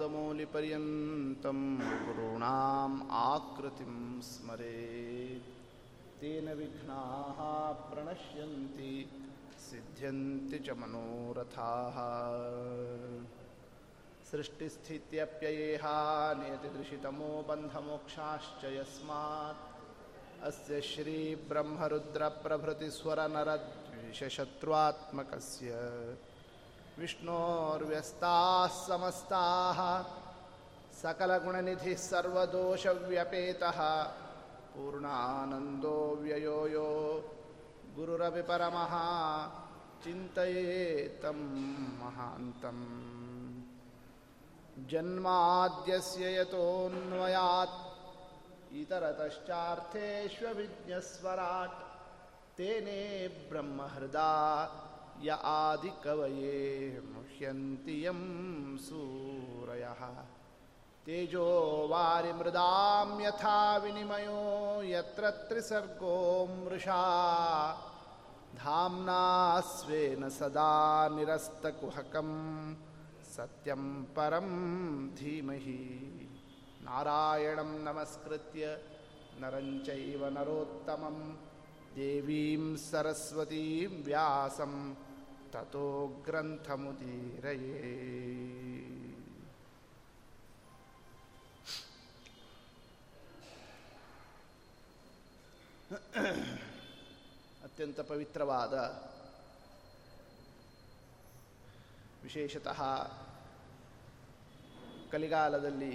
आपादमौलिपर्यन्तं गुरूणाम् आकृतिं स्मरेत्। तेन विघ्नाः प्रणश्यन्ति सिद्ध्यन्ति च मनोरथाः। सृष्टिस्थित्यप्ययेहा नियतिदृशितमो बन्धमोक्षाश्च यस्मात्। अस्य श्रीब्रह्मरुद्रप्रभृतिस्वरनरद्विषशत्रुत्मकस्य विष्णोर्व्यस्ताः समस्ताः सकलगुणनिधिः सर्वदोषव्यपेतः पूर्णानन्दो व्ययो यो गुरुरपि परमः चिन्तयेतं महान्तम्। जन्माद्यस्य यतोऽन्वयात् इतरतश्चार्थेष्वभिज्ञस्वराट् तेने ब्रह्महृदा य आदिकवये मुह्यन्ति यं सूरयः। तेजो वारिमृदां यथा विनिमयो यत्र त्रिसर्गो मृषा। धाम्ना स्वेन सदा निरस्तकुहकं सत्यं परं धीमहि। नारायणं नमस्कृत्य नरं चैव नरोत्तमं देवीं सरस्वतीं व्यासं ततो ग्रन्थमुदीरये ಅತ್ಯಂತ ಪವಿತ್ರವಾದ ವಿಶೇಷತಃ ಕಲಿಗಾಲದಲ್ಲಿ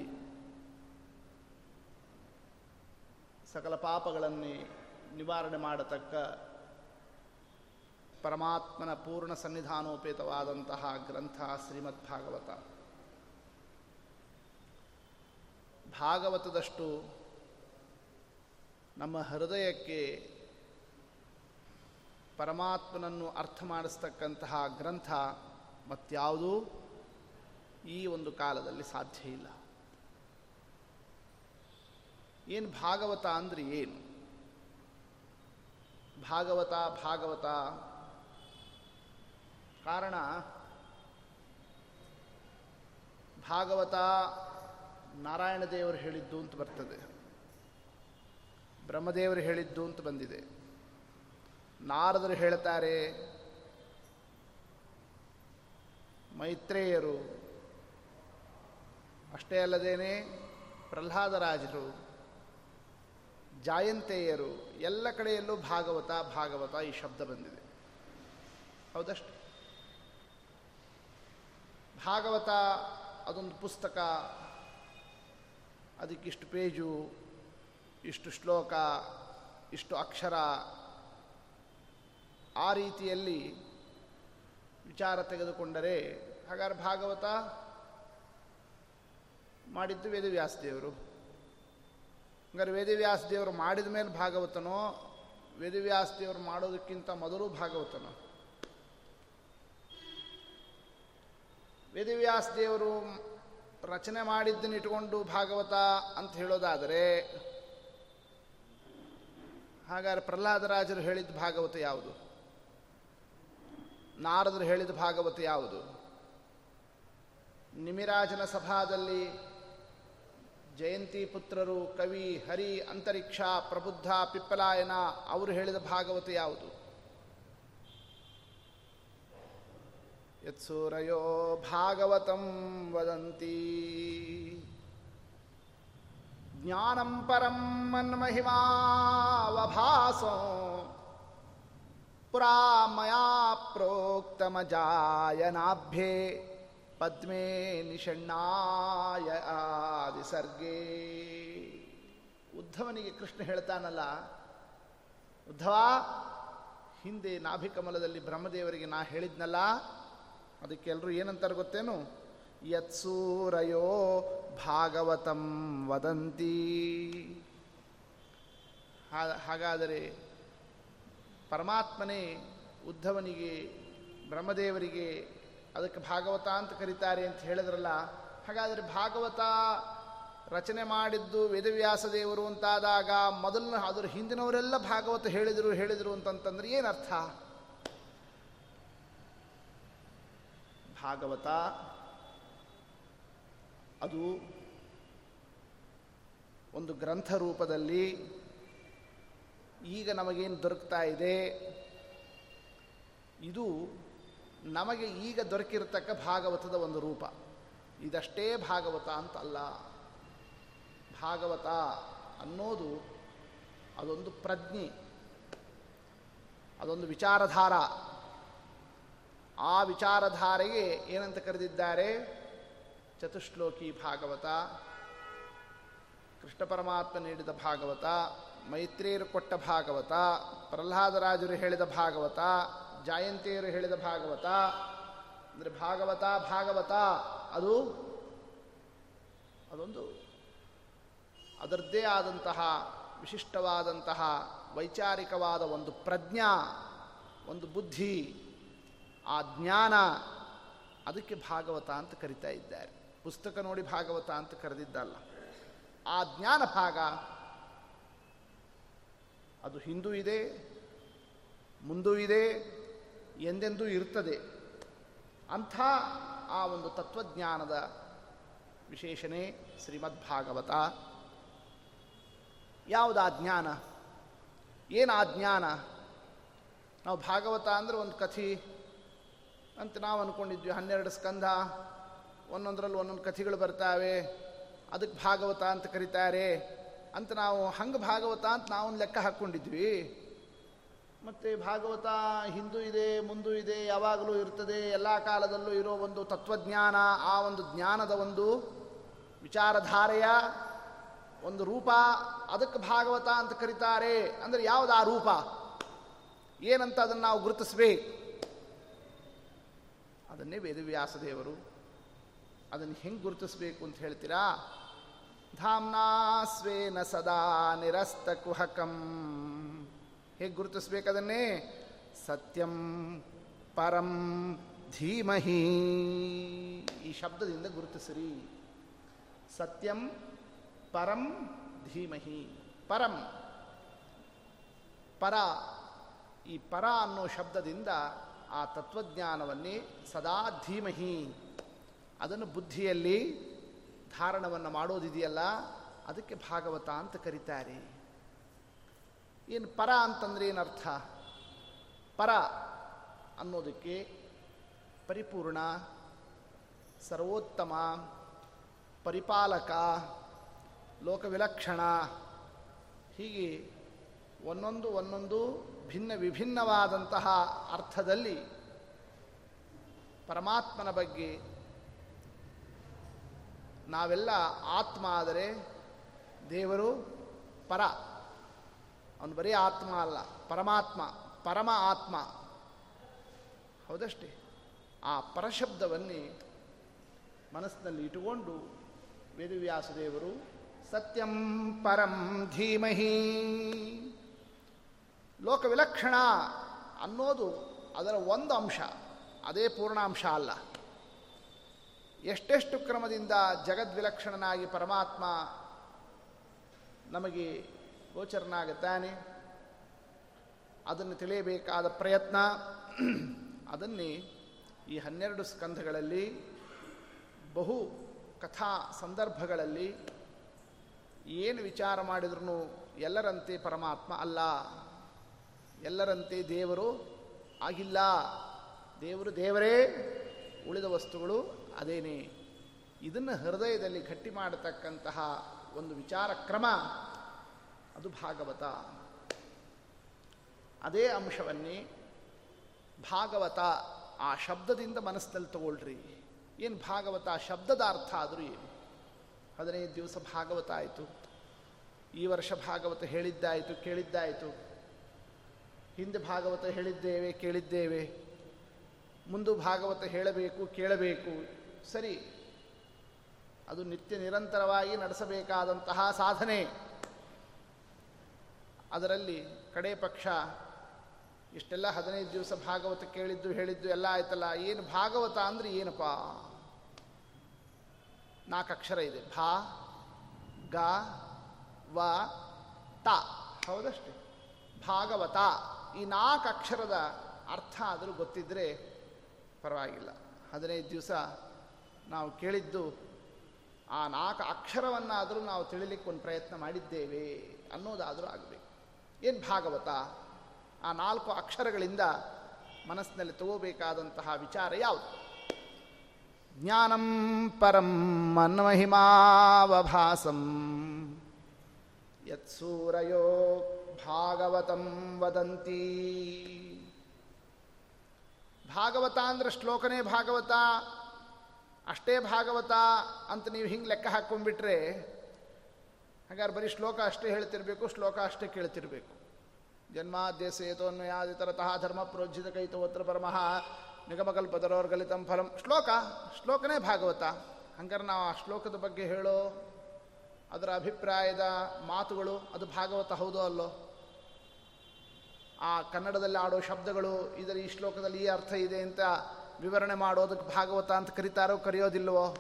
ಸಕಲ ಪಾಪಗಳನ್ನೇ ನಿವಾರಣೆ ಮಾಡತಕ್ಕ ಪರಮಾತ್ಮನ ಪೂರ್ಣ ಸನ್ನಿಧಾನೋಪೇತವಾದಂತಹ ಗ್ರಂಥ ಶ್ರೀಮದ್ ಭಾಗವತ ಭಾಗವತದಷ್ಟು ನಮ್ಮ ಹೃದಯಕ್ಕೆ ಪರಮಾತ್ಮನನ್ನು ಅರ್ಥ ಮಾಡಿಸ್ತಕ್ಕಂತಹ ಗ್ರಂಥ ಮತ್ಯಾವುದೂ ಈ ಒಂದು ಕಾಲದಲ್ಲಿ ಸಾಧ್ಯ ಇಲ್ಲ. ಏನು ಭಾಗವತ ಅಂದರೆ ಏನು? ಭಾಗವತ ಭಾಗವತ ಕಾರಣ ಭಾಗವತ ನಾರಾಯಣ ದೇವರು ಹೇಳಿದ್ದು ಅಂತ ಬರ್ತದೆ. ಬ್ರಹ್ಮದೇವರು ಹೇಳಿದ್ದು ಅಂತ ಬಂದಿದೆ. ನಾರದರು ಹೇಳ್ತಾರೆ, ಮೈತ್ರೇಯರು ಅಷ್ಟೇ ಅಲ್ಲದೇನೆ ಪ್ರಹ್ಲಾದರಾಜರು, ಜಾಯಂತೆಯರು ಎಲ್ಲ ಕಡೆಯಲ್ಲೂ ಭಾಗವತ ಭಾಗವತ ಈ ಶಬ್ದ ಬಂದಿದೆ. ಹೌದಷ್ಟು? ಭಾಗವತ, ಅದೊಂದು ಪುಸ್ತಕ ಅದಕ್ಕಿಷ್ಟು ಪೇಜು, ಇಷ್ಟು ಶ್ಲೋಕ, ಇಷ್ಟು ಅಕ್ಷರ. ಆ ರೀತಿಯಲ್ಲಿ ವಿಚಾರ ತೆಗೆದುಕೊಂಡರೆ, ಹಾಗಾದ್ರೆ ಭಾಗವತ ಮಾಡಿದ್ದು ವೇದವ್ಯಾಸದೇವರು. ಹಂಗಾರೆ ವೇದವ್ಯಾಸದೇವರು ಮಾಡಿದ ಮೇಲೆ ಭಾಗವತನೋ, ವೇದವ್ಯಾಸದೇವರು ಮಾಡೋದಕ್ಕಿಂತ ಮೊದಲು ಭಾಗವತನೋ? ವೇದವ್ಯಾಸದೇವರು ರಚನೆ ಮಾಡಿದ್ದನ್ನು ಇಟ್ಕೊಂಡು ಭಾಗವತ ಅಂತ ಹೇಳೋದಾದರೆ, ಹಾಗಾದ್ರೆ ಪ್ರಹ್ಲಾದರಾಜರು ಹೇಳಿದ ಭಾಗವತ ಯಾವುದು? ನಾರದರು ಹೇಳಿದ ಭಾಗವತ ಯಾವುದು? ನಿಮಿರಾಜನ ಸಭಾದಲ್ಲಿ ಜಯಂತಿ ಪುತ್ರರು ಕವಿ ಹರಿ ಅಂತರಿಕ್ಷ ಪ್ರಬುದ್ಧ ಪಿಪ್ಪಲಾಯನ ಅವರು ಹೇಳಿದ ಭಾಗವತ ಯಾವುದು? ಯತ್ಸೂರಯೋ ಭಾಗವತಂ ವದಂತಿ. ಜ್ಞಾನಂ ಪರಂ ಮನ್ಮಹಿಮಾವಭಾಸೋ. ಪುರಾ ಮಯಾ ಪ್ರೋಕ್ತಮಜಾಯನಾಭ್ಯೆ. ಪದ್ಮೇ ನಿಷಣ್ಣಾಯ ಆದಿಸರ್ಗೇ. ಉದ್ಧವನಿಗೆ ಕೃಷ್ಣ ಹೇಳ್ತಾನಲ್ಲ, ಉದ್ಧವ, ಹಿಂದೆ ನಾಭಿಕಮಲದಲ್ಲಿ ಬ್ರಹ್ಮದೇವರಿಗೆ ನಾ ಹೇಳಿದ್ನಲ್ಲ ಅದಕ್ಕೆ ಎಲ್ಲರೂ ಏನಂತಾರೆ ಗೊತ್ತೇನು? ಯತ್ಸೂರಯೋ ಭಾಗವತಂ ವದಂತಿ. ಹಾಗಾದರೆ ಪರಮಾತ್ಮನೇ ಉದ್ಧವನಿಗೆ, ಬ್ರಹ್ಮದೇವರಿಗೆ ಅದಕ್ಕೆ ಭಾಗವತ ಅಂತ ಕರೀತಾರೆ ಅಂತ ಹೇಳಿದ್ರಲ್ಲ, ಹಾಗಾದರೆ ಭಾಗವತ ರಚನೆ ಮಾಡಿದ್ದು ವೇದವ್ಯಾಸ ದೇವರು ಅಂತಾದಾಗ ಮೊದಲು ಅದರ ಹಿಂದಿನವರೆಲ್ಲ ಭಾಗವತ ಹೇಳಿದರು ಹೇಳಿದರು ಅಂತಂತಂದ್ರೆ ಏನರ್ಥ? ಭಾಗವತ. ಅದು ಒಂದು ಗ್ರಂಥ ರೂಪದಲ್ಲಿ ಈಗ ನಮಗೇನು ದೊರಕ್ತಾ ಇದೆ? ಇದು ನಮಗೆ ಈಗ ದೊರಕಿರತಕ್ಕ ಭಾಗವತದ ಒಂದು ರೂಪ. ಇದಷ್ಟೇ ಭಾಗವತ ಅಂತಲ್ಲ. ಭಾಗವತ ಅನ್ನೋದು ಅದೊಂದು ಪ್ರಜ್ಞೆ. ಅದೊಂದು ವಿಚಾರಧಾರ. ಆ ವಿಚಾರಧಾರೆಗೆ ಏನಂತ ಕರೆದಿದ್ದಾರೆ? ಚತುಶ್ಲೋಕಿ ಭಾಗವತ, ಕೃಷ್ಣ ಪರಮಾತ್ಮ ನೀಡಿದ ಭಾಗವತ, ಮೈತ್ರಿಯರು ಕೊಟ್ಟ ಭಾಗವತ, ಪ್ರಹ್ಲಾದರಾಜರು ಹೇಳಿದ ಭಾಗವತ, ಜಯಂತಿಯರು ಹೇಳಿದ ಭಾಗವತ, ಅಂದರೆ ಭಾಗವತ ಭಾಗವತ, ಅದು ಅದೊಂದು ಅದರದ್ದೇ ಆದಂತಹ ವಿಶಿಷ್ಟವಾದಂತಹ ವೈಚಾರಿಕವಾದ ಒಂದು ಪ್ರಜ್ಞಾ, ಒಂದು ಬುದ್ಧಿ ಆ ಜ್ಞಾನ ಅದಕ್ಕೆ ಭಾಗವತ ಅಂತ ಕರಿತಾ ಇದ್ದಾರೆ. ಪುಸ್ತಕ ನೋಡಿ ಭಾಗವತ ಅಂತ ಕರೆದಿದ್ದಲ್ಲ. ಆ ಜ್ಞಾನ ಭಾಗ ಅದು ಹಿಂದೂ ಇದೆ, ಮುಂದೂ ಇದೆ, ಎಂದೆಂದೂ ಇರ್ತದೆ. ಅಂಥ ಆ ಒಂದು ತತ್ವಜ್ಞಾನದ ವಿಶೇಷಣೆ ಶ್ರೀಮದ್ಭಾಗವತ. ಯಾವುದು ಆ ಜ್ಞಾನ? ಏನು ಆ ಜ್ಞಾನ? ನಾವು ಭಾಗವತ ಅಂದರೆ ಒಂದು ಕಥೆ ಅಂತ ನಾವು ಅಂದ್ಕೊಂಡಿದ್ವಿ ಹನ್ನೆರಡು ಸ್ಕಂಧ, ಒಂದೊಂದರಲ್ಲಿ ಒಂದೊಂದು ಕಥೆಗಳು ಬರ್ತಾವೆ. ಅದಕ್ಕೆ ಭಾಗವತ ಅಂತ ಕರೀತಾರೆ ಅಂತ ನಾವು, ಹಂಗೆ ಭಾಗವತ ಅಂತ ನಾವು ಲೆಕ್ಕ ಹಾಕ್ಕೊಂಡಿದ್ವಿ. ಮತ್ತು ಭಾಗವತ ಹಿಂದೂ ಇದೆ, ಮುಂದು ಇದೆ, ಯಾವಾಗಲೂ ಇರ್ತದೆ, ಎಲ್ಲ ಕಾಲದಲ್ಲೂ ಇರೋ ಒಂದು ತತ್ವಜ್ಞಾನ, ಆ ಒಂದು ಜ್ಞಾನದ ಒಂದು ವಿಚಾರಧಾರೆಯ ಒಂದು ರೂಪ. ಅದಕ್ಕೆ ಭಾಗವತ ಅಂತ ಕರೀತಾರೆ. ಅಂದರೆ ಯಾವುದು ಆ ರೂಪ? ಏನಂತ ಅದನ್ನು ನಾವು ಗುರುತಿಸ್ಬೇಕು. ಅದನ್ನೇ ವೇದವ್ಯಾಸ ದೇವರು. ಅದನ್ನು ಹೆಂಗೆ ಗುರುತಿಸಬೇಕು ಅಂತ ಹೇಳ್ತೀರಾ? ಧಾಮ್ನಾ ಸ್ವೇನ ಸದಾ ನಿರಸ್ತ ಕುಹಕಂ. ಹೇಗೆ ಗುರುತಿಸ್ಬೇಕದನ್ನೇ ಸತ್ಯಂ ಪರಂ ಧೀಮಹಿ. ಈ ಶಬ್ದದಿಂದ ಗುರುತಿಸಿರಿ. ಸತ್ಯಂ ಪರಂ ಧೀಮಹಿ. ಪರಂ. ಪರ. ಈ ಪರ ಅನ್ನೋ ಶಬ್ದದಿಂದ ಆ ತತ್ವಜ್ಞಾನವನ್ನೇ ಸದಾ ಧೀಮಹಿ. ಅದನ್ನು ಬುದ್ಧಿಯಲ್ಲಿ ಧಾರಣವನ್ನು ಮಾಡೋದಿದೆಯಲ್ಲ, ಅದಕ್ಕೆ ಭಾಗವತ ಅಂತ ಕರೀತಾರೆ. ಏನು ಪರ ಅಂತಂದ್ರೆ ಏನರ್ಥ? ಪರ ಅನ್ನೋದಕ್ಕೆ ಪರಿಪೂರ್ಣ, ಸರ್ವೋತ್ತಮ, ಪರಿಪಾಲಕ, ಲೋಕವಿಲಕ್ಷಣ, ಹೀಗೆ ಒಂದೊಂದು ಒಂದೊಂದು ಭಿನ್ನ ವಿಭಿನ್ನವಾದಂತಹ ಅರ್ಥದಲ್ಲಿ ಪರಮಾತ್ಮನ ಬಗ್ಗೆ ನಾವೆಲ್ಲ ಆತ್ಮ ಆದರೆ ದೇವರು ಪರ. ಅವನು ಬರೀ ಆತ್ಮ ಅಲ್ಲ, ಪರಮಾತ್ಮ, ಪರಮ ಆತ್ಮ. ಹೌದಷ್ಟೇ? ಆ ಪರಶಬ್ದವನ್ನೇ ಮನಸ್ಸಿನಲ್ಲಿ ಇಟ್ಟುಕೊಂಡು ವೇದವ್ಯಾಸದೇವರು ಸತ್ಯಂ ಪರಂ ಧೀಮಹಿ. ಲೋಕವಿಲಕ್ಷಣ ಅನ್ನೋದು ಅದರ ಒಂದು ಅಂಶ, ಅದೇ ಪೂರ್ಣಾಂಶ ಅಲ್ಲ. ಎಷ್ಟೆಷ್ಟು ಕ್ರಮದಿಂದ ಜಗದ್ವಿಲಕ್ಷಣನಾಗಿ ಪರಮಾತ್ಮ ನಮಗೆ ಗೋಚರನಾಗುತ್ತಾನೆ, ಅದನ್ನು ತಿಳಿಯಬೇಕಾದ ಪ್ರಯತ್ನ, ಅದನ್ನೇ ಈ ಹನ್ನೆರಡು ಸ್ಕಂಧಗಳಲ್ಲಿ, ಬಹು ಕಥಾ ಸಂದರ್ಭಗಳಲ್ಲಿ, ಏನು ವಿಚಾರ ಮಾಡಿದ್ರೂ ಎಲ್ಲರಂತೆ ಪರಮಾತ್ಮ ಅಲ್ಲ. ಎಲ್ಲರಂತೆ ದೇವರು ಆಗಿಲ್ಲ. ದೇವರು ದೇವರೇ, ಉಳಿದ ವಸ್ತುಗಳು ಅದೇನೇ. ಇದನ್ನು ಹೃದಯದಲ್ಲಿ ಗಟ್ಟಿ ಮಾಡತಕ್ಕಂತಹ ಒಂದು ವಿಚಾರ ಕ್ರಮ ಅದು ಭಾಗವತ. ಅದೇ ಅಂಶವನ್ನೇ ಭಾಗವತ ಆ ಶಬ್ದದಿಂದ ಮನಸ್ಸಿನಲ್ಲಿ ತಗೊಳ್ರಿ. ಏನು ಭಾಗವತ? ಶಬ್ದದ ಅರ್ಥ ಆದರೂ ಏನು? ಹದಿನೈದು ದಿವಸ ಭಾಗವತ ಆಯಿತು. ಈ ವರ್ಷ ಭಾಗವತ ಹೇಳಿದ್ದಾಯಿತು, ಕೇಳಿದ್ದಾಯಿತು. ಹಿಂದೆ ಭಾಗವತ ಹೇಳಿದ್ದೇವೆ, ಕೇಳಿದ್ದೇವೆ. ಮುಂದೆ ಭಾಗವತ ಹೇಳಬೇಕು, ಕೇಳಬೇಕು. ಸರಿ. ಅದು ನಿತ್ಯ ನಿರಂತರವಾಗಿ ನಡೆಸಬೇಕಾದಂತಹ ಸಾಧನೆ. ಅದರಲ್ಲಿ ಕಡೆ ಪಕ್ಷ, ಇಷ್ಟೆಲ್ಲ ಹದಿನೈದು ದಿವಸ ಭಾಗವತ ಕೇಳಿದ್ದು, ಹೇಳಿದ್ದು ಎಲ್ಲ ಆಯ್ತಲ್ಲ. ಏನು ಭಾಗವತ ಅಂದರೆ ಏನಪ್ಪ? ನಾಲ್ಕು ಅಕ್ಷರ ಇದೆ. ಭಾ, ಗ, ವ, ತ. ಹೌದಷ್ಟೇ. ಭಾಗವತ. ಈ ನಾಲ್ಕು ಅಕ್ಷರದ ಅರ್ಥ ಆದರೂ ಗೊತ್ತಿದ್ದರೆ ಪರವಾಗಿಲ್ಲ. ಹದಿನೈದು ದಿವಸ ನಾವು ಕೇಳಿದ್ದು, ಆ ನಾಲ್ಕು ಅಕ್ಷರವನ್ನಾದರೂ ನಾವು ತಿಳಿಲಿಕ್ಕೆ ಒಂದು ಪ್ರಯತ್ನ ಮಾಡಿದ್ದೇವೆ ಅನ್ನೋದಾದರೂ ಆಗಬೇಕು. ಏನು ಭಾಗವತ? ಆ ನಾಲ್ಕು ಅಕ್ಷರಗಳಿಂದ ಮನಸ್ಸಿನಲ್ಲಿ ತಗೋಬೇಕಾದಂತಹ ವಿಚಾರ ಯಾವುದು? ಜ್ಞಾನಂ ಪರಂ ಮನ್ಮಹಿಮಾವಭಾಸಂ ಯತ್ಸೂರಯೋ ಭಾಗವತಂ ವದಂತಿ. ಭಾಗವತ ಅಂದ್ರೆ ಶ್ಲೋಕನೇ ಭಾಗವತ, ಅಷ್ಟೇ ಭಾಗವತ ಅಂತ ನೀವು ಹಿಂಗೆ ಲೆಕ್ಕ ಹಾಕ್ಕೊಂಡ್ಬಿಟ್ರೆ ಹಾಗಾದ್ರೆ ಬರೀ ಶ್ಲೋಕ ಅಷ್ಟೇ ಹೇಳ್ತಿರ್ಬೇಕು, ಶ್ಲೋಕ ಅಷ್ಟೇ ಕೇಳ್ತಿರ್ಬೇಕು. ಜನ್ಮಾದ್ಯಸೇತೋನ್ಮಯಾದಿತರತಃ ಧರ್ಮ ಪ್ರೋಜ್ಜಿತ ಕೈತವತ್ರ ಪರಮಃ ನಿಗಮಕಲ್ಪತರೋರ್ಗಲಿತಂ ಫಲಂ. ಶ್ಲೋಕ, ಶ್ಲೋಕನೇ ಭಾಗವತ. ಹಂಗಾರೆ ನಾವು ಆ ಶ್ಲೋಕದ ಬಗ್ಗೆ ಹೇಳೋ ಅದರ ಅಭಿಪ್ರಾಯದ ಮಾತುಗಳು ಅದು ಭಾಗವತ ಹೌದೋ ಅಲ್ಲೋ? ಆ ಕನ್ನಡದಲ್ಲಿ ಆಡೋ ಶಬ್ದಗಳು, ಇದರ ಈ ಶ್ಲೋಕದಲ್ಲಿ ಈ ಅರ್ಥ ಇದೆ ಅಂತ ವಿವರಣೆ ಮಾಡೋದಕ್ಕೆ ಭಾಗವತ ಅಂತ ಕರೀತಾರೋ ಕರೆಯೋದಿಲ್ವೋ?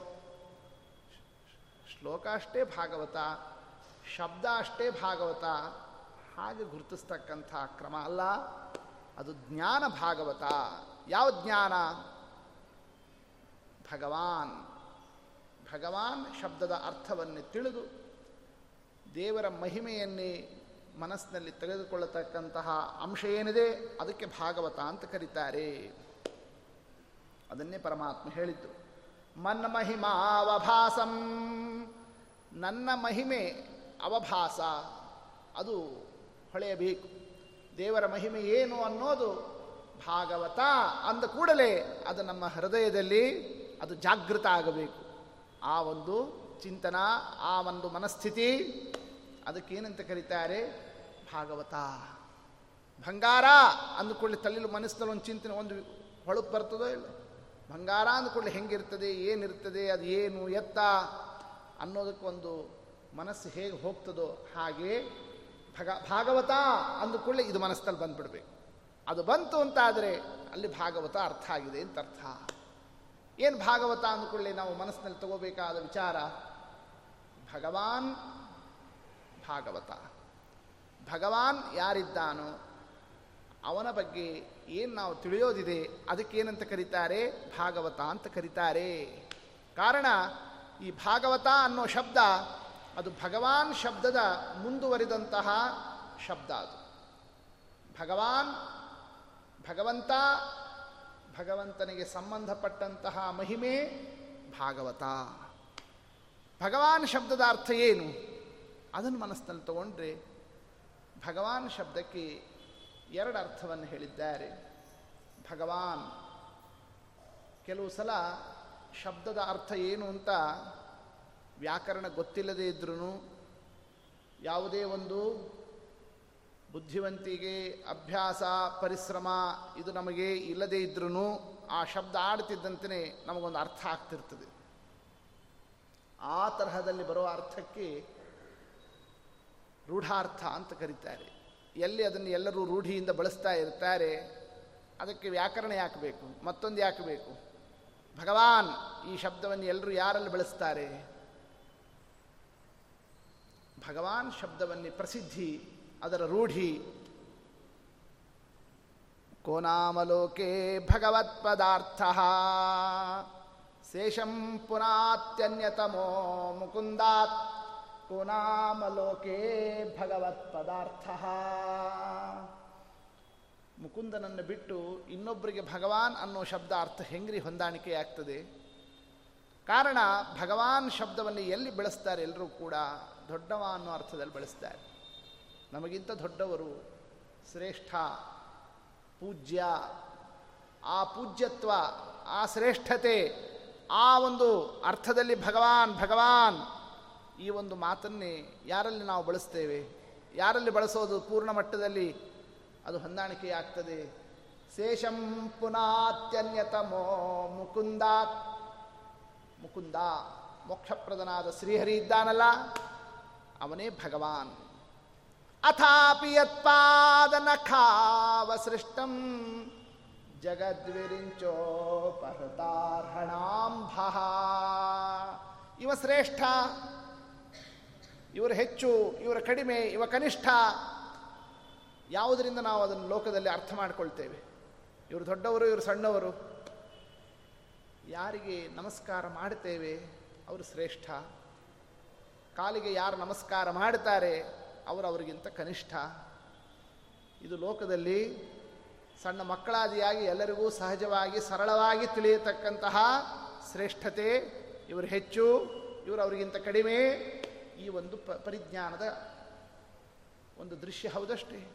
ಶ್ಲೋಕ ಅಷ್ಟೇ ಭಾಗವತ, ಶಬ್ದ ಅಷ್ಟೇ ಭಾಗವತ, ಹಾಗೆ ಗುರುತಿಸ್ತಕ್ಕಂಥ ಕ್ರಮ ಅಲ್ಲ. ಅದು ಜ್ಞಾನ ಭಾಗವತ. ಯಾವ ಜ್ಞಾನ? ಭಗವಾನ್. ಭಗವಾನ್ ಶಬ್ದದ ಅರ್ಥವನ್ನು ತಿಳಿದು ದೇವರ ಮಹಿಮೆಯನ್ನೇ ಮನಸ್ಸಿನಲ್ಲಿ ತೆಗೆದುಕೊಳ್ಳತಕ್ಕಂತಹ ಅಂಶ ಏನಿದೆ ಅದಕ್ಕೆ ಭಾಗವತ ಅಂತ ಕರೀತಾರೆ. ಅದನ್ನೇ ಪರಮಾತ್ಮ ಹೇಳಿದ್ದು. ಮನ್ನ ಮಹಿಮಾವಭಾಸಂ ನನ್ನ ಮಹಿಮೆ ಅವಭಾಸ. ಅದು ಹೊಳೆಯಬೇಕು. ದೇವರ ಮಹಿಮೆ ಏನು ಅನ್ನೋದು ಭಾಗವತ ಅಂದ ಕೂಡಲೇ ಅದು ನಮ್ಮ ಹೃದಯದಲ್ಲಿ ಅದು ಜಾಗೃತ ಆಗಬೇಕು. ಆ ಒಂದು ಚಿಂತನ, ಆ ಒಂದು ಮನಸ್ಥಿತಿ ಅದಕ್ಕೇನಂತ ಕರೀತಾರೆ? ಭಾಗವತ. ಬಂಗಾರ ಅಂದುಕೊಳ್ಳಿ ತಲೆಯಲ್ಲಿ ಮನಸ್ಸಿನಲ್ಲಿ ಒಂದು ಚಿಂತನೆ, ಒಂದು ಹೊಳಪು ಬರ್ತದೋ ಇಲ್ಲ? ಬಂಗಾರ ಅಂದುಕೊಳ್ಳಿ ಹೆಂಗಿರ್ತದೆ, ಏನಿರ್ತದೆ, ಅದು ಏನು, ಎತ್ತ ಅನ್ನೋದಕ್ಕೊಂದು ಮನಸ್ಸು ಹೇಗೆ ಹೋಗ್ತದೋ ಹಾಗೆ ಭಗ, ಭಾಗವತ ಅಂದುಕೊಳ್ಳಿ ಇದು ಮನಸ್ಸಲ್ಲಿ ಬಂದ್ಬಿಡ್ಬೇಕು. ಅದು ಬಂತು ಅಂತಾದರೆ ಅಲ್ಲಿ ಭಾಗವತ ಅರ್ಥ ಆಗಿದೆ ಅಂತ ಅರ್ಥ. ಏನು ಭಾಗವತ ಅಂದುಕೊಳ್ಳಿ ನಾವು ಮನಸ್ಸಿನಲ್ಲಿ ತಗೋಬೇಕಾದ ವಿಚಾರ? ಭಗವಾನ್ ಭಾಗವತ. ಭಗವಾನ್ ಯಾರಿದ್ದಾನೋ ಅವನ ಬಗ್ಗೆ ಏನು ನಾವು ತಿಳಿಯೋದಿದೆ, ಅದಕ್ಕೇನಂತ ಕರೀತಾರೆ? ಭಾಗವತ ಅಂತ ಕರೀತಾರೆ. ಕಾರಣ, ಈ ಭಾಗವತ ಅನ್ನೋ ಶಬ್ದ, ಅದು ಭಗವಾನ್ ಶಬ್ದದ ಮುಂದುವರಿದಂತಹ ಶಬ್ದ ಅದು. ಭಗವಾನ್, ಭಗವಂತ, ಭಗವಂತನಿಗೆ ಸಂಬಂಧಪಟ್ಟಂತಹ ಮಹಿಮೆ ಭಾಗವತ. ಭಗವಾನ್ ಶಬ್ದದ ಅರ್ಥ ಏನು? ಅದನ್ನು ಮನಸ್ಸಿನಲ್ಲಿ ತಗೊಂಡ್ರೆ ಭಗವಾನ್ ಶಬ್ದಕ್ಕೆ ಎರಡು ಅರ್ಥವನ್ನು ಹೇಳಿದ್ದಾರೆ. ಭಗವಾನ್, ಕೆಲವು ಸಲ ಶಬ್ದದ ಅರ್ಥ ಏನು ಅಂತ ವ್ಯಾಕರಣ ಗೊತ್ತಿಲ್ಲದೇ ಇದ್ರೂ ಯಾವುದೇ ಒಂದು ಬುದ್ಧಿವಂತಿಗೆ ಅಭ್ಯಾಸ, ಪರಿಶ್ರಮ ಇದು ನಮಗೆ ಇಲ್ಲದೇ ಇದ್ರೂ ಆ ಶಬ್ದ ಆಡ್ತಿದ್ದಂತೆಯೇ ನಮಗೊಂದು ಅರ್ಥ ಆಗ್ತಿರ್ತದೆ. ಆ ತರಹದಲ್ಲಿ ಬರುವ ಅರ್ಥಕ್ಕೆ ರೂಢಾರ್ಥ ಅಂತ ಕರೀತಾರೆ. ಎಲ್ಲಿ ಅದನ್ನು ಎಲ್ಲರೂ ರೂಢಿಯಿಂದ ಬಳಸ್ತಾ ಇರ್ತಾರೆ, ಅದಕ್ಕೆ ವ್ಯಾಕರಣ ಯಾಕೆ ಬೇಕು? ಮತ್ತೊಂದು ಯಾಕೆ ಬೇಕು? ಭಗವಾನ್ ಈ ಶಬ್ದವನ್ನು ಎಲ್ಲರೂ ಯಾರಲ್ಲಿ ಬಳಸ್ತಾರೆ? ಭಗವಾನ್ ಶಬ್ದವನ್ನು ಪ್ರಸಿದ್ಧಿ, ಅದರ ರೂಢಿ. ಕೋನಾಮಲೋಕೆ ಭಗವತ್ ಪದಾರ್ಥ ಶೇಷಂ ಪುನಾತ್ಯನ್ಯತಮೋ ಮುಕುಂದಾತ್. ಕೋನಾಮಲೋಕೆ ಭಗವತ್ ಪದಾರ್ಥ ಮುಕುಂದನನ್ನು ಬಿಟ್ಟು ಇನ್ನೊಬ್ಬರಿಗೆ ಭಗವಾನ್ ಅನ್ನೋ ಶಬ್ದ ಅರ್ಥ ಹೆಂಗ್ರಿ ಹೊಂದಾಣಿಕೆ ಆಗ್ತದೆ? ಕಾರಣ, ಭಗವಾನ್ ಶಬ್ದವನ್ನು ಎಲ್ಲಿ ಬೆಳೆಸ್ತಾರೆ ಎಲ್ಲರೂ ಕೂಡ ದೊಡ್ಡವ ಅನ್ನೋ ಅರ್ಥದಲ್ಲಿ ಬೆಳೆಸ್ತಾರೆ. ನಮಗಿಂತ ದೊಡ್ಡವರು ಶ್ರೇಷ್ಠ, ಪೂಜ್ಯ, ಆ ಪೂಜ್ಯತ್ವ, ಆ ಶ್ರೇಷ್ಠತೆ, ಆ ಒಂದು ಅರ್ಥದಲ್ಲಿ ಭಗವಾನ್ ಭಗವಾನ್ ಈ ಒಂದು ಮಾತನ್ನೇ ಯಾರಲ್ಲಿ ನಾವು ಬಳಸ್ತೇವೆ? ಯಾರಲ್ಲಿ ಬಳಸೋದು ಪೂರ್ಣ ಮಟ್ಟದಲ್ಲಿ ಅದು ಹೊಂದಾಣಿಕೆಯಾಗ್ತದೆ? ಶೇಷಂ ಪುನಾತ್ಯನ್ಯತಮೋ ಮುಕುಂದಾತ್ ಮುಕುಂದ ಮೋಕ್ಷಪ್ರದನಾದ ಶ್ರೀಹರಿ ಇದ್ದಾನಲ್ಲ, ಅವನೇ ಭಗವಾನ್. ಅಥಾಪಿ ಯತ್ಪಾದನಖಾವಸೃಷ್ಟಂ ಜಗದ್ವಿರಿಂಚೋಪಹೃತಾರ್ಹಣಾಂಭ ಇವ ಶ್ರೇಷ್ಠ. ಇವರು ಹೆಚ್ಚು, ಇವರ ಕಡಿಮೆ, ಇವ ಕನಿಷ್ಠ. ಯಾವುದರಿಂದ ನಾವು ಅದನ್ನು ಲೋಕದಲ್ಲಿ ಅರ್ಥ ಮಾಡಿಕೊಳ್ತೇವೆ? ಇವರು ದೊಡ್ಡವರು, ಇವರು ಸಣ್ಣವರು. ಯಾರಿಗೆ ನಮಸ್ಕಾರ ಮಾಡ್ತೇವೆ ಅವರು ಶ್ರೇಷ್ಠ. ಕಾಲಿಗೆ ಯಾರು ನಮಸ್ಕಾರ ಮಾಡ್ತಾರೆ ಅವರು ಅವರಿಗಿಂತ ಕನಿಷ್ಠ. ಇದು ಲೋಕದಲ್ಲಿ ಸಣ್ಣ ಮಕ್ಕಳಾದಿಯಾಗಿ ಎಲ್ಲರಿಗೂ ಸಹಜವಾಗಿ, ಸರಳವಾಗಿ ತಿಳಿಯತಕ್ಕಂತಹ ಶ್ರೇಷ್ಠತೆ. ಇವರು ಹೆಚ್ಚು, ಇವರು ಅವರಿಗಿಂತ ಕಡಿಮೆ. ಈ ಒಂದು ಪ ಪರಿಜ್ಞಾನದ ಒಂದು ದೃಶ್ಯ ಹೌದಷ್ಟೇ?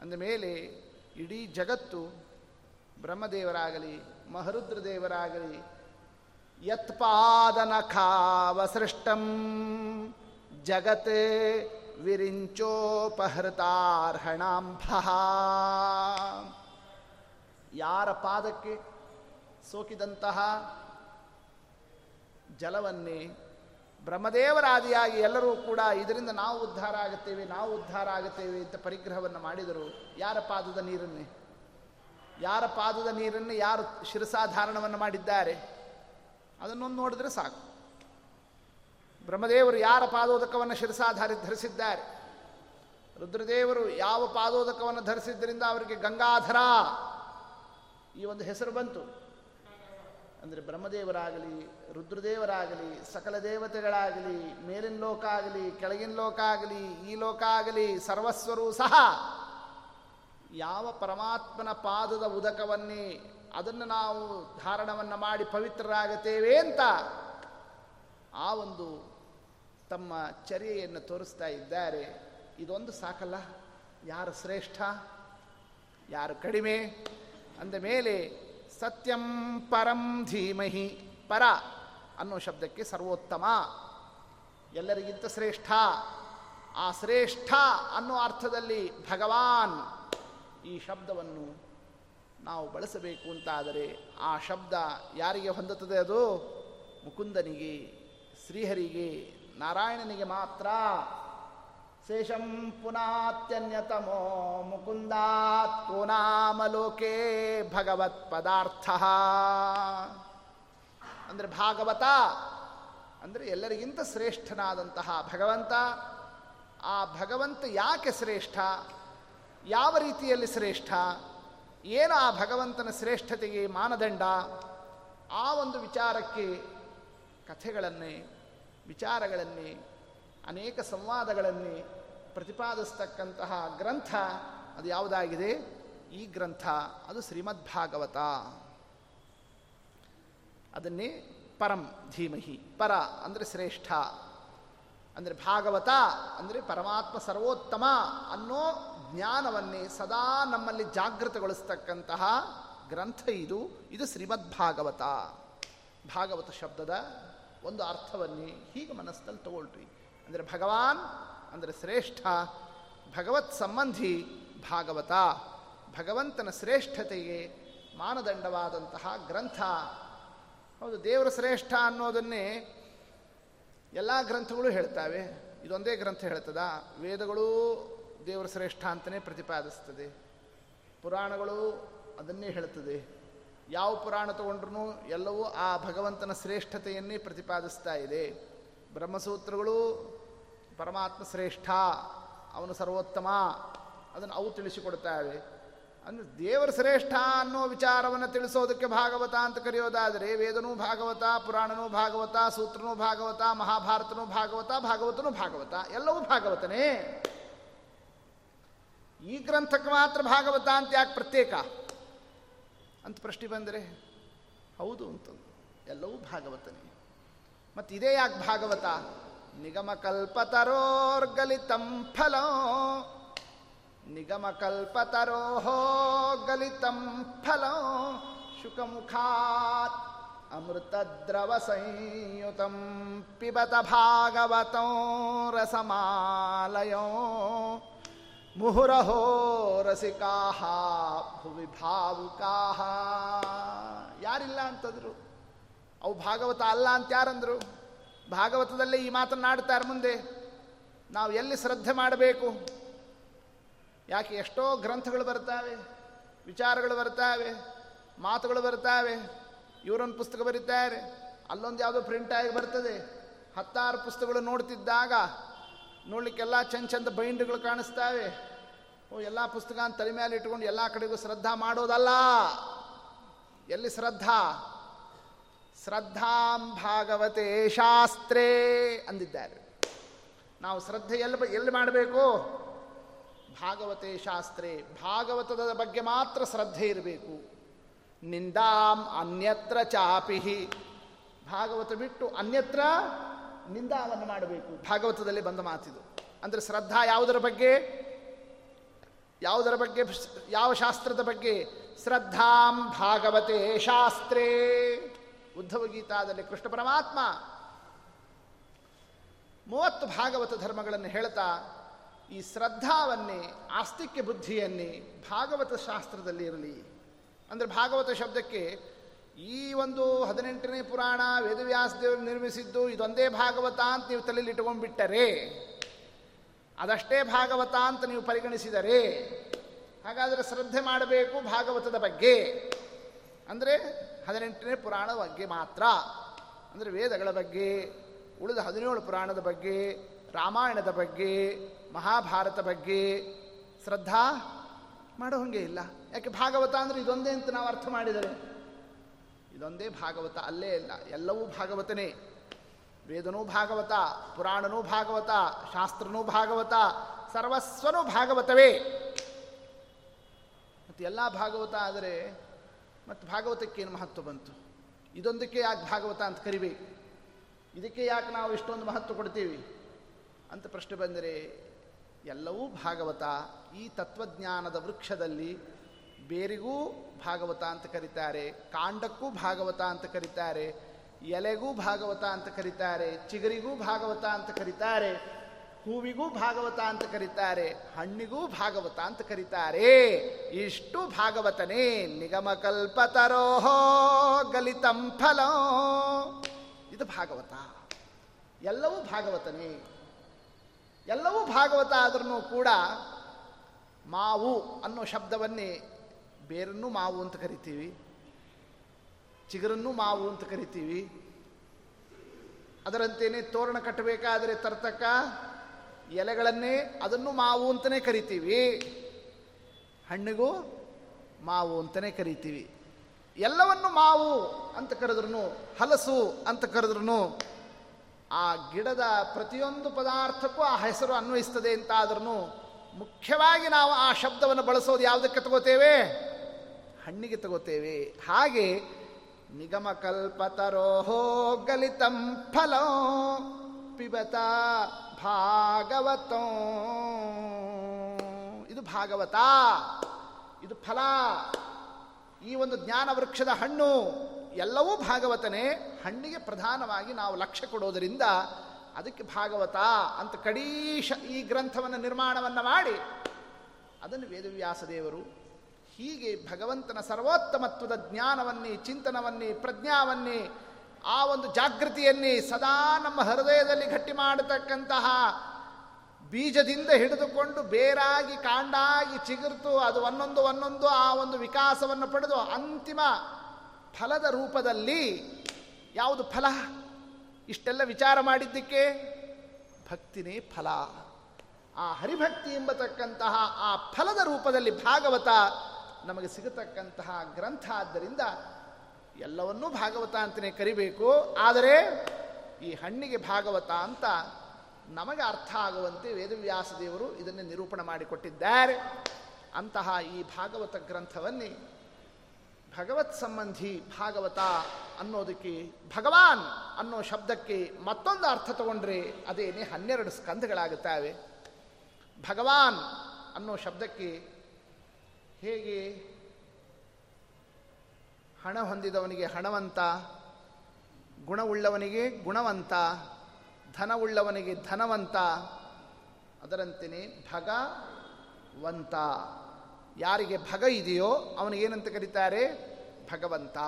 ಅಂದಮೇಲೆ ಇಡೀ ಜಗತ್ತು ಬ್ರಹ್ಮದೇವರಾಗಲಿ ಮಹರುದ್ರ ದೇವರಾಗಲಿ ಯತ್ಪಾದನಖಾವಸೃಷ್ಟಂ ಜಗತ್ ವಿರಿಂಚೋಪಹೃತಾರ್ಹಣಾಂಭ. ಯಾರ ಪಾದಕ್ಕೆ ಸೋಕಿದಂತಹ ಜಲವನ್ನೇ ಬ್ರಹ್ಮದೇವರಾದಿಯಾಗಿ ಎಲ್ಲರೂ ಕೂಡ ಇದರಿಂದ ನಾವು ಉದ್ಧಾರ ಆಗುತ್ತೇವೆ, ನಾವು ಉದ್ಧಾರ ಆಗುತ್ತೇವೆ ಅಂತ ಪರಿಗ್ರಹವನ್ನು ಮಾಡಿದರು. ಯಾರ ಪಾದದ ನೀರನ್ನೇ? ಯಾರ ಪಾದದ ನೀರನ್ನು ಯಾರು ಶಿರಸಾಧಾರಣವನ್ನು ಮಾಡಿದ್ದಾರೆ? ಅದನ್ನೊಂದು ನೋಡಿದ್ರೆ ಸಾಕು. ಬ್ರಹ್ಮದೇವರು ಯಾರ ಪಾದೋದಕವನ್ನು ಶಿರಸಾಧಾರಿ ಧರಿಸಿದ್ದಾರೆ? ರುದ್ರದೇವರು ಯಾವ ಪಾದೋದಕವನ್ನು ಧರಿಸಿದ್ದರಿಂದ ಅವರಿಗೆ ಗಂಗಾಧರ ಈ ಒಂದು ಹೆಸರು ಬಂತು. ಅಂದರೆ ಬ್ರಹ್ಮದೇವರಾಗಲಿ, ರುದ್ರದೇವರಾಗಲಿ, ಸಕಲ ದೇವತೆಗಳಾಗಲಿ, ಮೇಲಿನ ಲೋಕ ಆಗಲಿ, ಕೆಳಗಿನ ಲೋಕ ಆಗಲಿ, ಈ ಲೋಕ ಆಗಲಿ, ಸರ್ವಸ್ವರೂ ಸಹ ಯಾವ ಪರಮಾತ್ಮನ ಪಾದದ ಉದಕವನ್ನೇ ಅದನ್ನು ನಾವು ಧಾರಣವನ್ನು ಮಾಡಿ ಪವಿತ್ರರಾಗುತ್ತೇವೆ ಅಂತ ಆ ಒಂದು ತಮ್ಮ ಚರ್ಯೆಯನ್ನು ತೋರಿಸ್ತಾ ಇದ್ದಾರೆ. ಇದೊಂದು ಸಾಕಲ್ಲ, ಯಾರು ಶ್ರೇಷ್ಠ, ಯಾರು ಕಡಿಮೆ ಅಂದ ಮೇಲೆ ಸತ್ಯಂ ಪರಂ ಧೀಮಹಿ. ಪರ ಅನ್ನೋ ಶಬ್ದಕ್ಕೆ ಸರ್ವೋತ್ತಮ. ಎಲ್ಲರಿಗಿಂತ ಶ್ರೇಷ್ಠ. ಆ ಶ್ರೇಷ್ಠ ಅನ್ನೋ ಅರ್ಥದಲ್ಲಿ ಭಗವಾನ್ ಈ ಶಬ್ದವನ್ನು ನಾವು ಬಳಸಬೇಕು ಅಂತಾದರೆ ಆ ಶಬ್ದ ಯಾರಿಗೆ ಹೊಂದುತ್ತದೆ ಅದು? ಮುಕುಂದನಿಗೆ, ಶ್ರೀಹರಿಗೆ, ನಾರಾಯಣನಿಗೆ ಮಾತ್ರ. ಶೇಷಂ ಪುನಾತ್ಯನ್ಯತಮೋ ಮುಕುಂದಾತ್ ಭಗವತ್ ಪದಾರ್ಥ ಅಂದರೆ ಭಾಗವತ ಅಂದರೆ ಎಲ್ಲರಿಗಿಂತ ಶ್ರೇಷ್ಠನಾದಂತಹ ಭಗವಂತ. ಆ ಭಗವಂತ ಯಾಕೆ ಶ್ರೇಷ್ಠ? ಯಾವ ರೀತಿಯಲ್ಲಿ ಶ್ರೇಷ್ಠ? ಏನು ಆ ಭಗವಂತನ ಶ್ರೇಷ್ಠತೆಗೆ ಮಾನದಂಡ? ಆ ಒಂದು ವಿಚಾರಕ್ಕೆ ಕಥೆಗಳನ್ನೇ, ವಿಚಾರಗಳನ್ನೇ, ಅನೇಕ ಸಂವಾದಗಳನ್ನೇ ಪ್ರತಿಪಾದಿಸ್ತಕ್ಕಂತಹ ಗ್ರಂಥ, ಅದು ಯಾವುದಾಗಿದೆ? ಈ ಗ್ರಂಥ, ಅದು ಶ್ರೀಮದ್ಭಾಗವತ. ಅದನ್ನೇ ಪರಂ ಧೀಮಹಿ, ಪರ ಅಂದರೆ ಶ್ರೇಷ್ಠ, ಅಂದರೆ ಭಾಗವತ ಅಂದರೆ ಪರಮಾತ್ಮ ಸರ್ವೋತ್ತಮ ಅನ್ನೋ ಜ್ಞಾನವನ್ನೇ ಸದಾ ನಮ್ಮಲ್ಲಿ ಜಾಗೃತಗೊಳಿಸ್ತಕ್ಕಂತಹ ಗ್ರಂಥ ಇದು. ಇದು ಶ್ರೀಮದ್ಭಾಗವತ. ಭಾಗವತ ಶಬ್ದದ ಒಂದು ಅರ್ಥವನ್ನೇ ಹೀಗೆ ಮನಸ್ಸಲ್ಲಿ ತಗೊಳ್ರಿ. ಅಂದರೆ ಭಗವಾನ್ ಅಂದರೆ ಶ್ರೇಷ್ಠ, ಭಗವತ್ ಸಂಬಂಧಿ ಭಾಗವತ, ಭಗವಂತನ ಶ್ರೇಷ್ಠತೆಗೆ ಮಾನದಂಡವಾದಂತಹ ಗ್ರಂಥ. ಹೌದು, ದೇವರ ಶ್ರೇಷ್ಠ ಅನ್ನೋದನ್ನೇ ಎಲ್ಲ ಗ್ರಂಥಗಳು ಹೇಳ್ತಾವೆ. ಇದೊಂದೇ ಗ್ರಂಥ ಹೇಳ್ತದ, ವೇದಗಳು ದೇವರ ಶ್ರೇಷ್ಠ ಅಂತಲೇ ಪ್ರತಿಪಾದಿಸ್ತದೆ. ಪುರಾಣಗಳು ಅದನ್ನೇ ಹೇಳ್ತದೆ. ಯಾವ ಪುರಾಣ ತಗೊಂಡ್ರೂ ಎಲ್ಲವೂ ಆ ಭಗವಂತನ ಶ್ರೇಷ್ಠತೆಯನ್ನೇ ಪ್ರತಿಪಾದಿಸ್ತಾ ಇದೆ. ಬ್ರಹ್ಮಸೂತ್ರಗಳು ಪರಮಾತ್ಮ ಶ್ರೇಷ್ಠ, ಅವನು ಸರ್ವೋತ್ತಮ, ಅದನ್ನು ಅವು ತಿಳಿಸಿಕೊಡ್ತಾವೆ ಅಂದರೆ ದೇವರ ಶ್ರೇಷ್ಠ ಅನ್ನೋ ವಿಚಾರವನ್ನು ತಿಳಿಸೋದಕ್ಕೆ ಭಾಗವತ ಅಂತ ಕರೆಯೋದಾದರೆ, ವೇದನೂ ಭಾಗವತ, ಪುರಾಣನೂ ಭಾಗವತ, ಸೂತ್ರನೂ ಭಾಗವತ, ಮಹಾಭಾರತನೂ ಭಾಗವತ, ಭಾಗವತನೂ ಭಾಗವತ, ಎಲ್ಲವೂ ಭಾಗವತನೇ. ಈ ಗ್ರಂಥಕ್ಕೆ ಮಾತ್ರ ಭಾಗವತ ಅಂತ ಯಾಕೆ ಪ್ರತ್ಯೇಕ? ಅಂತ ಪ್ರಶ್ನೆ ಬಂದರೆ, ಹೌದು ಅಂತ ಎಲ್ಲವೂ ಭಾಗವತನೇ. ಮತ್ತು ಇದೇ ಯಾಕೆ ಭಾಗವತ? ನಿಗಮಕಲ್ಪತರೋರ್ಗಲಿತಂ ಫಲೋ. ನಿಗಮಕಲ್ಪತರೋ ಗಲಿತಂ ಫಲೋ. ಶುಕಮುಖಾತ್ ಸಂಯುತಂ ಪಿಬತ ಭಾಗವತೋ ರಸಮಾಲಯೋ. ಮುಹುರಹೋ ರಸಿಕಾ ಭುವಿ ಭಾವುಕಾ ಯಾರಿಲ್ಲ ಅಂತಂದ್ರು? ಅವು ಭಾಗವತ ಅಲ್ಲ ಅಂತ ಯಾರಂದ್ರು? ಭಾಗವತದಲ್ಲೇ ಈ ಮಾತನ್ನಾಡ್ತಾರೆ ಮುಂದೆ. ನಾವು ಎಲ್ಲಿ ಶ್ರದ್ಧೆ ಮಾಡಬೇಕು? ಯಾಕೆ ಎಷ್ಟೋ ಗ್ರಂಥಗಳು ಬರ್ತಾವೆ ವಿಚಾರಗಳು ಬರ್ತಾವೆ ಮಾತುಗಳು ಬರ್ತಾವೆ ಇವರೊಂದು ಪುಸ್ತಕ ಬರೀತಾರೆ, ಅಲ್ಲೊಂದು ಯಾವುದೋ ಪ್ರಿಂಟ್ ಆಗಿ ಬರ್ತದೆ. ಹತ್ತಾರು ಪುಸ್ತಕಗಳು ನೋಡ್ತಿದ್ದಾಗ ನೋಡ್ಲಿಕ್ಕೆಲ್ಲ ಚಂದ ಚಂದ ಬೈಂಡ್ಗಳು ಕಾಣಿಸ್ತಾವೆ. ಓ, ಎಲ್ಲ ಪುಸ್ತಕ ತಲೆ ಮೇಲೆ ಇಟ್ಕೊಂಡು ಎಲ್ಲ ಕಡೆಗೂ ಶ್ರದ್ಧಾ ಮಾಡೋದಲ್ಲ. ಎಲ್ಲಿ ಶ್ರದ್ಧಾ? ಶ್ರದ್ಧಾಂ ಭಾಗವತೆ ಶಾಸ್ತ್ರೇ ಅಂದಿದ್ದಾರೆ. ನಾವು ಶ್ರದ್ಧೆ ಎಲ್ಲಿ ಎಲ್ಲಿ ಮಾಡಬೇಕು? ಭಾಗವತೆ ಶಾಸ್ತ್ರೇ. ಭಾಗವತದ ಬಗ್ಗೆ ಮಾತ್ರ ಶ್ರದ್ಧೆ ಇರಬೇಕು. ನಿಂದಾಂ ಅನ್ಯತ್ರ ಚಾಪಿಹಿ. ಭಾಗವತ ಬಿಟ್ಟು ಅನ್ಯತ್ರ ನಿಂದಾವನ್ನು ಮಾಡಬೇಕು. ಭಾಗವತದಲ್ಲಿ ಬಂದ ಮಾತಿದು. ಅಂದರೆ ಶ್ರದ್ಧಾ ಯಾವುದರ ಬಗ್ಗೆ? ಯಾವುದರ ಬಗ್ಗೆ? ಯಾವ ಶಾಸ್ತ್ರದ ಬಗ್ಗೆ? ಶ್ರದ್ಧಾಂ ಭಾಗವತೆ ಶಾಸ್ತ್ರೇ. ಉದ್ಧವ ಗೀತಾದಲ್ಲಿ ಕೃಷ್ಣ ಪರಮಾತ್ಮ ಮೂವತ್ತು ಭಾಗವತ ಧರ್ಮಗಳನ್ನು ಹೇಳ್ತಾ ಈ ಶ್ರದ್ಧಾವನ್ನೇ, ಆಸ್ತಿಕ್ಯ ಬುದ್ಧಿಯನ್ನೇ ಭಾಗವತ ಶಾಸ್ತ್ರದಲ್ಲಿ ಇರಲಿ. ಅಂದರೆ ಭಾಗವತ ಶಬ್ದಕ್ಕೆ ಈ ಒಂದು ಹದಿನೆಂಟನೇ ಪುರಾಣ ವೇದವ್ಯಾಸದೇವರು ನಿರ್ಮಿಸಿದ್ದು ಇದೊಂದೇ ಭಾಗವತ ಅಂತ ನೀವು ತಲೆಯಲ್ಲಿ ಇಟ್ಕೊಂಡ್ಬಿಟ್ಟರೆ, ಅದಷ್ಟೇ ಭಾಗವತ ಅಂತ ನೀವು ಪರಿಗಣಿಸಿದರೆ, ಹಾಗಾದರೆ ಶ್ರದ್ಧೆ ಮಾಡಬೇಕು ಭಾಗವತದ ಬಗ್ಗೆ. ಅಂದರೆ ಹದಿನೆಂಟನೇ ಪುರಾಣ ಬಗ್ಗೆ ಮಾತ್ರ. ಅಂದರೆ ವೇದಗಳ ಬಗ್ಗೆ, ಉಳಿದ ಹದಿನೇಳು ಪುರಾಣದ ಬಗ್ಗೆ, ರಾಮಾಯಣದ ಬಗ್ಗೆ, ಮಹಾಭಾರತ ಬಗ್ಗೆ ಶ್ರದ್ಧಾ ಮಾಡೋ ಹಾಗೆ ಇಲ್ಲ. ಯಾಕೆ ಭಾಗವತ ಅಂದರೆ ಇದೊಂದೇ ಅಂತ ನಾವು ಅರ್ಥ ಮಾಡಿದರೆ? ಇದೊಂದೇ ಭಾಗವತ ಅಲ್ಲೇ ಇಲ್ಲ. ಎಲ್ಲವೂ ಭಾಗವತನೇ. ವೇದನೂ ಭಾಗವತ, ಪುರಾಣನೂ ಭಾಗವತ, ಶಾಸ್ತ್ರನೂ ಭಾಗವತ, ಸರ್ವಸ್ವನೂ ಭಾಗವತವೇ. ಮತ್ತು ಎಲ್ಲ ಭಾಗವತ ಆದರೆ ಮತ್ತು ಭಾಗವತಕ್ಕೇನು ಮಹತ್ವ ಬಂತು? ಇದೊಂದಕ್ಕೆ ಯಾಕೆ ಭಾಗವತ ಅಂತ ಕರಿಬೇಕು? ಇದಕ್ಕೆ ಯಾಕೆ ನಾವು ಇಷ್ಟೊಂದು ಮಹತ್ವ ಕೊಡ್ತೀವಿ? ಅಂತ ಪ್ರಶ್ನೆ ಬಂದರೆ, ಎಲ್ಲವೂ ಭಾಗವತ, ಈ ತತ್ವಜ್ಞಾನದ ವೃಕ್ಷದಲ್ಲಿ ಬೇರಿಗೂ ಭಾಗವತ ಅಂತ ಕರೀತಾರೆ, ಕಾಂಡಕ್ಕೂ ಭಾಗವತ ಅಂತ ಕರೀತಾರೆ, ಎಲೆಗೂ ಭಾಗವತ ಅಂತ ಕರೀತಾರೆ, ಚಿಗರಿಗೂ ಭಾಗವತ ಅಂತ ಕರೀತಾರೆ ಹೂವಿಗೂ ಭಾಗವತ ಅಂತ ಕರೀತಾರೆ, ಹಣ್ಣಿಗೂ ಭಾಗವತ ಅಂತ ಕರೀತಾರೆ. ಇಷ್ಟು ಭಾಗವತನೇ, ನಿಗಮ ಕಲ್ಪತರೋಹೋ ಗಲಿತಂ ಫಲೋ. ಇದು ಭಾಗವತ. ಎಲ್ಲವೂ ಭಾಗವತನೇ. ಎಲ್ಲವೂ ಭಾಗವತ ಆದ್ರೂ ಕೂಡ ಮಾವು ಅನ್ನೋ ಶಬ್ದವನ್ನೇ ಬೇರನ್ನು ಮಾವು ಅಂತ ಕರಿತೀವಿ, ಚಿಗುರನ್ನು ಮಾವು ಅಂತ ಕರಿತೀವಿ. ಅದರಂತೇನೆ ತೋರಣ ಕಟ್ಟಬೇಕಾದರೆ ತರ್ತಕ್ಕ ಎಲೆಗಳನ್ನೇ ಅದನ್ನು ಮಾವು ಅಂತಲೇ ಕರಿತೀವಿ. ಹಣ್ಣಿಗೂ ಮಾವು ಅಂತಲೇ ಕರಿತೀವಿ. ಎಲ್ಲವನ್ನು ಮಾವು ಅಂತ ಕರೆದ್ರು ಹಲಸು ಅಂತ ಕರೆದ್ರು ಆ ಗಿಡದ ಪ್ರತಿಯೊಂದು ಪದಾರ್ಥಕ್ಕೂ ಆ ಹೆಸರು ಅನ್ವಯಿಸ್ತದೆ ಅಂತ ಆದ್ರೂ ಮುಖ್ಯವಾಗಿ ನಾವು ಆ ಶಬ್ದವನ್ನು ಬಳಸೋದು ಯಾವುದಕ್ಕೆ ತಗೋತೇವೆ? ಹಣ್ಣಿಗೆ ತಗೋತೇವೆ. ಹಾಗೆ ನಿಗಮ ಕಲ್ಪತರೋಹೋ ಗಲಿತಂ ಫಲೋ ಪಿಬತ ಭಾಗವತೋ. ಇದು ಭಾಗವತ, ಇದು ಫಲ. ಈ ಒಂದು ಜ್ಞಾನ ವೃಕ್ಷದ ಹಣ್ಣು ಎಲ್ಲವೂ ಭಾಗವತನೇ. ಹಣ್ಣಿಗೆ ಪ್ರಧಾನವಾಗಿ ನಾವು ಲಕ್ಷ್ಯ ಕೊಡೋದರಿಂದ ಅದಕ್ಕೆ ಭಾಗವತ ಅಂತ ಕಡೀಶ ಈ ಗ್ರಂಥವನ್ನು ನಿರ್ಮಾಣವನ್ನು ಮಾಡಿ ಅದನ್ನು ವೇದವ್ಯಾಸ ದೇವರು ಹೀಗೆ ಭಗವಂತನ ಸರ್ವೋತ್ತಮತ್ವದ ಜ್ಞಾನವನ್ನೇ, ಚಿಂತನವನ್ನೇ, ಪ್ರಜ್ಞಾವನ್ನೇ ಆ ಒಂದು ಜಾಗೃತಿಯನ್ನೇ ಸದಾ ನಮ್ಮ ಹೃದಯದಲ್ಲಿ ಗಟ್ಟಿ ಮಾಡತಕ್ಕಂತಹ ಬೀಜದಿಂದ ಹಿಡಿದುಕೊಂಡು ಬೇರಾಗಿ ಕಾಂಡಾಗಿ ಚಿಗುರ್ತು ಅದು ಒಂದೊಂದು ಒಂದೊಂದು ಆ ಒಂದು ವಿಕಾಸವನ್ನು ಪಡೆದು ಅಂತಿಮ ಫಲದ ರೂಪದಲ್ಲಿ ಯಾವುದು ಫಲ? ಇಷ್ಟೆಲ್ಲ ವಿಚಾರ ಮಾಡಿದ್ದಕ್ಕೆ ಭಕ್ತಿನೇ ಫಲ. ಆ ಹರಿಭಕ್ತಿ ಎಂಬತಕ್ಕಂತಹ ಆ ಫಲದ ರೂಪದಲ್ಲಿ ಭಾಗವತ ನಮಗೆ ಸಿಗತಕ್ಕಂತಹ ಗ್ರಂಥ ಆದ್ದರಿಂದ ಎಲ್ಲವನ್ನೂ ಭಾಗವತ ಅಂತಲೇ ಕರಿಬೇಕು. ಆದರೆ ಈ ಹಣ್ಣಿಗೆ ಭಾಗವತ ಅಂತ ನಮಗೆ ಅರ್ಥ ಆಗುವಂತೆ ವೇದವ್ಯಾಸ ದೇವರು ಇದನ್ನೇ ನಿರೂಪಣೆ ಮಾಡಿಕೊಟ್ಟಿದ್ದಾರೆ. ಅಂತಹ ಈ ಭಾಗವತ ಗ್ರಂಥವನ್ನೇ ಭಗವತ್ ಸಂಬಂಧಿ ಭಾಗವತ ಅನ್ನೋದಕ್ಕೆ ಭಗವಾನ್ ಅನ್ನೋ ಶಬ್ದಕ್ಕೆ ಮತ್ತೊಂದು ಅರ್ಥ ತಗೊಂಡ್ರೆ ಅದೇನೆ ಹನ್ನೆರಡು ಸ್ಕಂಧಗಳಾಗುತ್ತವೆ. ಭಗವಾನ್ ಅನ್ನೋ ಶಬ್ದಕ್ಕೆ ಹೇಗೆ ಹಣ ಹೊಂದಿದವನಿಗೆ ಹಣವಂತ, ಗುಣವುಳ್ಳವನಿಗೆ ಗುಣವಂತ, ಧನವುಳ್ಳವನಿಗೆ ಧನವಂತ, ಅದರಂತೆಯೇ ಭಗವಂತ. ಯಾರಿಗೆ ಭಗ ಇದೆಯೋ ಅವನಿಗೇನಂತ ಕರೀತಾರೆ? ಭಗವಂತ.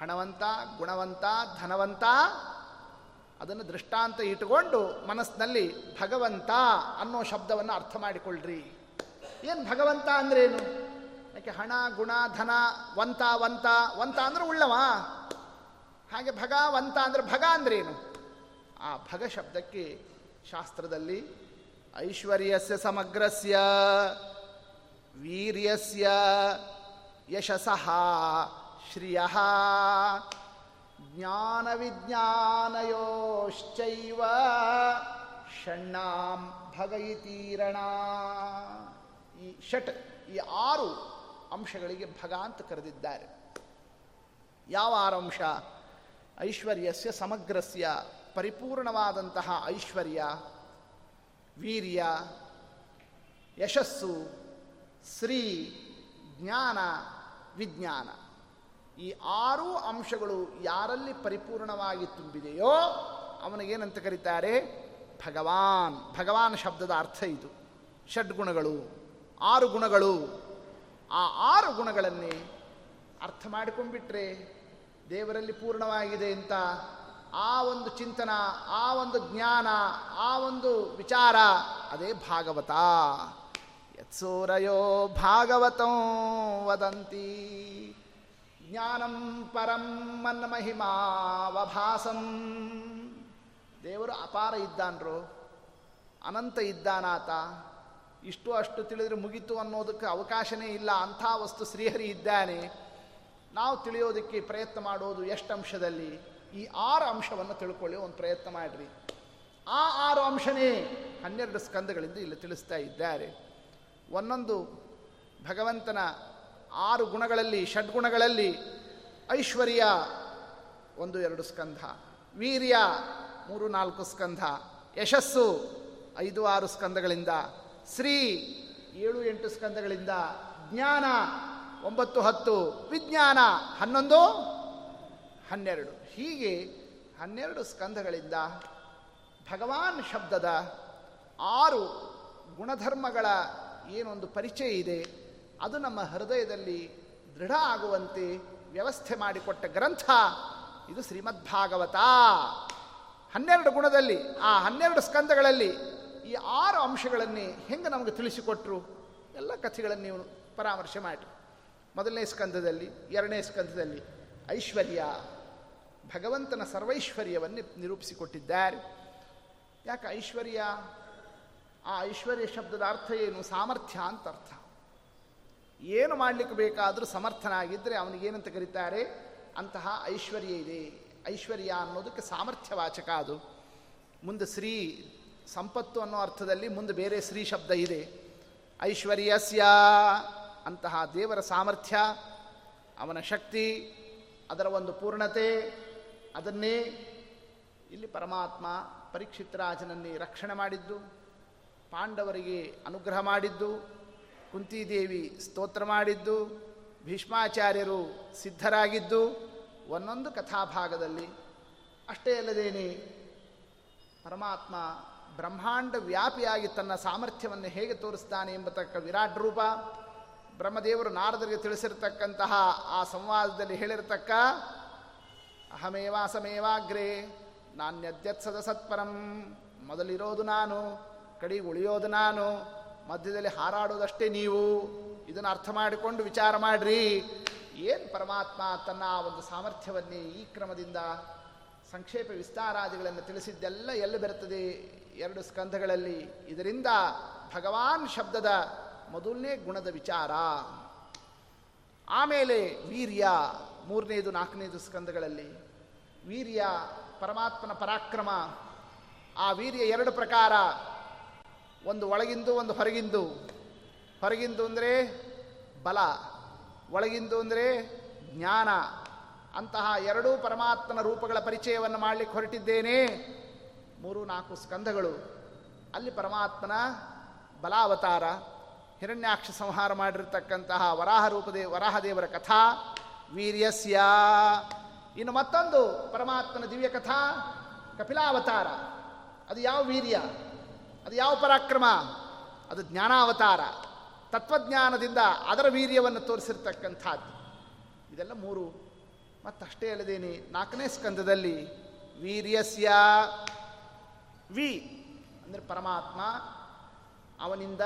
ಹಣವಂತ, ಗುಣವಂತ, ಧನವಂತ, ಅದನ್ನು ದೃಷ್ಟಾಂತ ಇಟ್ಟುಕೊಂಡು ಮನಸ್ಸಿನಲ್ಲಿ ಭಗವಂತ ಅನ್ನೋ ಶಬ್ದವನ್ನು ಅರ್ಥ ಮಾಡಿಕೊಳ್ಳ್ರಿ ಏನು ಭಗವಂತ ಅಂದ್ರೇನು? ಯಾಕೆ ಹಣ, ಗುಣ, ಧನ, ವಂತ ವಂತ ವಂತ ಅಂದ್ರೆ ಉಳ್ಳವ. ಹಾಗೆ ಭಗವಂತ ಅಂದ್ರೆ ಭಗ ಅಂದ್ರೇನು? ಆ ಭಗ ಶಬ್ದಕ್ಕೆ ಶಾಸ್ತ್ರದಲ್ಲಿ ಐಶ್ವರ್ಯಸ್ಯ ಸಮಗ್ರಸ್ಯ, ವೀರ್ಯಸ್ಯ ಯಶಸಃ, ಶ್ರಿಯ, ಜ್ಞಾನವಿಜ್ಞಾನಯೋಶ್ಚೈವ ಷಣ್ಣಾಂ ಭಗಯಿತೀರಣ ಈ ಷಟ್, ಈ ಆರು ಅಂಶಗಳಿಗೆ ಭಗ ಅಂತ ಕರೆದಿದ್ದಾರೆ. ಯಾವ ಅಂಶ ಐಶ್ವರ್ಯಸ್ಯ ಸಮಗ್ರಸ್ಯ, ಪರಿಪೂರ್ಣವಾದಂತಹ ಐಶ್ವರ್ಯ, ವೀರ್ಯ, ಯಶಸ್ಸು ಶ್ರೀ ಜ್ಞಾನ, ವಿಜ್ಞಾನ. ಈ ಆರು ಅಂಶಗಳು ಯಾರಲ್ಲಿ ಪರಿಪೂರ್ಣವಾಗಿ ತುಂಬಿದೆಯೋ ಅವನಿಗೇನಂತ ಕರೀತಾರೆ? ಭಗವಾನ್. ಭಗವಾನ್ ಶಬ್ದದ ಅರ್ಥ ಇದು. ಷಡ್ಗುಣಗಳು. ಆರು ಗುಣಗಳು. ಆ ಆರು ಗುಣಗಳನ್ನೇ ಅರ್ಥ ಮಾಡಿಕೊಂಡ್ಬಿಟ್ರೆ ದೇವರಲ್ಲಿ ಪೂರ್ಣವಾಗಿದೆ ಅಂತ ಆ ಒಂದು ಚಿಂತನ, ಆ ಒಂದು ಜ್ಞಾನ, ಆ ಒಂದು ವಿಚಾರ, ಅದೇ ಭಾಗವತ. ಯತ್ಸೂರಯೋ ಭಾಗವತಂ ವದಂತಿ. ಜ್ಞಾನಂ ಪರಂ ಮನ್ನ ಮಹಿಮಾವಭಾಸಂ ದೇವರು ಅಪಾರ ಇದ್ದಾನ್ರು, ಅನಂತ ಇದ್ದಾನಾತ ಇಷ್ಟು ಅಷ್ಟು ತಿಳಿದ್ರೆ ಮುಗಿತು ಅನ್ನೋದಕ್ಕೆ ಅವಕಾಶನೇ ಇಲ್ಲ, ಅಂಥ ವಸ್ತು ಶ್ರೀಹರಿ ಇದ್ದಾನೆ. ನಾವು ತಿಳಿಯೋದಕ್ಕೆ ಪ್ರಯತ್ನ ಮಾಡೋದು ಎಷ್ಟು ಅಂಶದಲ್ಲಿ? ಈ ಆರು ಅಂಶವನ್ನು ತಿಳ್ಕೊಳ್ಳಿ, ಒಂದು ಪ್ರಯತ್ನ ಮಾಡಿರಿ. ಆ ಆರು ಅಂಶನೇ ಹನ್ನೆರಡು ಸ್ಕಂದಗಳಿಂದ ಇಲ್ಲಿ ತಿಳಿಸ್ತಾ ಇದ್ದಾರೆ. ಒಂದೊಂದು ಭಗವಂತನ ಆರು ಗುಣಗಳಲ್ಲಿ, ಷಡ್ಗುಣಗಳಲ್ಲಿ ಐಶ್ವರ್ಯ ಒಂದು ಎರಡು ಸ್ಕಂಧ, ವೀರ್ಯ ಮೂರು ನಾಲ್ಕು ಸ್ಕಂಧ, ಯಶಸ್ಸು ಐದು ಆರು ಸ್ಕಂದಗಳಿಂದ ಶ್ರೀ ಏಳು ಎಂಟು ಸ್ಕಂದಗಳಿಂದ ಜ್ಞಾನ, ಒಂಬತ್ತು ಹತ್ತು, ವಿಜ್ಞಾನ, ಹನ್ನೊಂದು, ಹನ್ನೆರಡು. ಹೀಗೆ ಹನ್ನೆರಡು ಸ್ಕಂದಗಳಿಂದ ಭಗವಾನ್ ಶಬ್ದದ ಆರು ಗುಣಧರ್ಮಗಳ ಏನೊಂದು ಪರಿಚಯ ಇದೆ, ಅದು ನಮ್ಮ ಹೃದಯದಲ್ಲಿ ದೃಢ ಆಗುವಂತೆ ವ್ಯವಸ್ಥೆ ಮಾಡಿಕೊಟ್ಟ ಗ್ರಂಥ, ಇದು ಶ್ರೀಮದ್ಭಾಗವತ. ಹನ್ನೆರಡು ಗುಣದಲ್ಲಿ, ಆ ಹನ್ನೆರಡು ಸ್ಕಂದಗಳಲ್ಲಿ ಈ ಆರು ಅಂಶಗಳನ್ನೇ ಹೆಂಗೆ ನಮಗೆ ತಿಳಿಸಿಕೊಟ್ರು? ಎಲ್ಲ ಕಥೆಗಳನ್ನು ನೀವು ಪರಾಮರ್ಶೆ ಮಾಡಿ ಮೊದಲನೇ ಸ್ಕಂದದಲ್ಲಿ, ಎರಡನೇ ಸ್ಕಂದದಲ್ಲಿ ಐಶ್ವರ್ಯ, ಭಗವಂತನ ಸರ್ವೈಶ್ವರ್ಯವನ್ನು ನಿರೂಪಿಸಿಕೊಟ್ಟಿದ್ದಾರೆ. ಯಾಕೆ ಐಶ್ವರ್ಯ? ಆ ಐಶ್ವರ್ಯ ಶಬ್ದದ ಅರ್ಥ ಏನು? ಸಾಮರ್ಥ್ಯ ಅಂತ ಅರ್ಥ. ಏನು ಮಾಡಲಿಕ್ಕೆ ಬೇಕಾದರೂ ಸಮರ್ಥನಾಗಿದ್ದರೆ ಅವನಿಗೇನಂತ ಕರೀತಾರೆ? ಅಂತಹ ಐಶ್ವರ್ಯ ಇದೆ. ಐಶ್ವರ್ಯ ಅನ್ನೋದಕ್ಕೆ ಸಾಮರ್ಥ್ಯವಾಚಕ ಅದು. ಮುಂದೆ ಶ್ರೀ ಸಂಪತ್ತು ಅನ್ನೋ ಅರ್ಥದಲ್ಲಿ ಮುಂದೆ ಬೇರೆ ಶ್ರೀ ಶಬ್ದ ಇದೆ. ಐಶ್ವರ್ಯಸ್ಯ ಅಂತಹ ದೇವರ ಸಾಮರ್ಥ್ಯ, ಅವನ ಶಕ್ತಿ, ಅದರ ಒಂದು ಪೂರ್ಣತೆ, ಅದನ್ನೇ ಇಲ್ಲಿ ಪರಮಾತ್ಮ ಪರೀಕ್ಷಿತ್ ರಾಜನನ್ನೇ ರಕ್ಷಣೆ ಮಾಡಿದ್ದು, ಪಾಂಡವರಿಗೆ ಅನುಗ್ರಹ ಮಾಡಿದ್ದು, ಕುಂತಿದೇವಿ ಸ್ತೋತ್ರ ಮಾಡಿದ್ದು, ಭೀಷ್ಮಾಚಾರ್ಯರು ಸಿದ್ಧರಾಗಿದ್ದು, ಒಂದೊಂದು ಕಥಾಭಾಗದಲ್ಲಿ ಅಷ್ಟೇ ಅಲ್ಲದೇನೆ ಪರಮಾತ್ಮ ಬ್ರಹ್ಮಾಂಡ ವ್ಯಾಪಿಯಾಗಿ ತನ್ನ ಸಾಮರ್ಥ್ಯವನ್ನು ಹೇಗೆ ತೋರಿಸ್ತಾನೆ ಎಂಬತಕ್ಕ ವಿರಾಟ್ ರೂಪ, ಬ್ರಹ್ಮದೇವರು ನಾರದರಿಗೆ ತಿಳಿಸಿರತಕ್ಕಂತಹ ಆ ಸಂವಾದದಲ್ಲಿ ಹೇಳಿರತಕ್ಕ ಅಹಮೇವಾಸಮೇವಾಗ್ರೇ ನಾನ್ಯದ್ಯತ್ಸದ ಸತ್ಪರಂ, ಮೊದಲಿರೋದು ನಾನು ಕಡಿ ಉಳಿಯೋದು ನಾನು, ಮಧ್ಯದಲ್ಲಿ ಹಾರಾಡೋದಷ್ಟೇ ನೀವು, ಇದನ್ನು ಅರ್ಥ ಮಾಡಿಕೊಂಡು ವಿಚಾರ ಮಾಡ್ರಿ. ಏನು ಪರಮಾತ್ಮ ತನ್ನ ಒಂದು ಸಾಮರ್ಥ್ಯವನ್ನೇ ಈ ಕ್ರಮದಿಂದ ಸಂಕ್ಷೇಪ ವಿಸ್ತಾರಾದಿಗಳನ್ನು ತಿಳಿಸಿದ್ದೆಲ್ಲ ಎಲ್ಲಿ ಎರಡು ಸ್ಕಂಧಗಳಲ್ಲಿ ಇದರಿಂದ ಭಗವಾನ್ ಶಬ್ದದ ಮೊದಲನೇ ಗುಣದ ವಿಚಾರ. ಆಮೇಲೆ ವೀರ್ಯ, ಮೂರನೇದು, ನಾಲ್ಕನೇದು ಸ್ಕಂದಗಳಲ್ಲಿ ವೀರ್ಯ, ಪರಮಾತ್ಮನ ಪರಾಕ್ರಮ, ಆ ವೀರ್ಯ ಎರಡು ಪ್ರಕಾರ, ಒಂದು ಒಳಗಿಂದು, ಒಂದು ಹೊರಗಿಂದು. ಹೊರಗಿಂದು ಅಂದರೆ ಬಲ, ಒಳಗಿಂದು ಅಂದರೆ ಜ್ಞಾನ. ಅಂತಹ ಎರಡೂ ಪರಮಾತ್ಮನ ರೂಪಗಳ ಪರಿಚಯವನ್ನು ಮಾಡಲಿಕ್ಕೆ ಹೊರಟಿದ್ದೇನೆ. ಮೂರು ನಾಲ್ಕು ಸ್ಕಂದಗಳು. ಅಲ್ಲಿ ಪರಮಾತ್ಮನ ಬಲಾವತಾರ, ಹಿರಣ್ಯಾಕ್ಷ ಸಂಹಾರ ಮಾಡಿರ್ತಕ್ಕಂತಹ ವರಾಹ ರೂಪದೇ ವರಾಹದೇವರ ಕಥಾ, ವೀರ್ಯಸ್ಯ. ಇನ್ನು ಮತ್ತೊಂದು ಪರಮಾತ್ಮನ ದಿವ್ಯ ಕಥಾ, ಕಪಿಲಾವತಾರ. ಅದು ಯಾವ ವೀರ್ಯ? ಅದು ಯಾವ ಪರಾಕ್ರಮ? ಅದು ಜ್ಞಾನಾವತಾರ. ತತ್ವಜ್ಞಾನದಿಂದ ಅದರ ವೀರ್ಯವನ್ನು ತೋರಿಸಿರ್ತಕ್ಕಂಥದ್ದು. ಇದೆಲ್ಲ ಮೂರು. ಮತ್ತಷ್ಟೇ ಅಲ್ಲದೇನೆ ನಾಲ್ಕನೇ ಸ್ಕಂದದಲ್ಲಿ ವೀರ್ಯಸ್ಯ. ವಿ, ಅಂದರೆ ಪರಮಾತ್ಮ, ಅವನಿಂದ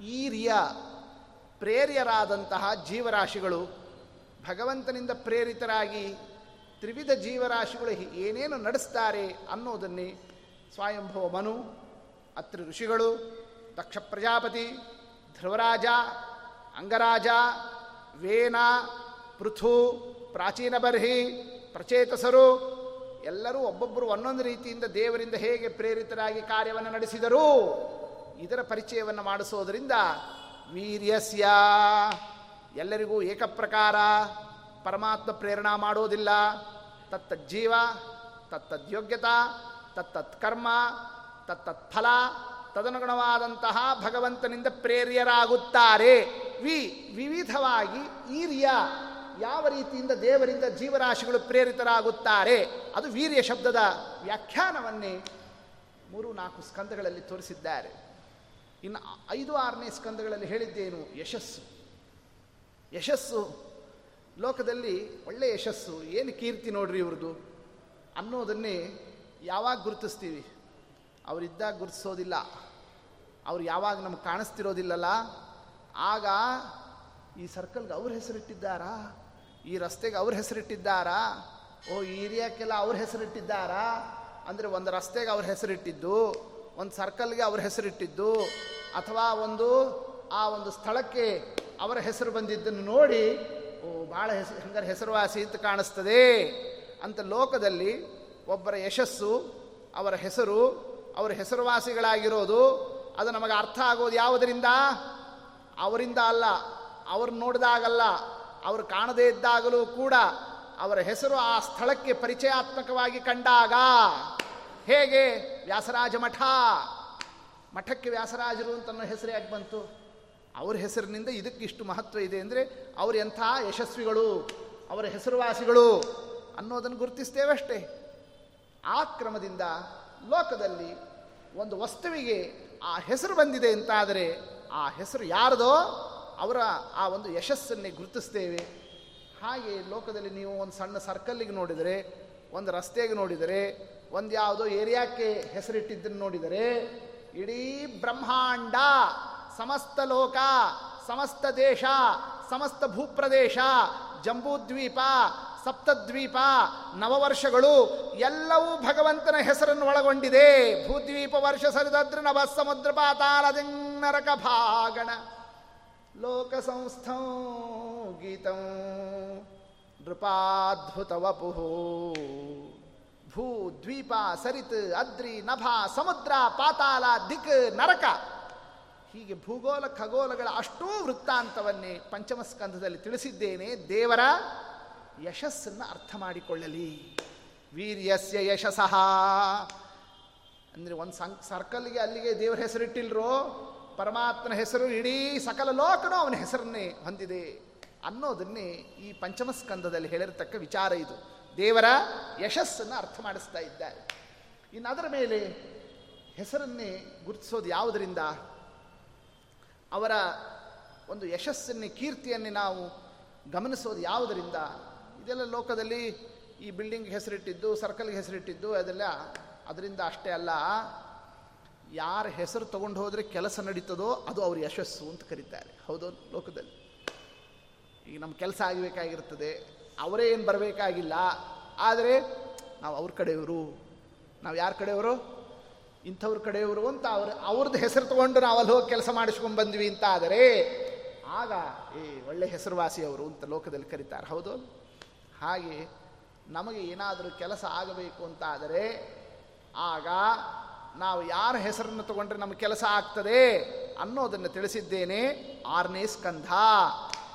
ಈರಿಯ, ಪ್ರೇರ್ಯರಾದಂತಹ ಜೀವರಾಶಿಗಳು, ಭಗವಂತನಿಂದ ಪ್ರೇರಿತರಾಗಿ ತ್ರಿವಿಧ ಜೀವರಾಶಿಗಳು ಏನೇನು ನಡೆಸ್ತಾರೆ ಅನ್ನೋದನ್ನೇ ಸ್ವಯಂಭವ ಮನು, ಅತ್ರಿ ಋಷಿಗಳು, ದಕ್ಷ ಪ್ರಜಾಪತಿ ಧ್ರುವರಾಜ ಅಂಗರಾಜ ವೇನ ಪೃಥು, ಪ್ರಾಚೀನ ಬರ್ಹಿ, ಪ್ರಚೇತಸರು ಎಲ್ಲರೂ ಒಬ್ಬೊಬ್ಬರು ಒಂದೊಂದು ರೀತಿಯಿಂದ ದೇವರಿಂದ ಹೇಗೆ ಪ್ರೇರಿತರಾಗಿ ಕಾರ್ಯವನ್ನು ನಡೆಸಿದರು? ಇದರ ಪರಿಚಯವನ್ನು ಮಾಡಿಸೋದರಿಂದ ವೀರ್ಯಸ್ಯ. ಎಲ್ಲರಿಗೂ ಏಕಪ್ರಕಾರ ಪರಮಾತ್ಮ ಪ್ರೇರಣಾ ಮಾಡೋದಿಲ್ಲ. ತತ್ತಜ್ಜೀವ, ತತ್ತದ್ಯೋಗ್ಯತಾ ತತ್ತತ್ ಕರ್ಮ ತತ್ತತ್ ಫಲ ತದನುಗುಣವಾದಂತಹ ಭಗವಂತನಿಂದ ಪ್ರೇರ್ಯರಾಗುತ್ತಾರೆ. ವಿ, ವಿವಿಧವಾಗಿ ಈರ್ಯ ಯಾವ ರೀತಿಯಿಂದ ದೇವರಿಂದ ಜೀವರಾಶಿಗಳು ಪ್ರೇರಿತರಾಗುತ್ತಾರೆ? ಅದು ವೀರ್ಯ ಶಬ್ದದ ವ್ಯಾಖ್ಯಾನವನ್ನೇ ಮೂರು ನಾಲ್ಕು ಸ್ಕಂದಗಳಲ್ಲಿ ತೋರಿಸಿದ್ದಾರೆ. ಇನ್ನು ಐದು ಆರನೇ ಸ್ಕಂದಗಳಲ್ಲಿ ಹೇಳಿದ್ದೇನು? ಯಶಸ್ಸು. ಯಶಸ್ಸು. ಲೋಕದಲ್ಲಿ ಒಳ್ಳೆಯ ಯಶಸ್ಸು. ಏನು ಕೀರ್ತಿ ನೋಡ್ರಿ ಇವ್ರದ್ದು? ಅನ್ನೋದನ್ನೇ ಯಾವಾಗ ಗುರುತಿಸ್ತೀವಿ? ಅವರಿದ್ದಾಗ ಗುರುತಿಸೋದಿಲ್ಲ. ಅವ್ರು ಯಾವಾಗ ನಮ್ಗೆ ಕಾಣಿಸ್ತಿರೋದಿಲ್ಲಲ್ಲ? ಆಗ ಈ ಸರ್ಕಲ್ಗೆ ಅವ್ರ ಹೆಸರಿಟ್ಟಿದ್ದಾರಾ? ಈ ರಸ್ತೆಗೆ ಅವ್ರ ಹೆಸರಿಟ್ಟಿದ್ದಾರಾ? ಓ, ಈ ಏರಿಯಾಕ್ಕೆಲ್ಲ ಅವ್ರ ಹೆಸರಿಟ್ಟಿದ್ದಾರಾ? ಅಂದರೆ ಒಂದು ರಸ್ತೆಗೆ ಅವ್ರ ಹೆಸರಿಟ್ಟಿದ್ದು, ಒಂದು ಸರ್ಕಲ್ಗೆ ಅವ್ರ ಹೆಸರಿಟ್ಟಿದ್ದು, ಅಥವಾ ಒಂದು, ಆ ಒಂದು ಸ್ಥಳಕ್ಕೆ ಅವರ ಹೆಸರು ಬಂದಿದ್ದನ್ನು ನೋಡಿ, ಓ ಭಾಳ ಹೆಸರು ಹಂಗಾರೆ ಹೆಸರುವಾಸಿ ಅಂತ ಕಾಣಿಸ್ತದೆ ಅಂತ ಲೋಕದಲ್ಲಿ ಒಬ್ಬರ ಯಶಸ್ಸು, ಅವರ ಹೆಸರು, ಅವರ ಹೆಸರುವಾಸಿಗಳಾಗಿರೋದು, ಅದು ನಮಗೆ ಅರ್ಥ ಆಗೋದು ಯಾವುದರಿಂದ? ಅವರಿಂದ ಅಲ್ಲ, ಅವ್ರನ್ನ ನೋಡಿದಾಗಲ್ಲ. ಅವರು ಕಾಣದೇ ಇದ್ದಾಗಲೂ ಕೂಡ ಅವರ ಹೆಸರು ಆ ಸ್ಥಳಕ್ಕೆ ಪರಿಚಯಾತ್ಮಕವಾಗಿ ಕಂಡಾಗ ಹೇಗೆ ವ್ಯಾಸರಾಜ ಮಠ? ಮಠಕ್ಕೆ ವ್ಯಾಸರಾಜರು ಅಂತ ಅನ್ನೋ ಹೆಸರು ಯಾಕೆ ಬಂತು? ಅವ್ರ ಹೆಸರಿನಿಂದ ಇದಕ್ಕೆ ಇಷ್ಟು ಮಹತ್ವ ಇದೆ ಅಂದರೆ ಅವರು ಎಂಥ ಯಶಸ್ವಿಗಳು, ಅವರ ಹೆಸರುವಾಸಿಗಳು ಅನ್ನೋದನ್ನು ಗುರುತಿಸ್ತೇವೆ ಅಷ್ಟೇ ಆ ಕ್ರಮದಿಂದ ಲೋಕದಲ್ಲಿ ಒಂದು ವಸ್ತುವಿಗೆ ಆ ಹೆಸರು ಬಂದಿದೆ ಅಂತಾದರೆ ಆ ಹೆಸರು ಯಾರದೋ ಅವರ ಆ ಒಂದು ಯಶಸ್ಸನ್ನೇ ಗುರುತಿಸ್ತೇವೆ. ಹಾಗೆ ಲೋಕದಲ್ಲಿ ನೀವು ಒಂದು ಸಣ್ಣ ಸರ್ಕಲ್ಲಿಗೆ ನೋಡಿದರೆ, ಒಂದು ರಸ್ತೆಗೆ ನೋಡಿದರೆ, ಒಂದು ಯಾವುದೋ ಏರಿಯಾಕ್ಕೆ ಹೆಸರಿಟ್ಟಿದ್ದನ್ನು ನೋಡಿದರೆ, ಇಡೀ ಬ್ರಹ್ಮಾಂಡ, ಸಮಸ್ತ ಲೋಕ, ಸಮಸ್ತ ದೇಶ, ಸಮಸ್ತ ಭೂಪ್ರದೇಶ, ಜಂಬೂದ್ವೀಪ, ಸಪ್ತದ್ವೀಪ, ನವವರ್ಷಗಳು ಎಲ್ಲವೂ ಭಗವಂತನ ಹೆಸರನ್ನು ಒಳಗೊಂಡಿದೆ. ಭೂದ್ವೀಪ ವರ್ಷ ಸರಿದದ್ರ ನವ ಸಮುದ್ರ ಪಾತಾಳ ನರಕ ಭಾಗಣ. ಲೋಕ गीतं ವಪು ಭೂ ದ್ವೀಪ ಸರಿತ್ ಅದ್ರಿ ನಭಾ ಸಮುದ್ರ ಪಾತಾಲ ದಿಕ್ ನರಕ. ಹೀಗೆ ಭೂಗೋಲ ಖಗೋಲಗಳ ಅಷ್ಟೂ ವೃತ್ತಾಂತವನ್ನೇ ಪಂಚಮ ಸ್ಕಂಧದಲ್ಲಿ ತಿಳಿಸಿದ್ದೇನೆ ದೇವರ ಯಶಸ್ಸನ್ನು ಅರ್ಥ ಮಾಡಿಕೊಳ್ಳಲಿ. ವೀರ್ಯಸ್ಯ ಯಶಸಃ. ಅಂದರೆ ಒಂದು ಸಂ ಸರ್ಕಲ್ಗೆ ಅಲ್ಲಿಗೆ ದೇವರ ಹೆಸರಿಟ್ಟಿಲ್ರೋ? ಪರಮಾತ್ಮನ ಹೆಸರು ಇಡೀ ಸಕಲ ಲೋಕನೂ ಅವನ ಹೆಸರನ್ನೇ ಹೊಂದಿದೆ ಅನ್ನೋದನ್ನೇ ಈ ಪಂಚಮ ಸ್ಕಂದದಲ್ಲಿ ಹೇಳಿರತಕ್ಕ ವಿಚಾರ ಇದು. ದೇವರ ಯಶಸ್ಸನ್ನು ಅರ್ಥ ಮಾಡಿಸ್ತಾ ಇದ್ದಾರೆ. ಇನ್ನು ಅದರ ಮೇಲೆ ಹೆಸರನ್ನೇ ಗುರುತಿಸೋದು ಯಾವುದರಿಂದ? ಅವರ ಒಂದು ಯಶಸ್ಸನ್ನೇ, ಕೀರ್ತಿಯನ್ನೇ ನಾವು ಗಮನಿಸೋದು ಯಾವುದರಿಂದ? ಇದೆಲ್ಲ ಲೋಕದಲ್ಲಿ ಈ ಬಿಲ್ಡಿಂಗ್ ಹೆಸರಿಟ್ಟಿದ್ದು, ಸರ್ಕಲ್ಗೆ ಹೆಸರಿಟ್ಟಿದ್ದು, ಅದೆಲ್ಲ ಅದರಿಂದ ಅಷ್ಟೇ ಅಲ್ಲ. ಯಾರ ಹೆಸರು ತಗೊಂಡು ಹೋದರೆ ಕೆಲಸ ನಡೀತದೋ ಅದು ಅವ್ರ ಯಶಸ್ಸು ಅಂತ ಕರೀತಾರೆ. ಹೌದು ಲೋಕದಲ್ಲಿ. ಈಗ ನಮ್ಮ ಕೆಲಸ ಆಗಬೇಕಾಗಿರ್ತದೆ. ಅವರೇ ಏನು ಬರಬೇಕಾಗಿಲ್ಲ. ಆದರೆ ನಾವು ಅವ್ರ ಕಡೆಯವರು, ನಾವು ಯಾರ ಕಡೆಯವರು? ಇಂಥವ್ರ ಕಡೆಯವರು ಅಂತ ಅವ್ರ ಅವ್ರದ್ದು ಹೆಸರು ತಗೊಂಡು ನಾವು ಅಲ್ಲಿ ಹೋಗಿ ಕೆಲಸ ಮಾಡಿಸ್ಕೊಂಡು ಬಂದ್ವಿ ಅಂತ ಆದರೆ ಆಗ ಏ ಒಳ್ಳೆ ಹೆಸರುವಾಸಿಯವರು ಅಂತ ಲೋಕದಲ್ಲಿ ಕರೀತಾರೆ. ಹೌದು? ಹಾಗೆ ನಮಗೆ ಏನಾದರೂ ಕೆಲಸ ಆಗಬೇಕು ಅಂತ ಆದರೆ ಆಗ ನಾವು ಯಾರ ಹೆಸರನ್ನು ತಗೊಂಡ್ರೆ ನಮ್ಮ ಕೆಲಸ ಆಗ್ತದೆ ಅನ್ನೋದನ್ನು ತಿಳಿಸಿದ್ದೇನೆ. ಆರನೇ ಸ್ಕಂಧ.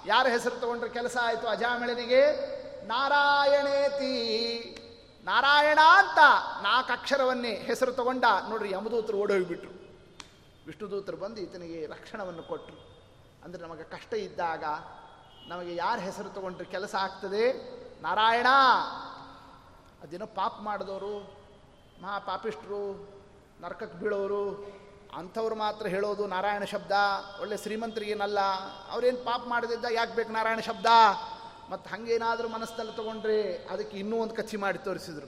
ಯಾರ ಹೆಸರು ತಗೊಂಡ್ರೆ ಕೆಲಸ ಆಯಿತು ಅಜಾಮಿಳನಿಗೆ? ನಾರಾಯಣೇತಿ ನಾರಾಯಣ ಅಂತ ನಾಲ್ಕು ಅಕ್ಷರವನ್ನೇ ಹೆಸರು ತಗೊಂಡ ನೋಡ್ರಿ ಯಮದೂತರು ಓಡೋಗಿಬಿಟ್ರು. ವಿಷ್ಣುದೂತರು ಬಂದು ಈತನಿಗೆ ರಕ್ಷಣವನ್ನು ಕೊಟ್ಟರು ಅಂದರೆ ನಮಗೆ ಕಷ್ಟ ಇದ್ದಾಗ ನಮಗೆ ಯಾರ ಹೆಸರು ತಗೊಂಡ್ರೆ ಕೆಲಸ ಆಗ್ತದೆ? ನಾರಾಯಣ. ಅದೇನೋ ಪಾಪ ಮಾಡಿದವರು ಮಹಾ ಪಾಪಿಷ್ಟ್ರು ನರಕಕ್ಕೆ ಬೀಳೋರು, ಅಂಥವ್ರು ಮಾತ್ರ ಹೇಳೋದು ನಾರಾಯಣ ಶಬ್ದ, ಒಳ್ಳೆ ಶ್ರೀಮಂತರಿಗೇನಲ್ಲ, ಅವ್ರೇನು ಪಾಪ ಮಾಡದಿದ್ದ ಯಾಕೆ ಬೇಕು ನಾರಾಯಣ ಶಬ್ದ? ಮತ್ತು ಹಂಗೇನಾದರೂ ಮನಸ್ಸಲ್ಲಿ ತೊಗೊಂಡ್ರೆ ಅದಕ್ಕೆ ಇನ್ನೂ ಒಂದು ಕಚ್ಚಿ ಮಾಡಿ ತೋರಿಸಿದ್ರು.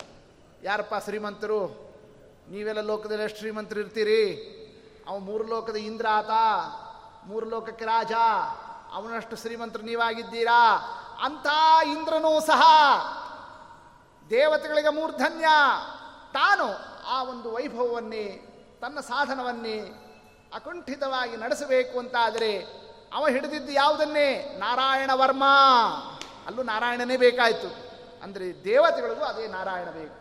ಯಾರಪ್ಪ ಶ್ರೀಮಂತರು? ನೀವೆಲ್ಲ ಲೋಕದಲ್ಲಿ ಎಷ್ಟು ಶ್ರೀಮಂತರು ಇರ್ತೀರಿ? ಅವ ಮೂರು ಲೋಕದ ಇಂದ್ರ ಆತ, ಮೂರು ಲೋಕಕ್ಕೆ ರಾಜ, ಅವನಷ್ಟು ಶ್ರೀಮಂತರು ನೀವಾಗಿದ್ದೀರಾ? ಅಂಥ ಇಂದ್ರನೂ ಸಹ ದೇವತೆಗಳಿಗೆ ಮೂರ್ಧನ್ಯ. ತಾನು ಆ ಒಂದು ವೈಭವವನ್ನೇ, ತನ್ನ ಸಾಧನವನ್ನೇ ಅಕುಂಠಿತವಾಗಿ ನಡೆಸಬೇಕು ಅಂತಾದರೆ ಅವ ಹಿಡಿದಿದ್ದು ಯಾವುದನ್ನೇ? ನಾರಾಯಣ ವರ್ಮ. ಅಲ್ಲೂ ನಾರಾಯಣನೇ ಬೇಕಾಯಿತು. ಅಂದರೆ ದೇವತೆಗಳಿಗೂ ಅದೇ ನಾರಾಯಣ ಬೇಕು.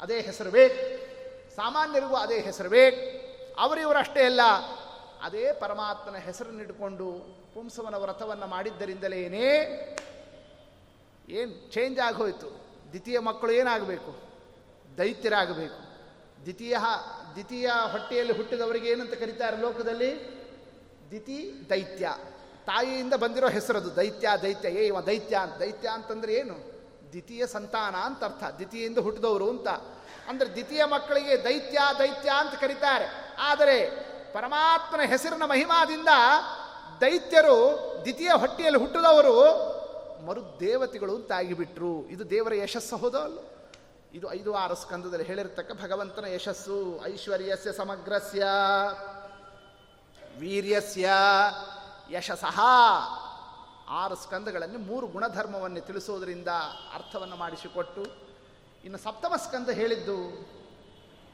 ಅದೇ ಹೆಸರು ಬೇಕು. ಸಾಮಾನ್ಯರಿಗೂ ಅದೇ ಹೆಸರು ಬೇಕು. ಅವರಿವರಷ್ಟೇ ಅಲ್ಲ, ಅದೇ ಪರಮಾತ್ಮನ ಹೆಸರನ್ನಿಟ್ಟುಕೊಂಡು ಪುಂಸವನ ವ್ರತವನ್ನು ಮಾಡಿದ್ದರಿಂದಲೇನೇ ಏನು ಚೇಂಜ್ ಆಗೋಯ್ತು ದ್ವಿತೀಯ ಮಕ್ಕಳು ಏನಾಗಬೇಕು? ದೈತ್ಯರಾಗಬೇಕು. ದ್ವಿತೀಯ ದ್ವಿತೀಯ ಹೊಟ್ಟೆಯಲ್ಲಿ ಹುಟ್ಟಿದವರಿಗೆ ಏನಂತ ಕರೀತಾರೆ ಲೋಕದಲ್ಲಿ? ದಿತಿ ದೈತ್ಯ. ತಾಯಿಯಿಂದ ಬಂದಿರೋ ಹೆಸರದು, ದೈತ್ಯ ದೈತ್ಯ, ಏ ಇವ ದೈತ್ಯ ಅಂತ. ದೈತ್ಯ ಅಂತಂದ್ರೆ ಏನು? ದ್ವಿತೀಯ ಸಂತಾನ ಅಂತ ಅರ್ಥ. ದ್ವಿತೀಯಿಂದ ಹುಟ್ಟಿದವರು ಅಂತ. ಅಂದ್ರೆ ದ್ವಿತೀಯ ಮಕ್ಕಳಿಗೆ ದೈತ್ಯ ದೈತ್ಯ ಅಂತ ಕರೀತಾರೆ ಆದರೆ ಪರಮಾತ್ಮನ ಹೆಸರಿನ ಮಹಿಮಾದಿಂದ ದೈತ್ಯರು ದ್ವಿತೀಯ ಹೊಟ್ಟೆಯಲ್ಲಿ ಹುಟ್ಟಿದವರು ಮರುದೇವತೆಗಳು ಅಂತ ಆಗಿಬಿಟ್ರು. ಇದು ದೇವರ ಯಶಸ್ಸು ಹೌದೋ ಅಲ್ಲ? ಇದು ಐದು ಆರು ಸ್ಕಂದದಲ್ಲಿ ಹೇಳಿರ್ತಕ್ಕ ಭಗವಂತನ ಯಶಸ್ಸು. ಐಶ್ವರ್ಯಸ್ಯ ಸಮಗ್ರಸ್ಯ. ವೀರ್ಯಸ್ಯ ಯಶಸಃ ಆರು ಸ್ಕಂದಗಳನ್ನು ಮೂರು ಗುಣಧರ್ಮವನ್ನು ತಿಳಿಸೋದರಿಂದ ಅರ್ಥವನ್ನು ಮಾಡಿಸಿಕೊಟ್ಟು, ಇನ್ನು ಸಪ್ತಮ ಸ್ಕಂದ ಹೇಳಿದ್ದು,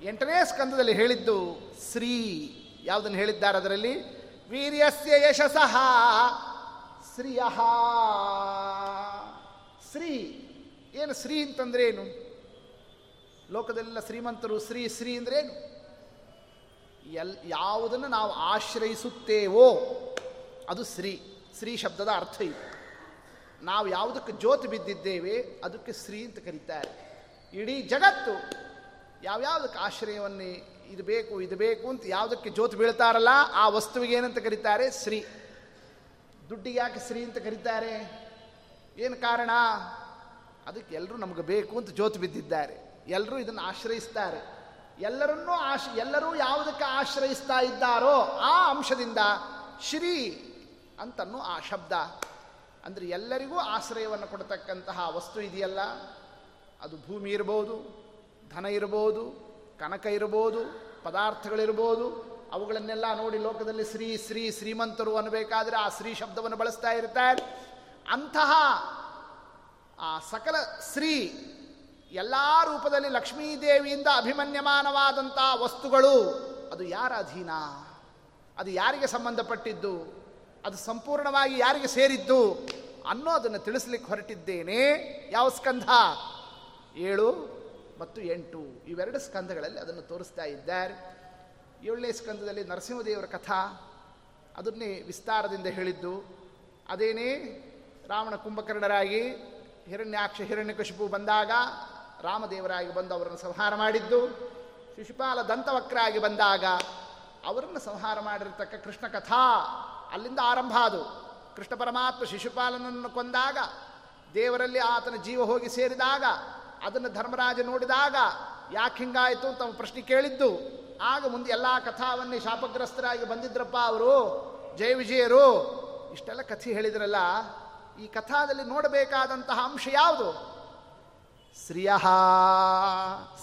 ಎಂಟನೇ ಸ್ಕಂದದಲ್ಲಿ ಹೇಳಿದ್ದು ಶ್ರೀ. ಯಾವುದನ್ನು ಹೇಳಿದ್ದಾರೆ ಅದರಲ್ಲಿ? ವೀರ್ಯಸ್ಯ ಯಶಸಃ ಶ್ರೀಯ ಶ್ರೀ. ಏನು ಶ್ರೀ ಅಂತಂದ್ರೆ ಏನು? ಲೋಕದೆಲ್ಲ ಶ್ರೀಮಂತರು ಶ್ರೀ ಶ್ರೀ ಅಂದ್ರೆ ಏನು ಎಲ್, ಯಾವುದನ್ನು ನಾವು ಆಶ್ರಯಿಸುತ್ತೇವೋ ಅದು ಶ್ರೀ ಶ್ರೀ ಶಬ್ದದ ಅರ್ಥ ಇದು. ನಾವು ಯಾವುದಕ್ಕೆ ಜ್ಯೋತಿ ಬಿದ್ದಿದ್ದೇವೆ ಅದಕ್ಕೆ ಶ್ರೀ ಅಂತ ಕರೀತಾರೆ. ಇಡೀ ಜಗತ್ತು ಯಾವ್ಯಾವುದಕ್ಕೆ ಆಶ್ರಯವನ್ನೇ ಇದು ಬೇಕು ಇದು ಬೇಕು ಅಂತ ಯಾವುದಕ್ಕೆ ಜ್ಯೋತಿ ಬೀಳ್ತಾರಲ್ಲ ಆ ವಸ್ತುವಿಗೆ ಏನಂತ ಕರೀತಾರೆ? ಶ್ರೀ. ದುಡ್ಡಿಗೆ ಯಾಕೆ ಶ್ರೀ ಅಂತ ಕರೀತಾರೆ? ಏನು ಕಾರಣ? ಅದಕ್ಕೆ ಎಲ್ಲರೂ ನಮಗೆ ಬೇಕು ಅಂತ ಜ್ಯೋತಿ ಬಿದ್ದಿದ್ದಾರೆ. ಎಲ್ಲರೂ ಇದನ್ನು ಆಶ್ರಯಿಸ್ತಾರೆ. ಎಲ್ಲರನ್ನೂ ಆಶ್, ಎಲ್ಲರೂ ಯಾವುದಕ್ಕೆ ಆಶ್ರಯಿಸ್ತಾ ಇದ್ದಾರೋ ಆ ಅಂಶದಿಂದ ಶ್ರೀ ಅಂತನ್ನೋ ಆ ಶಬ್ದ. ಅಂದರೆ ಎಲ್ಲರಿಗೂ ಆಶ್ರಯವನ್ನು ಕೊಡತಕ್ಕಂತಹ ವಸ್ತು ಇದೆಯಲ್ಲ? ಅದು ಭೂಮಿ ಇರ್ಬೋದು, ಧನ ಇರ್ಬೋದು, ಕನಕ ಇರ್ಬೋದು, ಪದಾರ್ಥಗಳಿರ್ಬೋದು. ಅವುಗಳನ್ನೆಲ್ಲ ನೋಡಿ ಲೋಕದಲ್ಲಿ ಶ್ರೀ ಶ್ರೀ, ಶ್ರೀಮಂತರು ಅನ್ನಬೇಕಾದರೆ ಆ ಶ್ರೀ ಶಬ್ದವನ್ನು ಬಳಸ್ತಾ ಇರ್ತಾರೆ. ಅಂತಹ ಆ ಸಕಲ ಶ್ರೀ ಎಲ್ಲ ರೂಪದಲ್ಲಿ ಲಕ್ಷ್ಮೀದೇವಿಯಿಂದ ಅಭಿಮನ್ಯಮಾನವಾದಂಥ ವಸ್ತುಗಳು, ಅದು ಯಾರ ಅಧೀನ? ಅದು ಯಾರಿಗೆ ಸಂಬಂಧಪಟ್ಟಿದ್ದು? ಅದು ಸಂಪೂರ್ಣವಾಗಿ ಯಾರಿಗೆ ಸೇರಿದ್ದು? ಅನ್ನೋದನ್ನು ತಿಳಿಸ್ಲಿಕ್ಕೆ ಹೊರಟಿದ್ದೇನೆ. ಯಾವ ಸ್ಕಂಧ? ಏಳು ಮತ್ತು ಎಂಟು. ಇವೆರಡು ಸ್ಕಂಧಗಳಲ್ಲಿ ಅದನ್ನು ತೋರಿಸ್ತಾ ಇದ್ದಾರೆ. ಏಳನೇ ಸ್ಕಂದದಲ್ಲಿ ನರಸಿಂಹದೇವರ ಕಥಾ, ಅದನ್ನೇ ವಿಸ್ತಾರದಿಂದ ಹೇಳಿದ್ದು. ಅದೇನೇ ರಾವಣ ಕುಂಭಕರ್ಣರಾಗಿ ಹಿರಣ್ಯಾಕ್ಷ ಹಿರಣ್ಯಕಶಿಪು ಬಂದಾಗ ರಾಮದೇವರಾಗಿ ಬಂದು ಅವರನ್ನು ಸಂಹಾರ ಮಾಡಿದ್ದು, ಶಿಶುಪಾಲ ದಂತವಕ್ರಾಗಿ ಬಂದಾಗ ಅವರನ್ನು ಸಂಹಾರ ಮಾಡಿರ್ತಕ್ಕ ಕೃಷ್ಣ ಕಥಾ ಅಲ್ಲಿಂದ ಆರಂಭ ಅದು ಕೃಷ್ಣ ಪರಮಾತ್ಮ ಶಿಶುಪಾಲನನ್ನು ಕೊಂದಾಗ, ದೇವರಲ್ಲಿ ಆತನ ಜೀವ ಹೋಗಿ ಸೇರಿದಾಗ, ಅದನ್ನು ಧರ್ಮರಾಜ ನೋಡಿದಾಗ ಯಾಕೆ ಹಿಂಗಾಯಿತು ಅಂತ ಪ್ರಶ್ನೆ ಕೇಳಿದ್ದು. ಆಗ ಮುಂದೆ ಎಲ್ಲ ಕಥಾವನ್ನೇ ಶಾಪಗ್ರಸ್ತರಾಗಿ ಬಂದಿದ್ರಪ್ಪ ಅವರು. ಜಯ ವಿಜಯರು. ಇಷ್ಟೆಲ್ಲ ಕಥೆ ಹೇಳಿದ್ರಲ್ಲ, ಈ ಕಥಾದಲ್ಲಿ ನೋಡಬೇಕಾದಂತಹ ಅಂಶ ಯಾವುದು? ಶ್ರೀಯ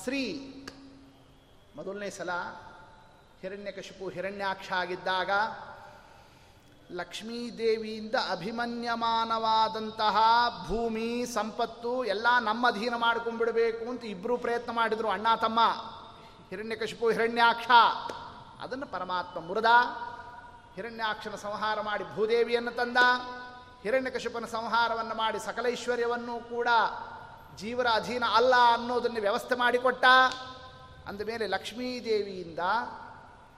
ಶ್ರೀ. ಮೊದಲನೇ ಸಲ ಹಿರಣ್ಯಕಶಿಪು ಹಿರಣ್ಯಾಕ್ಷ ಆಗಿದ್ದಾಗ ಲಕ್ಷ್ಮೀದೇವಿಯಿಂದ ಅಭಿಮನ್ಯಮಾನವಾದಂತಹ ಭೂಮಿ, ಸಂಪತ್ತು ಎಲ್ಲ ನಮ್ಮ ಅಧೀನ ಮಾಡ್ಕೊಂಡ್ಬಿಡಬೇಕು ಅಂತ ಇಬ್ಬರು ಪ್ರಯತ್ನ ಮಾಡಿದರು. ಅಣ್ಣ, ತಮ್ಮ, ಹಿರಣ್ಯಕಶಿಪು, ಹಿರಣ್ಯಾಕ್ಷ. ಅದನ್ನು ಪರಮಾತ್ಮ ಮುರಿದ. ಹಿರಣ್ಯಾಕ್ಷನ ಸಂಹಾರ ಮಾಡಿ ಭೂದೇವಿಯನ್ನು ತಂದ. ಹಿರಣ್ಯಕಶಿಪನ ಸಂಹಾರವನ್ನು ಮಾಡಿ ಸಕಲೈಶ್ವರ್ಯವನ್ನು ಕೂಡ ಜೀವರ ಅಧೀನ ಅಲ್ಲ ಅನ್ನೋದನ್ನು ವ್ಯವಸ್ಥೆ ಮಾಡಿಕೊಟ್ಟ. ಅಂದಮೇಲೆ ಲಕ್ಷ್ಮೀದೇವಿಯಿಂದ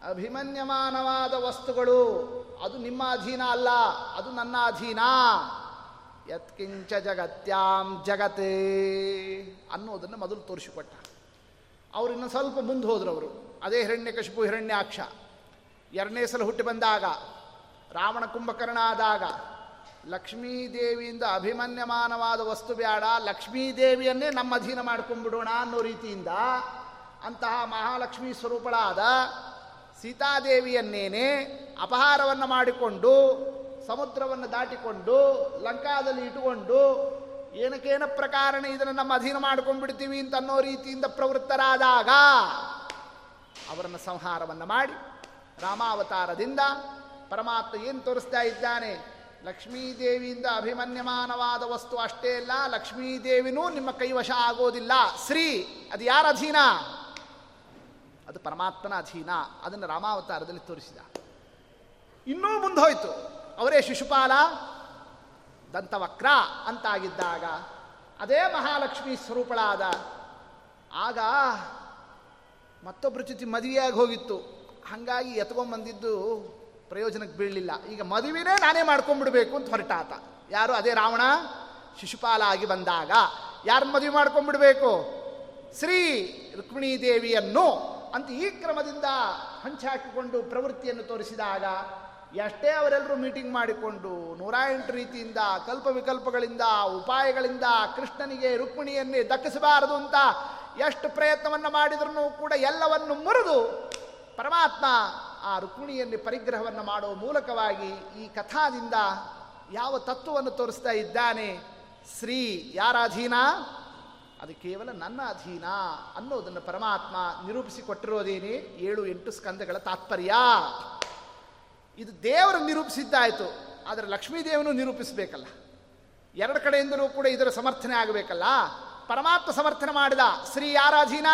ಅಭಿಮನ್ಯಮಾನವಾದ ವಸ್ತುಗಳು, ಅದು ನಿಮ್ಮ ಅಧೀನ ಅಲ್ಲ, ಅದು ನನ್ನ ಅಧೀನ. ಯತ್ಕಿಂಚ ಜಗತ್ಯಾಂ ಜಗತ್ತೇ ಅನ್ನೋದನ್ನು ಮೊದಲು ತೋರಿಸಿಕೊಟ್ಟ. ಅವರು ಇನ್ನೊಂದು ಸ್ವಲ್ಪ ಮುಂದೆ ಹೋದರು ಅವರು. ಅದೇ ಹಿರಣ್ಯಕಶಿಪು ಹಿರಣ್ಯಾಕ್ಷ. ಎರಡನೇ ಸಲ ಹುಟ್ಟಿ ಬಂದಾಗ, ರಾವಣ ಕುಂಭಕರ್ಣ ಆದಾಗ ಲಕ್ಷ್ಮೀದೇವಿಯಿಂದ ಅಭಿಮನ್ಯಮಾನವಾದ ವಸ್ತು ಬೇಡ, ಲಕ್ಷ್ಮೀದೇವಿಯನ್ನೇ ನಮ್ಮ ಅಧೀನ ಮಾಡ್ಕೊಂಡ್ಬಿಡೋಣ ಅನ್ನೋ ರೀತಿಯಿಂದ ಅಂತಹ ಮಹಾಲಕ್ಷ್ಮೀ ಸ್ವರೂಪಳಾದ ಸೀತಾದೇವಿಯನ್ನೇನೆ ಅಪಹಾರವನ್ನು ಮಾಡಿಕೊಂಡು, ಸಮುದ್ರವನ್ನು ದಾಟಿಕೊಂಡು, ಲಂಕಾದಲ್ಲಿ ಇಟ್ಟುಕೊಂಡು, ಏನಕ್ಕೇನ ಪ್ರಕಾರಣ ಇದನ್ನು ನಮ್ಮ ಅಧೀನ ಮಾಡ್ಕೊಂಡ್ಬಿಡ್ತೀವಿ ಅಂತ ಅನ್ನೋ ರೀತಿಯಿಂದ ಪ್ರವೃತ್ತರಾದಾಗ ಅವರನ್ನು ಸಂಹಾರವನ್ನು ಮಾಡಿ ರಾಮಾವತಾರದಿಂದ ಪರಮಾತ್ಮ ಏನು ತೋರಿಸ್ತಾ ಇದ್ದಾನೆ? ಲಕ್ಷ್ಮೀದೇವಿಯಿಂದ ಅಭಿಮನ್ಯಮಾನವಾದ ವಸ್ತು ಅಷ್ಟೇ ಅಲ್ಲ, ಲಕ್ಷ್ಮೀದೇವಿನೂ ನಿಮ್ಮ ಕೈವಶ ಆಗೋದಿಲ್ಲ. ಶ್ರೀ, ಅದು ಯಾರ ಅಧೀನ? ಅದು ಪರಮಾತ್ಮನ ಅಧೀನ. ಅದನ್ನು ರಾಮಾವತಾರದಲ್ಲಿ ತೋರಿಸಿದ. ಇನ್ನೂ ಮುಂದೆ ಹೋಯಿತು. ಅವರೇ ಶಿಶುಪಾಲ, ದಂತವಕ್ರ ಅಂತಾಗಿದ್ದಾಗ ಅದೇ ಮಹಾಲಕ್ಷ್ಮಿ ಸ್ವರೂಪಳಾದ. ಆಗ ಮತ್ತೊಬ್ಬರ ಜೊತೆ ಮದುವೆಯಾಗಿ ಹೋಗಿತ್ತು. ಹಾಗಾಗಿ ಎತ್ಕೊಂಡ್ಬಂದಿದ್ದು ಪ್ರಯೋಜನಕ್ಕೆ ಬೀಳಲಿಲ್ಲ. ಈಗ ಮದುವೆನೇ ನಾನೇ ಮಾಡ್ಕೊಂಡ್ಬಿಡ್ಬೇಕು ಅಂತ ಹೊರಟ ಆತ ಯಾರು ಅದೇ ರಾವಣ? ಶಿಶುಪಾಲ ಆಗಿ ಬಂದಾಗ. ಯಾರು ಮದುವೆ ಮಾಡ್ಕೊಂಡ್ಬಿಡ್ಬೇಕು ಶ್ರೀ ರುಕ್ಮಿಣೀ ದೇವಿಯನ್ನು ಅಂತ ಈ ಕ್ರಮದಿಂದ ಹಂಚಾಕಿಕೊಂಡು ಪ್ರವೃತ್ತಿಯನ್ನು ತೋರಿಸಿದಾಗ ಎಷ್ಟೇ ಅವರೆಲ್ಲರೂ ಮೀಟಿಂಗ್ ಮಾಡಿಕೊಂಡು ನೂರ ಎಂಟು ರೀತಿಯಿಂದ, ಕಲ್ಪ ವಿಕಲ್ಪಗಳಿಂದ, ಉಪಾಯಗಳಿಂದ ಕೃಷ್ಣನಿಗೆ ರುಕ್ಮಿಣಿಯನ್ನೇ ದಕ್ಕಿಸಬಾರದು ಅಂತ ಎಷ್ಟು ಪ್ರಯತ್ನವನ್ನು ಮಾಡಿದ್ರೂ ಕೂಡ ಎಲ್ಲವನ್ನು ಮುರಿದು ಪರಮಾತ್ಮ ಆ ರುಕ್ಮಿಣಿಯಲ್ಲಿ ಪರಿಗ್ರಹವನ್ನು ಮಾಡುವ ಮೂಲಕವಾಗಿ ಈ ಕಥಾದಿಂದ ಯಾವ ತತ್ವವನ್ನು ತೋರಿಸ್ತಾ ಇದ್ದಾನೆ? ಶ್ರೀ ಯಾರ ಅಧೀನ ಅದು ಕೇವಲ ನನ್ನ ಅಧೀನ ಅನ್ನೋದನ್ನು ಪರಮಾತ್ಮ ನಿರೂಪಿಸಿಕೊಟ್ಟಿರೋದೇನೆ. ಏಳು ಎಂಟು ಸ್ಕಂದಗಳ ತಾತ್ಪರ್ಯ. ಇದು ದೇವರು ನಿರೂಪಿಸಿದ್ದಾಯಿತು, ಆದರೆ ಲಕ್ಷ್ಮೀದೇವನು ನಿರೂಪಿಸಬೇಕಲ್ಲ. ಎರಡು ಕಡೆಯಿಂದಲೂ ಕೂಡ ಇದರ ಸಮರ್ಥನೆ ಆಗಬೇಕಲ್ಲ. ಪರಮಾತ್ಮ ಸಮರ್ಥನೆ ಮಾಡಿದ ಶ್ರೀ ಯಾರ ಅಧೀನ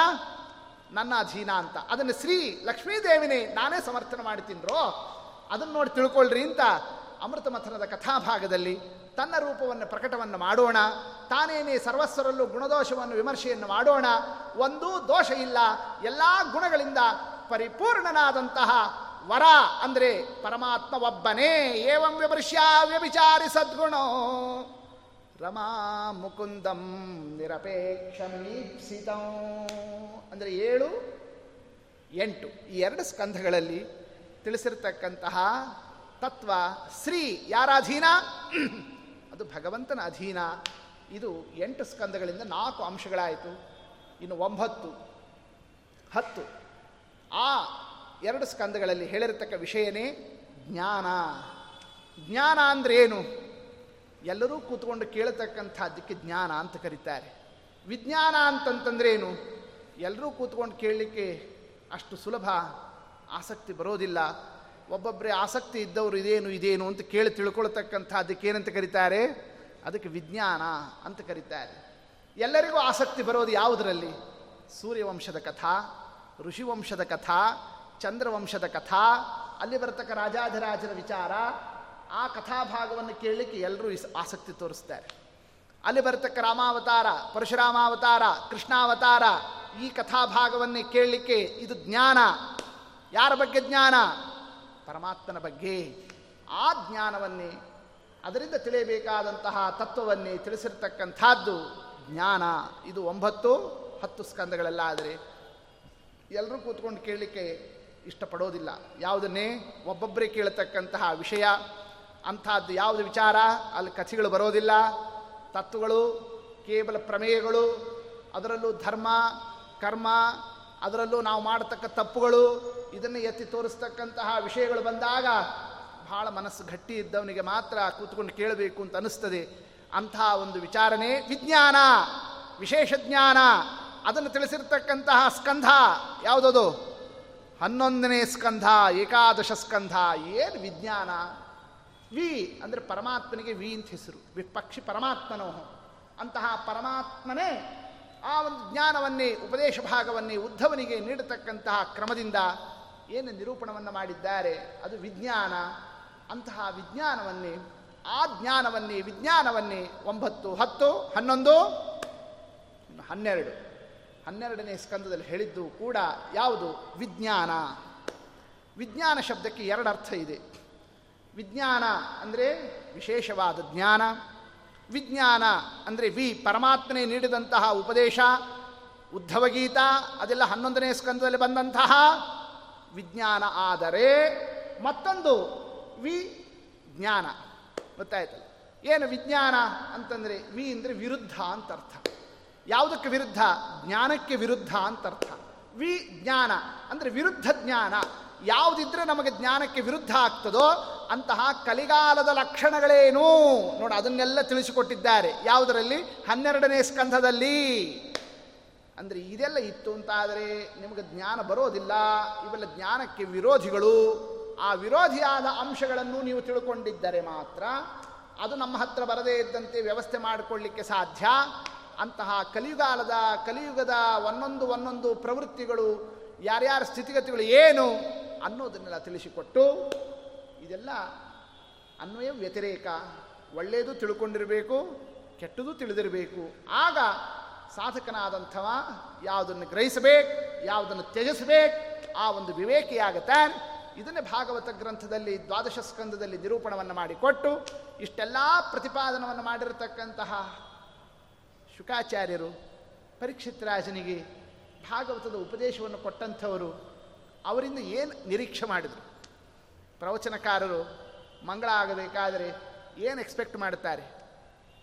ನನ್ನ ಅಧೀನ ಅಂತ. ಅದನ್ನು ಶ್ರೀ ಲಕ್ಷ್ಮೀದೇವಿನೇ ನಾನೇ ಸಮರ್ಥನೆ ಮಾಡ್ತೀನ್ರೋ ಅದನ್ನು ನೋಡಿ ತಿಳ್ಕೊಳ್ರಿ ಅಂತ ಅಮೃತ ಮಥನದ ಕಥಾಭಾಗದಲ್ಲಿ ತನ್ನ ರೂಪವನ್ನು ಪ್ರಕಟವನ್ನು ಮಾಡೋಣ. ತಾನೇನೇ ಸರ್ವಸ್ವರಲ್ಲೂ ಗುಣದೋಷವನ್ನು ವಿಮರ್ಶೆಯನ್ನು ಮಾಡೋಣ. ಒಂದೂ ದೋಷ ಇಲ್ಲ. ಎಲ್ಲ ಗುಣಗಳಿಂದ ಪರಿಪೂರ್ಣನಾದಂತಹ ವರ ಅಂದರೆ ಪರಮಾತ್ಮ ಒಬ್ಬನೇ ಏವಂ ವಿಮರ್ಶ್ಯ ವ್ಯಭಿಚಾರಿ ಸದ್ಗುಣೋ. ರಮಾ ಮುಕುಂದಂ ನಿರಪೇಕ್ಷಮೀಪ್ಸಿತಂ. ಅಂದರೆ ಏಳು, ಎಂಟು. ಈ ಎರಡು ಸ್ಕಂಧಗಳಲ್ಲಿ ತಿಳಿಸಿರ್ತಕ್ಕಂತಹ ತತ್ವ ಶ್ರೀ ಯಾರ ಅಧೀನ ಅದು ಭಗವಂತನ ಅಧೀನ. ಇದು ಎಂಟು ಸ್ಕಂದಗಳಿಂದ ನಾಲ್ಕು ಅಂಶಗಳಾಯಿತು. ಇನ್ನು ಒಂಬತ್ತು, ಹತ್ತು. ಆ ಎರಡು ಸ್ಕಂದಗಳಲ್ಲಿ ಹೇಳಿರತಕ್ಕ ವಿಷಯನೇ ಜ್ಞಾನ. ಜ್ಞಾನ ಅಂದ್ರೇನು? ಎಲ್ಲರೂ ಕೂತ್ಕೊಂಡು ಕೇಳತಕ್ಕಂಥದ್ದಕ್ಕೆ ಜ್ಞಾನ ಅಂತ ಕರೀತಾರೆ. ವಿಜ್ಞಾನ ಅಂತಂತಂದ್ರೇನು ಎಲ್ಲರೂ ಕೂತ್ಕೊಂಡು ಕೇಳಲಿಕ್ಕೆ ಅಷ್ಟು ಸುಲಭ, ಆಸಕ್ತಿ ಬರೋದಿಲ್ಲ. ಒಬ್ಬೊಬ್ಬರೇ ಆಸಕ್ತಿ ಇದ್ದವರು ಇದೇನು ಇದೇನು ಅಂತ ಕೇಳಿ ತಿಳ್ಕೊಳ್ತಕ್ಕಂಥ ಅದಕ್ಕೆ ಏನಂತ ಕರೀತಾರೆ? ಅದಕ್ಕೆ ವಿಜ್ಞಾನ ಅಂತ ಕರೀತಾರೆ. ಎಲ್ಲರಿಗೂ ಆಸಕ್ತಿ ಬರೋದು ಯಾವುದರಲ್ಲಿ? ಸೂರ್ಯವಂಶದ ಕಥಾ, ಋಷಿವಂಶದ ಕಥಾ, ಚಂದ್ರವಂಶದ ಕಥಾ, ಅಲ್ಲಿ ಬರತಕ್ಕ ರಾಜಾಧಿರಾಜರ ವಿಚಾರ ಆ ಕಥಾಭಾಗವನ್ನು ಕೇಳಲಿಕ್ಕೆ ಎಲ್ಲರೂ ಆಸಕ್ತಿ ತೋರಿಸ್ತಾರೆ. ಅಲ್ಲಿ ಬರತಕ್ಕ ರಾಮಾವತಾರ, ಪರಶುರಾಮಾವತಾರ, ಕೃಷ್ಣಾವತಾರ, ಈ ಕಥಾಭಾಗವನ್ನೇ ಕೇಳಲಿಕ್ಕೆ ಇದು ಜ್ಞಾನ. ಯಾರ ಬಗ್ಗೆ ಜ್ಞಾನ? ಪರಮಾತ್ಮನ ಬಗ್ಗೆ. ಆ ಜ್ಞಾನವನ್ನೇ, ಅದರಿಂದ ತಿಳಿಯಬೇಕಾದಂತಹ ತತ್ವವನ್ನೇ ತಿಳಿಸಿರ್ತಕ್ಕಂಥದ್ದು ಜ್ಞಾನ. ಇದು ಒಂಬತ್ತು, ಹತ್ತು ಸ್ಕಂದಗಳೆಲ್ಲ ಆದರೆ ಎಲ್ಲರೂ ಕೂತ್ಕೊಂಡು ಕೇಳಲಿಕ್ಕೆ ಇಷ್ಟಪಡೋದಿಲ್ಲ. ಯಾವುದನ್ನೇ? ಒಬ್ಬೊಬ್ಬರೇ ಕೇಳತಕ್ಕಂತಹ ವಿಷಯ. ಅಂಥದ್ದು ಯಾವುದು ವಿಚಾರ? ಅಲ್ಲಿ ಕಥೆಗಳು ಬರೋದಿಲ್ಲ. ತತ್ವಗಳು, ಕೇವಲ ಪ್ರಮೇಯಗಳು. ಅದರಲ್ಲೂ ಧರ್ಮ, ಕರ್ಮ, ಅದರಲ್ಲೂ ನಾವು ಮಾಡತಕ್ಕ ತಪ್ಪುಗಳು. ಇದನ್ನು ಎತ್ತಿ ತೋರಿಸ್ತಕ್ಕಂತಹ ವಿಷಯಗಳು ಬಂದಾಗ ಬಹಳ ಮನಸ್ಸು ಗಟ್ಟಿ ಇದ್ದವನಿಗೆ ಮಾತ್ರ ಕೂತ್ಕೊಂಡು ಕೇಳಬೇಕು ಅಂತ ಅನಿಸ್ತದೆ ಅಂತಹ ಒಂದು ವಿಚಾರನೇ ವಿಜ್ಞಾನ, ವಿಶೇಷ ಜ್ಞಾನ. ಅದನ್ನು ತಿಳಿಸಿರ್ತಕ್ಕಂತಹ ಸ್ಕಂಧ ಯಾವುದದು? ಹನ್ನೊಂದನೇ ಸ್ಕಂಧ, ಏಕಾದಶ ಸ್ಕಂಧ. ಏನು ವಿಜ್ಞಾನ? ವಿ ಅಂದರೆ ಪರಮಾತ್ಮನಿಗೆ ವಿ ಅಂತ ಹೆಸರು. ವಿಪಕ್ಷಿ ಪರಮಾತ್ಮನೋ ಅಂತಹ ಪರಮಾತ್ಮನೇ ಆ ಒಂದು ಜ್ಞಾನವನ್ನೇ, ಉಪದೇಶ ಭಾಗವನ್ನೇ, ಉದ್ಧವನಿಗೆ ನೀಡತಕ್ಕಂತಹ ಕ್ರಮದಿಂದ ಏನು ನಿರೂಪಣವನ್ನು ಮಾಡಿದ್ದಾರೆ? ಅದು ವಿಜ್ಞಾನ. ಅಂತಹ ವಿಜ್ಞಾನವನ್ನೇ, ಆ ಜ್ಞಾನವನ್ನೇ, ವಿಜ್ಞಾನವನ್ನೇ ಒಂಬತ್ತು, ಹತ್ತು, ಹನ್ನೊಂದು, ಹನ್ನೆರಡು. ಹನ್ನೆರಡನೇ ಸ್ಕಂದದಲ್ಲಿ ಹೇಳಿದ್ದು ಕೂಡ ಯಾವುದು? ವಿಜ್ಞಾನ. ವಿಜ್ಞಾನ ಶಬ್ದಕ್ಕೆ ಎರಡು ಅರ್ಥ ಇದೆ. ವಿಜ್ಞಾನ ಅಂದರೆ ವಿಶೇಷವಾದ ಜ್ಞಾನ, ವಿಜ್ಞಾನ ಅಂದರೆ ವಿ ಪರಮಾತ್ಮನೇ ನೀಡಿದಂತಹ ಉಪದೇಶ, ಉದ್ಧವಗೀತ ಅದೆಲ್ಲ ಹನ್ನೊಂದನೇ ಸ್ಕಂದದಲ್ಲಿ ಬಂದಂತಹ ವಿಜ್ಞಾನ. ಆದರೆ ಮತ್ತೊಂದು ವಿ ಜ್ಞಾನ. ಗೊತ್ತಾಯ್ತು ಏನು ವಿಜ್ಞಾನ ಅಂತಂದರೆ ವಿ ಅಂದರೆ ವಿರುದ್ಧ ಅಂತ ಅರ್ಥ. ಯಾವುದಕ್ಕೆ ವಿರುದ್ಧ? ಜ್ಞಾನಕ್ಕೆ ವಿರುದ್ಧ ಅಂತ ಅರ್ಥ. ವಿ ಜ್ಞಾನ ಅಂದರೆ ವಿರುದ್ಧ ಜ್ಞಾನ. ಯಾವುದಿದ್ರೆ ನಮಗೆ ಜ್ಞಾನಕ್ಕೆ ವಿರುದ್ಧ ಆಗ್ತದೋ ಅಂತಹ ಕಲಿಗಾಲದ ಲಕ್ಷಣಗಳೇನು? ನೋಡಿ, ಅದನ್ನೆಲ್ಲ ತಿಳಿಸಿಕೊಟ್ಟಿದ್ದಾರೆ. ಯಾವುದರಲ್ಲಿ? ಹನ್ನೆರಡನೇ ಸ್ಕಂಧದಲ್ಲಿ. ಅಂದರೆ ಇದೆಲ್ಲ ಇತ್ತು ಅಂತಾದರೆ ನಿಮಗೆ ಜ್ಞಾನ ಬರೋದಿಲ್ಲ. ಇವೆಲ್ಲ ಜ್ಞಾನಕ್ಕೆ ವಿರೋಧಿಗಳು. ಆ ವಿರೋಧಿಯಾದ ಅಂಶಗಳನ್ನು ನೀವು ತಿಳ್ಕೊಂಡಿದ್ದರೆ ಮಾತ್ರ ಅದು ನಮ್ಮ ಹತ್ರ ಬರದೇ ಇದ್ದಂತೆ ವ್ಯವಸ್ಥೆ ಮಾಡಿಕೊಳ್ಳಿಕ್ಕೆ ಸಾಧ್ಯ. ಅಂತಹ ಕಲಿಯುಗಾಲದ, ಕಲಿಯುಗದ ಒಂದೊಂದು ಒಂದೊಂದು ಪ್ರವೃತ್ತಿಗಳು, ಯಾರ್ಯಾರ ಸ್ಥಿತಿಗತಿಗಳು ಏನು? ಅನ್ನೋದನ್ನೆಲ್ಲ ತಿಳಿಸಿಕೊಟ್ಟು ಇದೆಲ್ಲ ಅನ್ವಯ ವ್ಯತಿರೇಕ. ಒಳ್ಳೆಯದು ತಿಳ್ಕೊಂಡಿರಬೇಕು, ಕೆಟ್ಟದು ತಿಳಿದಿರಬೇಕು. ಆಗ ಸಾಧಕನಾದಂಥವ ಯಾವುದನ್ನು ಗ್ರಹಿಸಬೇಕು, ಯಾವುದನ್ನು ತ್ಯಜಿಸಬೇಕು, ಆ ಒಂದು ವಿವೇಕಿಯಾಗುತ್ತೆ. ಇದನ್ನೇ ಭಾಗವತ ಗ್ರಂಥದಲ್ಲಿ, ದ್ವಾದಶ ಸ್ಕಂದದಲ್ಲಿ ನಿರೂಪಣವನ್ನು ಮಾಡಿಕೊಟ್ಟು ಇಷ್ಟೆಲ್ಲ ಪ್ರತಿಪಾದನವನ್ನು ಮಾಡಿರತಕ್ಕಂತಹ ಶುಕಾಚಾರ್ಯರು ಪರೀಕ್ಷಿತ್ ರಾಜನಿಗೆ ಭಾಗವತದ ಉಪದೇಶವನ್ನು ಕೊಟ್ಟಂಥವರು ಅವರಿಂದ ಏನು ನಿರೀಕ್ಷೆ ಮಾಡಿದರು? ಪ್ರವಚನಕಾರರು, ಮಂಗಳ ಆಗಬೇಕಾದರೆ ಏನು ಎಕ್ಸ್ಪೆಕ್ಟ್ ಮಾಡುತ್ತಾರೆ?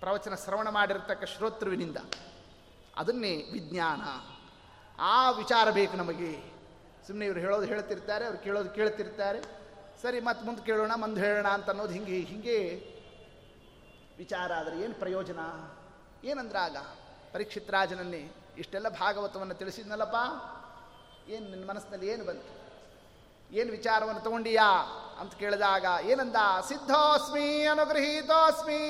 ಪ್ರವಚನ ಶ್ರವಣ ಮಾಡಿರತಕ್ಕ ಶ್ರೋತೃವಿನಿಂದ. ಅದನ್ನೇ ವಿಜ್ಞಾನ. ಆ ವಿಚಾರ ಬೇಕು ನಮಗೆ. ಸುಮ್ಮನೆ ಇವರು ಹೇಳೋದು ಹೇಳ್ತಿರ್ತಾರೆ, ಅವ್ರು ಕೇಳೋದು ಕೇಳ್ತಿರ್ತಾರೆ. ಸರಿ ಮತ್ತೆ ಮುಂದೆ ಕೇಳೋಣ, ಮುಂದೆ ಹೇಳೋಣ ಅಂತ ಅನ್ನೋದು ಹಿಂಗೆ ಹಿಂಗೆ ವಿಚಾರ. ಆದರೆ ಏನು ಪ್ರಯೋಜನ? ಏನಂದ್ರೆ ಆಗ ಪರೀಕ್ಷಿತ್ ರಾಜನನ್ನೇ ಇಷ್ಟೆಲ್ಲ ಭಾಗವತವನ್ನು ತಿಳಿಸಿದ್ನಲ್ಲಪ್ಪ. ಏನು ನಿನ್ನ ಮನಸ್ಸಿನಲ್ಲಿ ಏನು ಬಂತು? ಏನು ವಿಚಾರವನ್ನು ತಗೊಂಡಿಯಾ? ಅಂತ ಕೇಳಿದಾಗ, ಏನಂದ? ಸಿದ್ಧೋಸ್ಮಿ, ಅನುಗೃಹೀತೋಸ್ಮಿ,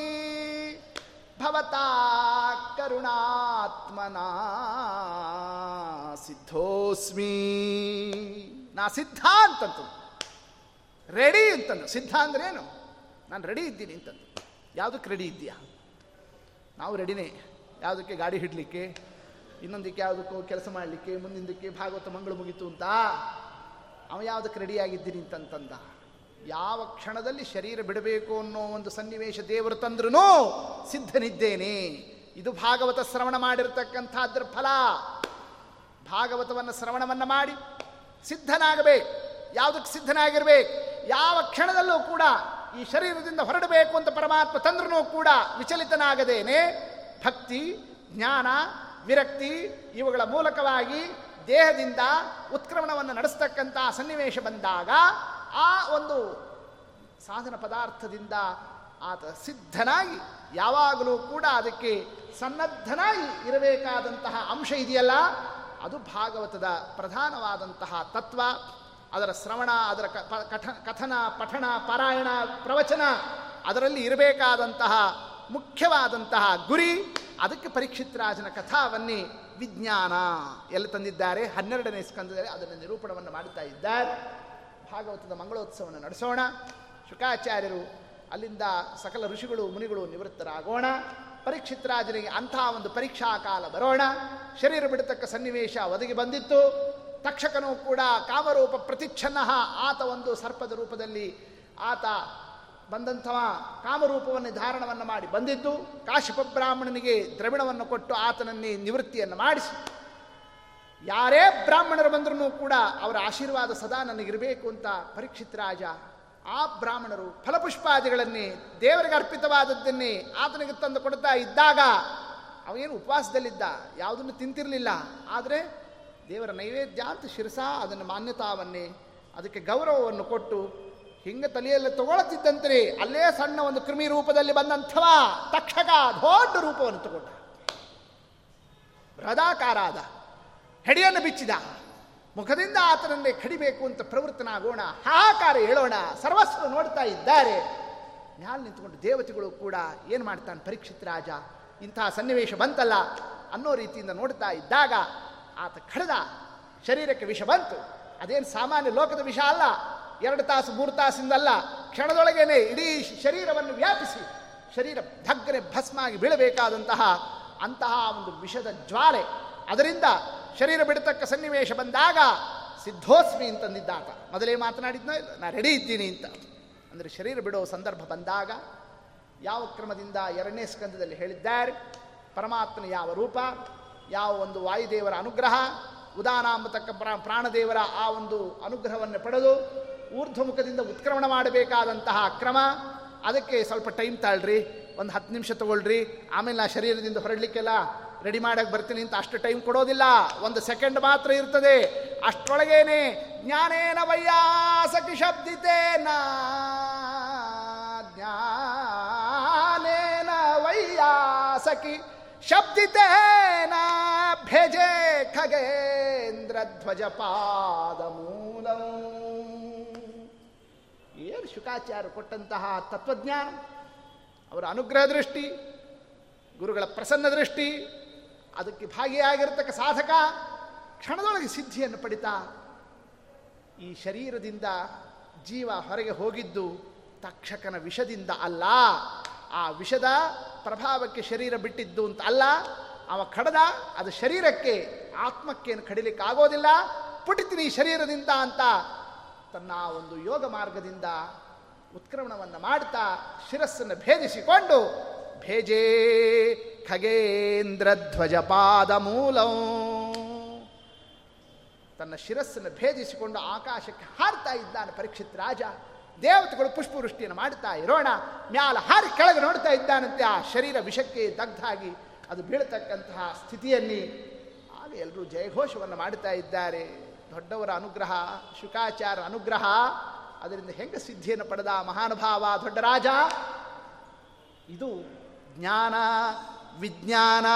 ಭವತಾ ಕರುಣಾತ್ಮನ ಸಿದ್ಧೋಸ್ಮಿ. ನಾ ಸಿದ್ಧ ಅಂತಂತು. ರೆಡಿ ಅಂತಂದು ಸಿದ್ಧ ಅಂದ್ರೇನು ನಾನು ರೆಡಿ ಇದ್ದೀನಿ ಅಂತಂದು ಯಾವುದಕ್ಕೆ ರೆಡಿ ಇದ್ದೀಯಾ? ನಾವು ರೆಡಿನೇ. ಯಾವುದಕ್ಕೆ ಗಾಡಿ ಹಿಡಲಿಕ್ಕೆ? ಇನ್ನೊಂದಕ್ಕೆ ಯಾವುದಕ್ಕೋ ಕೆಲಸ ಮಾಡಲಿಕ್ಕೆ ಮುಂದಿನದಕ್ಕೆ ಭಾಗವತ ಮಂಗಳು ಮುಗಿತು ಅಂತ? ಅವ ಯಾವುದಕ್ಕೆ ರೆಡಿಯಾಗಿದ್ದೀನಿ ಅಂತಂತಂದ? ಯಾವ ಕ್ಷಣದಲ್ಲಿ ಶರೀರ ಬಿಡಬೇಕು ಅನ್ನೋ ಒಂದು ಸನ್ನಿವೇಶ ದೇವರು ತಂದ್ರೂ ಸಿದ್ಧನಿದ್ದೇನೆ. ಇದು ಭಾಗವತ ಶ್ರವಣ ಮಾಡಿರ್ತಕ್ಕಂಥದ್ರ ಫಲ. ಭಾಗವತವನ್ನು ಶ್ರವಣವನ್ನು ಮಾಡಿ ಸಿದ್ಧನಾಗಬೇಕು. ಯಾವುದಕ್ಕೆ ಸಿದ್ಧನಾಗಿರ್ಬೇಕು? ಯಾವ ಕ್ಷಣದಲ್ಲೂ ಕೂಡ ಈ ಶರೀರದಿಂದ ಹೊರಡಬೇಕು ಅಂತ ಪರಮಾತ್ಮ ತಂದ್ರೂ ಕೂಡ ವಿಚಲಿತನಾಗದೇನೆ. ಭಕ್ತಿ, ಜ್ಞಾನ ವಿರಕ್ತಿ ಇವುಗಳ ಮೂಲಕವಾಗಿ ದೇಹದಿಂದ ಉತ್ಕ್ರಮಣವನ್ನು ನಡೆಸ್ತಕ್ಕಂಥ ಸನ್ನಿವೇಶ ಬಂದಾಗ ಆ ಒಂದು ಸಾಧನ ಪದಾರ್ಥದಿಂದ ಆತ ಸಿದ್ಧನಾಗಿ ಯಾವಾಗಲೂ ಕೂಡ ಅದಕ್ಕೆ ಸನ್ನದ್ಧನಾಗಿ ಇರಬೇಕಾದಂತಹ ಅಂಶ ಇದೆಯಲ್ಲ? ಅದು ಭಾಗವತದ ಪ್ರಧಾನವಾದಂತಹ ತತ್ವ. ಅದರ ಶ್ರವಣ, ಅದರ ಕ- ಪ- ಕಥ ಕಥನ, ಪಠಣ, ಪಾರಾಯಣ, ಪ್ರವಚನ ಅದರಲ್ಲಿ ಇರಬೇಕಾದಂತಹ ಮುಖ್ಯವಾದಂತಹ ಗುರಿ, ಅದಕ್ಕೆ ಪರೀಕ್ಷಿತ್ ರಾಜನ ಕಥಾವನ್ನೇ ವಿಜ್ಞಾನ. ಎಲ್ಲಿ ತಂದಿದ್ದಾರೆ? ಹನ್ನೆರಡನೇ ಸ್ಕಂದದಲ್ಲಿ ಅದನ್ನು ನಿರೂಪಣವನ್ನು ಮಾಡುತ್ತಾ ಇದ್ದಾರೆ. ಭಾಗವತದ ಮಂಗಳೋತ್ಸವವನ್ನು ನಡೆಸೋಣ. ಶುಕಾಚಾರ್ಯರು ಅಲ್ಲಿಂದ ಸಕಲ ಋಷಿಗಳು, ಮುನಿಗಳು ನಿವೃತ್ತರಾಗೋಣ. ಪರೀಕ್ಷಿತ್ ರಾಜನಿಗೆ ಅಂಥ ಒಂದು ಪರೀಕ್ಷಾ ಕಾಲ ಬರೋಣ. ಶರೀರ ಬಿಡತಕ್ಕ ಸನ್ನಿವೇಶ ಒದಗಿ ಬಂದಿತ್ತು. ತಕ್ಷಕನೂ ಕೂಡ ಕಾಮರೂಪ ಪ್ರತಿಚ್ಛನ್ನ ಆತ ಒಂದು ಸರ್ಪದ ರೂಪದಲ್ಲಿ ಆತ ಬಂದಂಥವ ಕಾಮರೂಪವನ್ನು ಧಾರಣವನ್ನು ಮಾಡಿ ಬಂದಿದ್ದು ಕಾಶ್ಯಪ ಬ್ರಾಹ್ಮಣನಿಗೆ ದ್ರವಿಣವನ್ನು ಕೊಟ್ಟು ಆತನನ್ನೇ ನಿವೃತ್ತಿಯನ್ನು ಮಾಡಿಸಿ. ಯಾರೇ ಬ್ರಾಹ್ಮಣರು ಬಂದರೂ ಕೂಡ ಅವರ ಆಶೀರ್ವಾದ ಸದಾ ನನಗಿರಬೇಕು ಅಂತ ಪರೀಕ್ಷಿತ್ ರಾಜ ಆ ಬ್ರಾಹ್ಮಣರು ಫಲಪುಷ್ಪಾದಿಗಳನ್ನೇ ದೇವರಿಗೆ ಅರ್ಪಿತವಾದದ್ದನ್ನೇ ಆತನಿಗೆ ತಂದು ಕೊಡ್ತಾ ಇದ್ದಾಗ ಅವನೇನು ಉಪವಾಸದಲ್ಲಿದ್ದ, ಯಾವುದನ್ನು ತಿಂತಿರಲಿಲ್ಲ. ಆದರೆ ದೇವರ ನೈವೇದ್ಯ ಅಂತ ಶಿರಸ ಅದನ್ನು ಮಾನ್ಯತಾವನ್ನೇ ಅದಕ್ಕೆ ಗೌರವವನ್ನು ಕೊಟ್ಟು ಹಿಂಗೆ ತಲೆಯಲ್ಲಿ ತಗೊಳ್ತಿದ್ದಂತೆ ಅಲ್ಲೇ ಸಣ್ಣ ಒಂದು ಕೃಮಿ ರೂಪದಲ್ಲಿ ಬಂದಂಥವ, ತಕ್ಷಕ ದೊಡ್ಡ ರೂಪವನ್ನು ತಗೊಂಡ. ಬೃಹದಾಕಾರ ಆದ ಹೆಡಿಯನ್ನು ಬಿಚ್ಚಿದ. ಮುಖದಿಂದ ಆತನನ್ನೇ ಕಡಿಬೇಕು ಅಂತ ಪ್ರವೃತ್ತನಾಗೋಣ, ಹಾಹಾಕಾರ ಹೇಳೋಣ ಸರ್ವಸ್ವ ನೋಡ್ತಾ ಇದ್ದಾರೆ. ಮ್ಯಾಲ್ ನಿಂತ್ಕೊಂಡು ದೇವತೆಗಳು ಕೂಡ ಏನು ಮಾಡ್ತಾನೆ ಪರೀಕ್ಷಿತ್ ರಾಜ? ಇಂತಹ ಸನ್ನಿವೇಶ ಬಂತಲ್ಲ? ಅನ್ನೋ ರೀತಿಯಿಂದ ನೋಡ್ತಾ ಇದ್ದಾಗ ಆತ ಕಳೆದ. ಶರೀರಕ್ಕೆ ವಿಷ ಬಂತು. ಅದೇನು ಸಾಮಾನ್ಯ ಲೋಕದ ವಿಷ ಅಲ್ಲ. ಎರಡು ತಾಸು, ಮೂರು ತಾಸಿಂದಲ್ಲ, ಕ್ಷಣದೊಳಗೇನೆ ಇಡೀ ಶರೀರವನ್ನು ವ್ಯಾಪಿಸಿ, ಶರೀರ ಧಗ್ಗನೆ ಭಸ್ಮಾಗಿ ಬೀಳಬೇಕಾದಂತಹ ಅಂತಹ ಒಂದು ವಿಷದ ಜ್ವಾಲೆ. ಅದರಿಂದ ಶರೀರ ಬಿಡತಕ್ಕ ಸನ್ನಿವೇಶ ಬಂದಾಗ ಸಿದ್ಧೋಸ್ಮಿ ಅಂತಂದಿದ್ದಾತ. ಮೊದಲೇ ಮಾತನಾಡಿದ್ನೋ, ಇಲ್ಲ, ನಾ ರೆಡಿ ಇದ್ದೀನಿ ಅಂತ. ಅಂದರೆ ಶರೀರ ಬಿಡೋ ಸಂದರ್ಭ ಬಂದಾಗ ಯಾವ ಕ್ರಮದಿಂದ ಎರಡನೇ ಸ್ಕಂದದಲ್ಲಿ ಹೇಳಿದ್ದಾರೆ? ಪರಮಾತ್ಮನ ಯಾವ ರೂಪ, ಯಾವ ಒಂದು ವಾಯುದೇವರ ಅನುಗ್ರಹ ಉದಾನ ಅಂಬತಕ್ಕ ಪ್ರಾ- ಪ್ರಾಣದೇವರ ಆ ಒಂದು ಅನುಗ್ರಹವನ್ನು ಪಡೆದು ಊರ್ಧ್ವಮುಖದಿಂದ ಉತ್ಕ್ರಮಣ ಮಾಡಬೇಕಾದಂತಹ ಅಕ್ರಮ ಅದಕ್ಕೆ ಸ್ವಲ್ಪ ಟೈಮ್ ತಾಳ್ರಿ, ಒಂದು ಹತ್ತು ನಿಮಿಷ ತಗೊಳ್ರಿ, ಆಮೇಲೆ ನಾ ಶರೀರದಿಂದ ಹೊರಡಲಿಕ್ಕೆಲ್ಲ ರೆಡಿ ಮಾಡಕ್ಕೆ ಬರ್ತೀನಿ ಅಂತ ಅಷ್ಟು ಟೈಮ್ ಕೊಡೋದಿಲ್ಲ, ಒಂದು ಸೆಕೆಂಡ್ ಮಾತ್ರ ಇರ್ತದೆ. ಅಷ್ಟೊಳಗೇನೆ, ಜ್ಞಾನೇನ ವೈಯಾಸಕಿ ಶಬ್ದಿತೇನ, ಜ್ಞಾನೇನ ವೈಯಾಸಕಿ ಶಬ್ದಿತೇನ, ಭೇಜೆ ಖಗೇಂದ್ರ ಧ್ವಜ ಪಾದ ಮೂಲಂ. ಶುಕಾಚಾರ್ಯ ಕೊಟ್ಟಂತಹ ತತ್ವಜ್ಞಾನ, ಅವರ ಅನುಗ್ರಹ ದೃಷ್ಟಿ, ಗುರುಗಳ ಪ್ರಸನ್ನ ದೃಷ್ಟಿ, ಅದಕ್ಕೆ ಭಾಗಿಯಾಗಿರ್ತಕ್ಕ ಸಾಧಕ ಕ್ಷಣದೊಳಗೆ ಸಿದ್ಧಿಯನ್ನು ಪಡಿತಾ. ಈ ಶರೀರದಿಂದ ಜೀವ ಹೊರಗೆ ಹೋಗಿದ್ದು ತಕ್ಷಕನ ವಿಷದಿಂದ ಅಲ್ಲ. ಆ ವಿಷದ ಪ್ರಭಾವಕ್ಕೆ ಶರೀರ ಬಿಟ್ಟಿದ್ದು ಅಂತ ಅಲ್ಲ. ಅವ ಕಡದ, ಅದು ಶರೀರಕ್ಕೆ ಆತ್ಮಕ್ಕೇನು ಕಡಿಲಿಕ್ಕೆ ಆಗೋದಿಲ್ಲ ಪುಟಿತೀನಿ ಶರೀರದಿಂದ ಅಂತ ತನ್ನ ಒಂದು ಯೋಗ ಮಾರ್ಗದಿಂದ ಉತ್ಕ್ರಮಣವನ್ನು ಮಾಡ್ತಾ ಶಿರಸ್ಸನ್ನು ಭೇದಿಸಿಕೊಂಡು, ಭೇಜೇ ಖಗೇಂದ್ರ ಧ್ವಜ ಪಾದ ಮೂಲಂ. ತನ್ನ ಶಿರಸ್ಸನ್ನು ಭೇದಿಸಿಕೊಂಡು ಆಕಾಶಕ್ಕೆ ಹಾರ್ತಾ ಇದ್ದಾನೆ ಪರೀಕ್ಷಿತ್ ರಾಜ. ದೇವತೆಗಳು ಪುಷ್ಪವೃಷ್ಟಿಯನ್ನು ಮಾಡ್ತಾ ಇರೋಣ. ಮ್ಯಾಲ ಹಾರಿ ಕೆಳಗೆ ನೋಡ್ತಾ ಇದ್ದಾನಂತೆ ಆ ಶರೀರ ವಿಷಕ್ಕೆ ದಗ್ಧಾಗಿ. ಅದು ಬೀಳತಕ್ಕಂತಹ ಸ್ಥಿತಿಯಲ್ಲಿ ಆಗ ಎಲ್ಲರೂ ಜಯಘೋಷವನ್ನು ಮಾಡ್ತಾ ಇದ್ದಾರೆ. ದೊಡ್ಡವರ ಅನುಗ್ರಹ, ಶುಕಾಚಾರ ಅನುಗ್ರಹ, ಅದರಿಂದ ಹೆಂಗೆ ಸಿದ್ಧಿಯನ್ನು ಪಡೆದ ಮಹಾನುಭಾವ, ದೊಡ್ಡ ರಾಜ? ಇದು ಜ್ಞಾನ, ವಿಜ್ಞಾನ.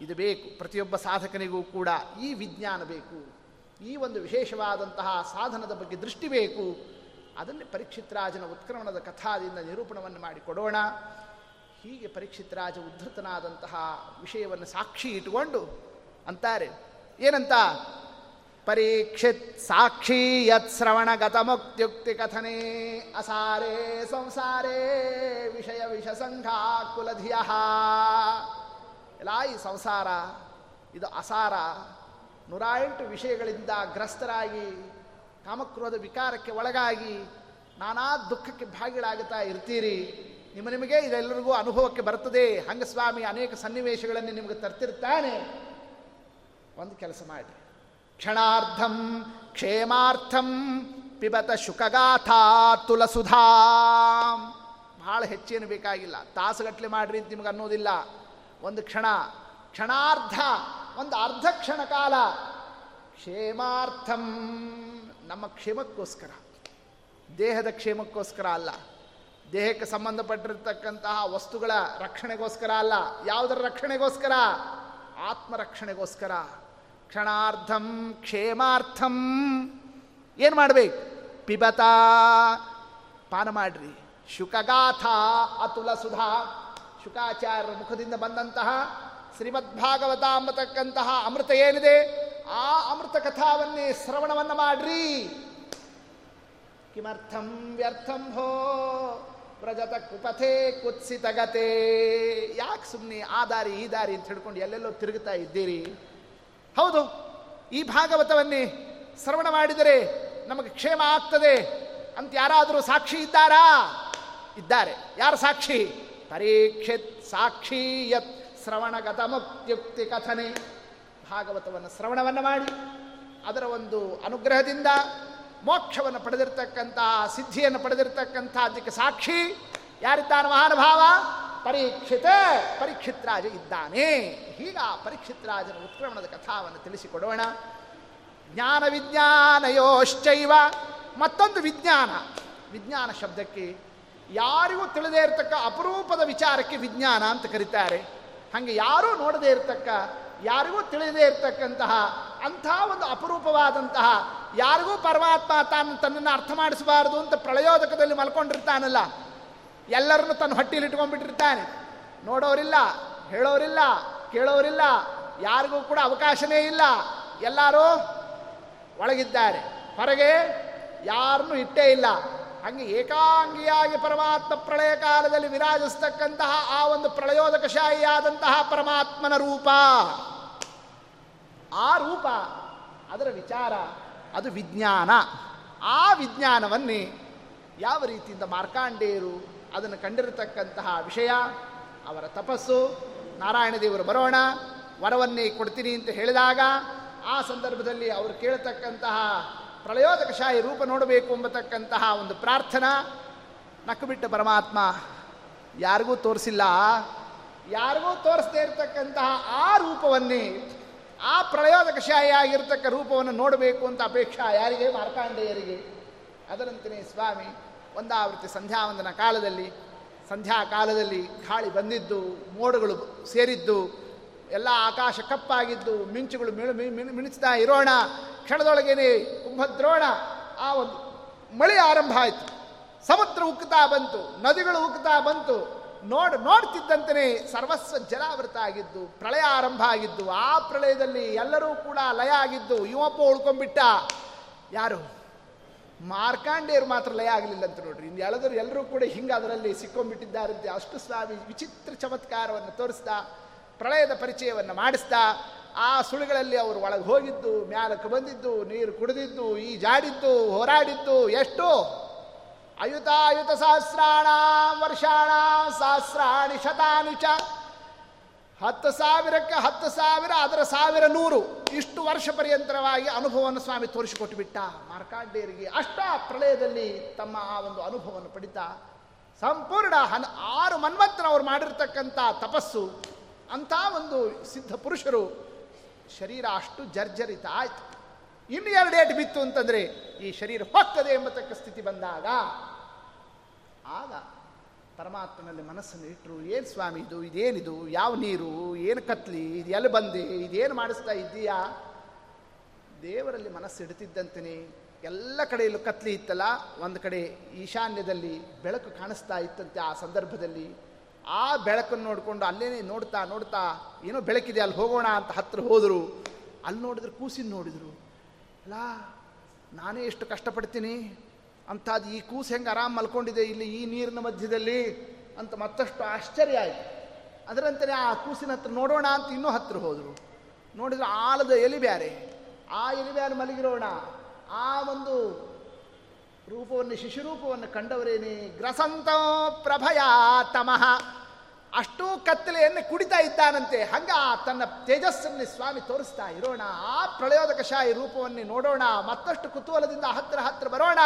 ಇದು ಬೇಕು. ಪ್ರತಿಯೊಬ್ಬ ಸಾಧಕನಿಗೂ ಕೂಡ ಈ ವಿಜ್ಞಾನ ಬೇಕು. ಈ ಒಂದು ವಿಶೇಷವಾದಂತಹ ಸಾಧನದ ಬಗ್ಗೆ ದೃಷ್ಟಿ ಬೇಕು. ಅದನ್ನೇ ಪರೀಕ್ಷಿತ್ ರಾಜನ ಉತ್ಕ್ರಮಣದ ಕಥಾದಿಂದ ನಿರೂಪಣವನ್ನು ಮಾಡಿಕೊಡೋಣ ಹೀಗೆ ಪರೀಕ್ಷಿತ್ ರಾಜ ಉದ್ಧತನಾದಂತಹ ವಿಷಯವನ್ನು ಸಾಕ್ಷಿ ಇಟ್ಟುಕೊಂಡು ಅಂತಾರೆ. ಏನಂತ? ಪರೀಕ್ಷಿತ್ ಸಾಕ್ಷಿ ಯತ್ ಶ್ರವಣಗತ ಮುಕ್ತ್ಯುಕ್ತಿ ಕಥನೆ ಅಸಾರೇ ಸಂಸಾರೇ ವಿಷಯ ವಿಷಸಂಘ ಕುಲಧಿಯ. ಎಲ್ಲ ಈ ಸಂಸಾರ, ಇದು ಅಸಾರ. ನೂರ ಎಂಟು ವಿಷಯಗಳಿಂದ ಗ್ರಸ್ತರಾಗಿ, ಕಾಮಕ್ರೋಧ ವಿಕಾರಕ್ಕೆ ಒಳಗಾಗಿ ನಾನಾ ದುಃಖಕ್ಕೆ ಭಾಗಿಗಳಾಗುತ್ತಾ ಇರ್ತೀರಿ. ನಿಮ್ಮ ನಿಮಗೆ ಇದೆಲ್ಲರಿಗೂ ಅನುಭವಕ್ಕೆ ಬರ್ತದೆ ಹಂಗಸ್ವಾಮಿ ಅನೇಕ ಸನ್ನಿವೇಶಗಳನ್ನು ನಿಮಗೆ ತರ್ತಿರ್ತಾನೆ ಒಂದು ಕೆಲಸ ಮಾಡಿ ಕ್ಷಣಾರ್ಧಂ, ಕ್ಷೇಮಾರ್ಥಂ, ಪಿಬತ ಶುಕಗಾಥಾ ತುಲಸುಧಾ. ಬಹಳ ಹೆಚ್ಚೇನು ಬೇಕಾಗಿಲ್ಲ. ತಾಸುಗಟ್ಟಲೆ ಮಾಡ್ರಿ ಅಂತ ನಿಮಗೆ ಅನ್ನೋದಿಲ್ಲ. ಒಂದು ಕ್ಷಣ, ಕ್ಷಣಾರ್ಧ, ಒಂದು ಅರ್ಧ ಕ್ಷಣ ಕಾಲ. ಕ್ಷೇಮಾರ್ಥಂ, ನಮ್ಮ ಕ್ಷೇಮಕ್ಕೋಸ್ಕರ. ದೇಹದ ಕ್ಷೇಮಕ್ಕೋಸ್ಕರ ಅಲ್ಲ. ದೇಹಕ್ಕೆ ಸಂಬಂಧಪಟ್ಟಿರ್ತಕ್ಕಂತಹ ವಸ್ತುಗಳ ರಕ್ಷಣೆಗೋಸ್ಕರ ಅಲ್ಲ. ಯಾವುದರ ರಕ್ಷಣೆಗೋಸ್ಕರ? ಆತ್ಮರಕ್ಷಣೆಗೋಸ್ಕರ. ಕ್ಷಣಾರ್ಧಂ, ಕ್ಷೇಮಾರ್ಥಂ. ಏನು ಮಾಡಬೇಕು? ಪಿಬತಾ, ಪಾನ ಮಾಡ್ರಿ. ಶುಕಗಾಥ ಅತುಲ ಸುಧಾ. ಶುಕಾಚಾರ್ಯರ ಮುಖದಿಂದ ಬಂದಂತಹ ಶ್ರೀಮದ್ಭಾಗವತ ಅಂಬತಕ್ಕಂತಹ ಅಮೃತ ಏನಿದೆ? ಆ ಅಮೃತ ಕಥಾವನ್ನೇ ಶ್ರವಣವನ್ನು ಮಾಡ್ರಿ. ಕಿಮರ್ಥಂ ವ್ಯರ್ಥಂ ಹೋ, ವ್ರಜತ ಕುಪಥೆ ಕುತ್ಸಿತಗತೆ ಯಾಕೆ ಸುಮ್ಮನೆ ಆ ದಾರಿ, ಈ ದಾರಿ ಅಂತ ಹಿಡ್ಕೊಂಡು ಎಲ್ಲೆಲ್ಲೋ ತಿರುಗುತ್ತಾ ಇದ್ದೀರಿ? ಹೌದು, ಈ ಭಾಗವತವನ್ನೇ ಶ್ರವಣ ಮಾಡಿದರೆ ನಮಗೆ ಕ್ಷೇಮ ಆಗ್ತದೆ ಅಂತ ಯಾರಾದರೂ ಸಾಕ್ಷಿ ಇದ್ದಾರಾ? ಇದ್ದಾರೆ. ಯಾರು ಸಾಕ್ಷಿ? ಪರೀಕ್ಷಿತ್ ಸಾಕ್ಷಿ ಯತ್ ಶ್ರವಣಗತ ಮುಕ್ತಿಯುಕ್ತಿ ಕಥನೆ. ಭಾಗವತವನ್ನು ಶ್ರವಣವನ್ನು ಮಾಡಿ, ಅದರ ಒಂದು ಅನುಗ್ರಹದಿಂದ ಮೋಕ್ಷವನ್ನು ಪಡೆದಿರ್ತಕ್ಕಂತಹ ಸಿದ್ಧಿಯನ್ನು ಪಡೆದಿರ್ತಕ್ಕಂಥ ಅದಕ್ಕೆ ಸಾಕ್ಷಿ. ಯಾರಿದ್ದಾನೆ ಮಹಾನುಭಾವ? ಪರೀಕ್ಷಿತ ಪರೀಕ್ಷಿತ್ ರಾಜ ಇದ್ದಾನೆ. ಹೀಗ ಪರೀಕ್ಷಿತ್ ರಾಜನ ಉತ್ಕ್ರಮಣದ ಕಥಾವನ್ನು ತಿಳಿಸಿಕೊಡೋಣ. ಜ್ಞಾನ ವಿಜ್ಞಾನಯೋಶ್ಚೈವ. ಮತ್ತೊಂದು ವಿಜ್ಞಾನ. ವಿಜ್ಞಾನ ಶಬ್ದಕ್ಕೆ ಯಾರಿಗೂ ತಿಳಿದೇ ಇರತಕ್ಕ ಅಪರೂಪದ ವಿಚಾರಕ್ಕೆ ವಿಜ್ಞಾನ ಅಂತ ಕರೀತಾರೆ. ಹಾಗೆ ಯಾರೂ ನೋಡದೇ ಇರತಕ್ಕ, ಯಾರಿಗೂ ತಿಳಿದೇ ಇರತಕ್ಕಂತಹ ಅಂಥ ಒಂದು ಅಪರೂಪವಾದಂತಹ, ಯಾರಿಗೂ ಪರಮಾತ್ಮ ತಾನು ತನ್ನನ್ನು ಅರ್ಥ ಮಾಡಿಸಬಾರದು ಅಂತ ಪ್ರಳಯೋದಕದಲ್ಲಿ ಮಲ್ಕೊಂಡಿರ್ತಾನಲ್ಲ ಎಲ್ಲರನ್ನು ತನ್ನ ಹೊಟ್ಟೆಯಲ್ಲಿ ಇಟ್ಕೊಂಡ್ಬಿಟ್ಟಿರ್ತಾನೆ. ನೋಡೋರಿಲ್ಲ, ಹೇಳೋರಿಲ್ಲ, ಕೇಳೋರಿಲ್ಲ, ಯಾರಿಗೂ ಕೂಡ ಅವಕಾಶನೇ ಇಲ್ಲ. ಎಲ್ಲರೂ ಒಳಗಿದ್ದಾರೆ. ಹೊರಗೆ ಯಾರನ್ನೂ ಇಟ್ಟೇ ಇಲ್ಲ. ಹಂಗೆ ಏಕಾಂಗಿಯಾಗಿ ಪರಮಾತ್ಮ ಪ್ರಳಯ ಕಾಲದಲ್ಲಿ ವಿರಾಜಿಸ್ತಕ್ಕಂತಹ ಆ ಒಂದು ಪ್ರಳಯೋದಕಶಾಹಿಯಾದಂತಹ ಪರಮಾತ್ಮನ ರೂಪ. ಆ ರೂಪ, ಅದರ ವಿಚಾರ, ಅದು ವಿಜ್ಞಾನ. ಆ ವಿಜ್ಞಾನವನ್ನೇ ಯಾವ ರೀತಿಯಿಂದ ಮಾರ್ಕಾಂಡೇಯರು ಅದನ್ನು ಕಂಡಿರತಕ್ಕಂತಹ ವಿಷಯ, ಅವರ ತಪಸ್ಸು, ನಾರಾಯಣ ದೇವರು ಬರೋಣ, ವರವನ್ನೇ ಕೊಡ್ತೀನಿ ಅಂತ ಹೇಳಿದಾಗ ಆ ಸಂದರ್ಭದಲ್ಲಿ ಅವರು ಕೇಳತಕ್ಕಂತಹ ಪ್ರಳಯೋದಕಶಾಹಿ ರೂಪ ನೋಡಬೇಕು ಎಂಬತಕ್ಕಂತಹ ಒಂದು ಪ್ರಾರ್ಥನಾ ನಕ್ಕುಬಿಟ್ಟ ಪರಮಾತ್ಮ, ಯಾರಿಗೂ ತೋರಿಸಿಲ್ಲ. ಯಾರಿಗೂ ತೋರಿಸದೇ ಇರತಕ್ಕಂತಹ ಆ ರೂಪವನ್ನೇ, ಆ ಪ್ರಳಯೋದಕಶಾಹಿಯಾಗಿರ್ತಕ್ಕ ರೂಪವನ್ನು ನೋಡಬೇಕು ಅಂತ ಅಪೇಕ್ಷಾ ಯಾರಿಗೆ? ಮಾರ್ಕಾಂಡೇಯರಿಗೆ. ಅದರಂತೆಯೇ ಸ್ವಾಮಿ ಒಂದಾವೃತ್ತಿ ಸಂಧ್ಯಾವಂದನ ಕಾಲದಲ್ಲಿ, ಸಂಧ್ಯಾ ಕಾಲದಲ್ಲಿ ಗಾಳಿ ಬಂದಿದ್ದು, ಮೋಡಗಳು ಸೇರಿದ್ದು, ಎಲ್ಲ ಆಕಾಶ ಕಪ್ಪಾಗಿದ್ದು, ಮಿಂಚುಗಳು ಮಿಣು ಮಿಣಿಸ್ತಾ ಇರೋಣ, ಕ್ಷಣದೊಳಗೇನೆ ಕುಂಭದ್ರೋಣ, ಆ ಒಂದು ಮಳೆ ಆರಂಭ ಆಯಿತು. ಸಮುದ್ರ ಉಕ್ಕುತ್ತಾ ಬಂತು, ನದಿಗಳು ಉಕ್ಕುತ್ತಾ ಬಂತು, ನೋಡ್ ನೋಡ್ತಿದ್ದಂತೆಯೇ ಸರ್ವಸ್ವ ಜಲಾವೃತ ಆಗಿದ್ದು, ಪ್ರಳಯ ಆರಂಭ ಆಗಿದ್ದು, ಆ ಪ್ರಳಯದಲ್ಲಿ ಎಲ್ಲರೂ ಕೂಡ ಲಯ ಆಗಿದ್ದು, ಯುವಪ್ಪ ಉಳ್ಕೊಂಡ್ಬಿಟ್ಟ. ಯಾರು? ಮಾರ್ಕಾಂಡೇಯರು ಮಾತ್ರ ಲಯ ಆಗಲಿಲ್ಲ ಅಂತ ನೋಡ್ರಿ. ಇನ್ನು ಎಳೆದರು ಎಲ್ಲರೂ ಕೂಡ ಹಿಂಗೆ ಅದರಲ್ಲಿ ಸಿಕ್ಕೊಂಡ್ಬಿಟ್ಟಿದ್ದಾರಂತೆ, ಅಷ್ಟು ಸ್ವಾಮಿ ವಿಚಿತ್ರ ಚಮತ್ಕಾರವನ್ನು ತೋರಿಸ್ತಾ, ಪ್ರಳಯದ ಪರಿಚಯವನ್ನು ಮಾಡಿಸ್ತಾ, ಆ ಸುಳಿಗಳಲ್ಲಿ ಅವರು ಒಳಗೆ ಹೋಗಿದ್ದು, ಮ್ಯಾಲಕ್ಕೆ ಬಂದಿದ್ದು, ನೀರು ಕುಡಿದಿದ್ದು, ಈ ಜಾಡಿದ್ದು, ಹೋರಾಡಿದ್ದು ಎಷ್ಟು. ಅಯುತಾಯುತ ಸಹಸ್ರಾಣ ವರ್ಷಾಣ, ಸಹಸ್ರಾಣಿ ಶತಾನುಚ ಹತ್ತು ಸಾವಿರಕ್ಕೆ ಹತ್ತು ಸಾವಿರ, ಅದರ ಸಾವಿರ ನೂರು. ಇಷ್ಟು ವರ್ಷ ಪರ್ಯಂತರವಾಗಿ ಅನುಭವವನ್ನು ಸ್ವಾಮಿ ತೋರಿಸಿಕೊಟ್ಟು ಬಿಟ್ಟ. ಮಾರ್ಕಾಂಡೇಯರಿಗೆ ಅಷ್ಟ ಪ್ರಳಯದಲ್ಲಿ ತಮ್ಮ ಆ ಒಂದು ಅನುಭವವನ್ನು ಪಡಿತಾ. ಸಂಪೂರ್ಣ ಹನ್ ಆರು ಮನ್ವಂತರ ಅವ್ರು ಮಾಡಿರ್ತಕ್ಕಂಥ ತಪಸ್ಸು, ಅಂಥ ಒಂದು ಸಿದ್ಧ ಪುರುಷರು, ಶರೀರ ಅಷ್ಟು ಜರ್ಜರಿತ ಆಯ್ತು. ಇನ್ನು ಎರಡು ಏಟು ಬಿತ್ತು ಅಂತಂದರೆ ಈ ಶರೀರ ಹೋಗ್ತದೆ ಎಂಬತಕ್ಕ ಸ್ಥಿತಿ ಬಂದಾಗ, ಆಗ ಪರಮಾತ್ಮನಲ್ಲಿ ಮನಸ್ಸನ್ನು ಇಟ್ಟರು ಏನು ಸ್ವಾಮಿ ಇದು? ಇದೇನಿದು? ಯಾವ ನೀರು? ಏನು ಕತ್ಲಿ? ಇದು ಎಲ್ಲಿ ಬಂದಿ? ಇದೇನು ಮಾಡಿಸ್ತಾ ಇದ್ದೀಯಾ? ದೇವರಲ್ಲಿ ಮನಸ್ಸು ಇಡ್ತಿದ್ದಂತೆಯೇ ಎಲ್ಲ ಕಡೆಯಲ್ಲೂ ಕತ್ಲಿ ಇತ್ತಲ್ಲ, ಒಂದು ಕಡೆ ಈಶಾನ್ಯದಲ್ಲಿ ಬೆಳಕು ಕಾಣಿಸ್ತಾ ಇತ್ತಂತೆ ಆ ಸಂದರ್ಭದಲ್ಲಿ. ಆ ಬೆಳಕನ್ನು ನೋಡಿಕೊಂಡು ಅಲ್ಲೇನೆ ನೋಡ್ತಾ ನೋಡ್ತಾ, ಏನೋ ಬೆಳಕಿದೆ, ಅಲ್ಲಿ ಹೋಗೋಣ ಅಂತ ಹತ್ರ ಹೋದರು. ಅಲ್ಲಿ ನೋಡಿದ್ರೆ ಕೂಸಿನ ನೋಡಿದರು. ಅಲ್ಲ, ನಾನೇ ಎಷ್ಟು ಕಷ್ಟಪಡ್ತೀನಿ? ಅಂಥದ್ದು ಈ ಕೂಸು ಹೆಂಗೆ ಆರಾಮ್ ಮಲ್ಕೊಂಡಿದೆ ಇಲ್ಲಿ ಈ ನೀರಿನ ಮಧ್ಯದಲ್ಲಿ ಅಂತ ಮತ್ತಷ್ಟು ಆಶ್ಚರ್ಯ ಆಯಿತು. ಅದರಂತೆಯೇ ಆ ಕೂಸಿನ ಹತ್ರ ನೋಡೋಣ ಅಂತ ಇನ್ನೂ ಹತ್ರ ಹೋದರು. ನೋಡಿದ್ರೆ ಆಲದ ಎಲಿ ಬ್ಯಾರೆ. ಆ ಎಲಿ ಬ್ಯಾರೆ ಮಲಗಿರೋಣ. ಆ ಒಂದು ರೂಪವನ್ನು, ಶಿಶುರೂಪವನ್ನು ಕಂಡವರೇನೇ? ಗ್ರಸಂತೋ ಪ್ರಭಯ ತಮಃ. ಅಷ್ಟೂ ಕತ್ತಲೆಯನ್ನು ಕುಡಿತಾ ಇದ್ದಾನಂತೆ. ಹಂಗ ತನ್ನ ತೇಜಸ್ಸನ್ನು ಸ್ವಾಮಿ ತೋರಿಸ್ತಾ ಇರೋಣ. ಆ ಪ್ರಳಯೋದಕಶಾಹಿ ರೂಪವನ್ನೇ ನೋಡೋಣ. ಮತ್ತಷ್ಟು ಕುತೂಹಲದಿಂದ ಹತ್ತಿರ ಹತ್ತಿರ ಬರೋಣ.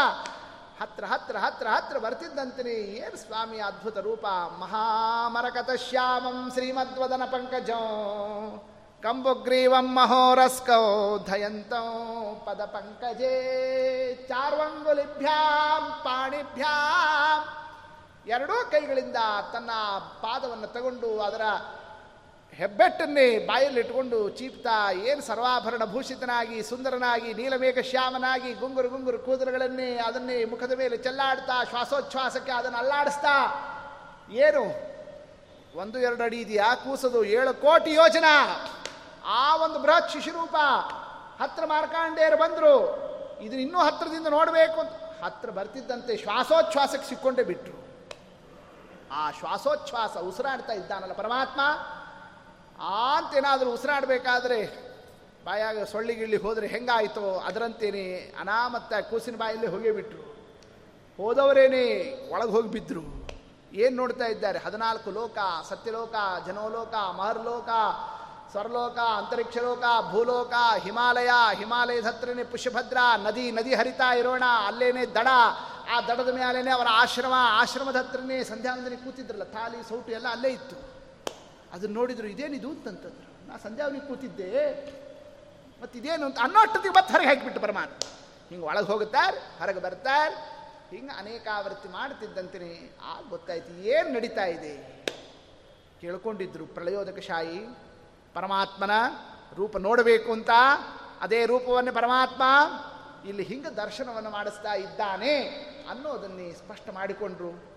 ಹತ್ರ ಹತ್ರ ಹತ್ರ ಹತ್ರ ಬರ್ತಿದ್ದಂತೆ ಏನು ಸ್ವಾಮಿ ಅದ್ಭುತ ರೂಪ. ಮಹಾಮರಕತ ಶ್ಯಾಮಂ ಶ್ರೀಮದ್ವದನ ಪಂಕಜೋ. ಕಂಬುಗ್ರೀವಂ ಮಹೋರಸ್ಕೋ ಧಯಂತಂ ಪದ ಪಂಕಜೇ. ಚಾರ್ವಂಗುಲಿಭ್ಯಾಂ ಪಾಣಿಭ್ಯಾಂ. ಎರಡೂ ಕೈಗಳಿಂದ ತನ್ನ ಪಾದವನ್ನು ತಗೊಂಡು ಅದರ ಹೆಬ್ಬೆಟ್ಟನ್ನೇ ಬಾಯಲ್ಲಿ ಇಟ್ಕೊಂಡು ಚೀಪ್ತಾ ಏನು ಸರ್ವಾಭರಣ ಭೂಷಿತನಾಗಿ, ಸುಂದರನಾಗಿ, ನೀಲಮೇಘ ಶ್ಯಾಮನಾಗಿ, ಗುಂಗುರು ಗುಂಗುರು ಕೂದಲುಗಳನ್ನೇ ಅದನ್ನೇ ಮುಖದ ಮೇಲೆ ಚೆಲ್ಲಾಡ್ತಾ, ಶ್ವಾಸೋಚ್ಛ್ವಾಸಕ್ಕೆ ಅದನ್ನು ಅಲ್ಲಾಡಿಸ್ತಾ, ಏನು? ಒಂದು, ಎರಡು ಅಡಿ ಇದೆಯಾ? ಕೂಸದು ಏಳು ಕೋಟಿ ಯೋಜನ? ಆ ಒಂದು ಬೃಹತ್ ಶಿಶುರೂಪ ಹತ್ರ ಮಾರ್ಕಾಂಡೇರು ಬಂದರು. ಇದು ಇನ್ನೂ ಹತ್ರದಿಂದ ನೋಡಬೇಕು ಅಂತ. ಹತ್ರ ಬರ್ತಿದ್ದಂತೆ ಶ್ವಾಸೋಚ್ಛ್ವಾಸಕ್ಕೆ ಸಿಕ್ಕೊಂಡೇ ಬಿಟ್ರು. ಆ ಶ್ವಾಸೋಚ್ಛ್ವಾಸ ಉಸಿರಾಡ್ತಾ ಇದ್ದಾನಲ್ಲ ಪರಮಾತ್ಮ. ಅಂತೇನಾದರೂ ಉಸಿರಾಡಬೇಕಾದ್ರೆ ಬಾಯಾಗ ಸೊಳ್ಳಿಗಿಳ್ಳಿ ಹೋದರೆ ಹೆಂಗಾಯಿತೋ ಅದರಂತೇನೆ ಅನಾಮತ್ತ ಕೂಸಿನ ಬಾಯಲ್ಲಿ ಹೋಗೇ ಬಿಟ್ರು ಹೋದವರೇನೆ ಒಳಗೆ ಹೋಗಿ ಬಿದ್ದರು ಏನು ನೋಡ್ತಾ ಇದ್ದಾರೆ? ಹದಿನಾಲ್ಕು ಲೋಕ, ಸತ್ಯಲೋಕ, ಜನೋಲೋಕ, ಮಹರ್ಲೋಕ, ಸ್ವರ್ಲೋಕ ಅಂತರಿಕ್ಷ ಲೋಕ ಭೂಲೋಕ, ಹಿಮಾಲಯ ಹಿಮಾಲಯದ ಹತ್ರನೇ ಪುಷ್ಯಭದ್ರ, ನದಿ ನದಿ ಹರಿತಾ ಇರೋಣ, ಅಲ್ಲೇನೆ ದಡ. ಆ ದಡದ ಮೇಲೇನೆ ಅವರ ಆಶ್ರಮ ಆಶ್ರಮದ ಹತ್ರನೇ ಸಂಧ್ಯಾವಂದನೆ ಕೂತಿದ್ರಲ್ಲ, ತಾಲಿ, ಸೌಟು ಎಲ್ಲ ಅಲ್ಲೇ ಇತ್ತು. ಅದನ್ನ ನೋಡಿದ್ರು, ಇದೇನಿದು? ಅಂತಂತಂದ್ರು. ನಾ ಸಂಧ್ಯಾವನಿಗೆ ಕೂತಿದ್ದೆ. ಮತ್ತು ಇದೇನು ಅಂತ ಅನ್ನೋ ಅಷ್ಟೊತ್ತಿಗೆ ಮತ್ತೆ ಹೊರಗೆ ಹಾಕಿಬಿಟ್ಟು ಪರಮಾತ್ಮ. ಹಿಂಗೆ ಒಳಗೆ ಹೋಗುತ್ತಾರೆ, ಹೊರಗೆ ಬರ್ತಾರೆ. ಹಿಂಗೆ ಅನೇಕ ಆವೃತ್ತಿ ಮಾಡ್ತಿದ್ದಂತೀನಿ. ಆಗ ಗೊತ್ತಾಯ್ತು, ಏನು ನಡೀತಾ ಇದೆ? ಕೇಳ್ಕೊಂಡಿದ್ರು ಪ್ರಳಯೋದಕ ಶಾಯಿ, ಪರಮಾತ್ಮನ ರೂಪ ನೋಡಬೇಕು ಅಂತ. ಅದೇ ರೂಪವನ್ನು ಪರಮಾತ್ಮ ಇಲ್ಲಿ ಹಿಂಗೆ ದರ್ಶನವನ್ನು ಮಾಡಿಸ್ತಾ ಇದ್ದಾನೆ ಅನ್ನೋದನ್ನೇ ಸ್ಪಷ್ಟ ಮಾಡಿಕೊಂಡ್ರು.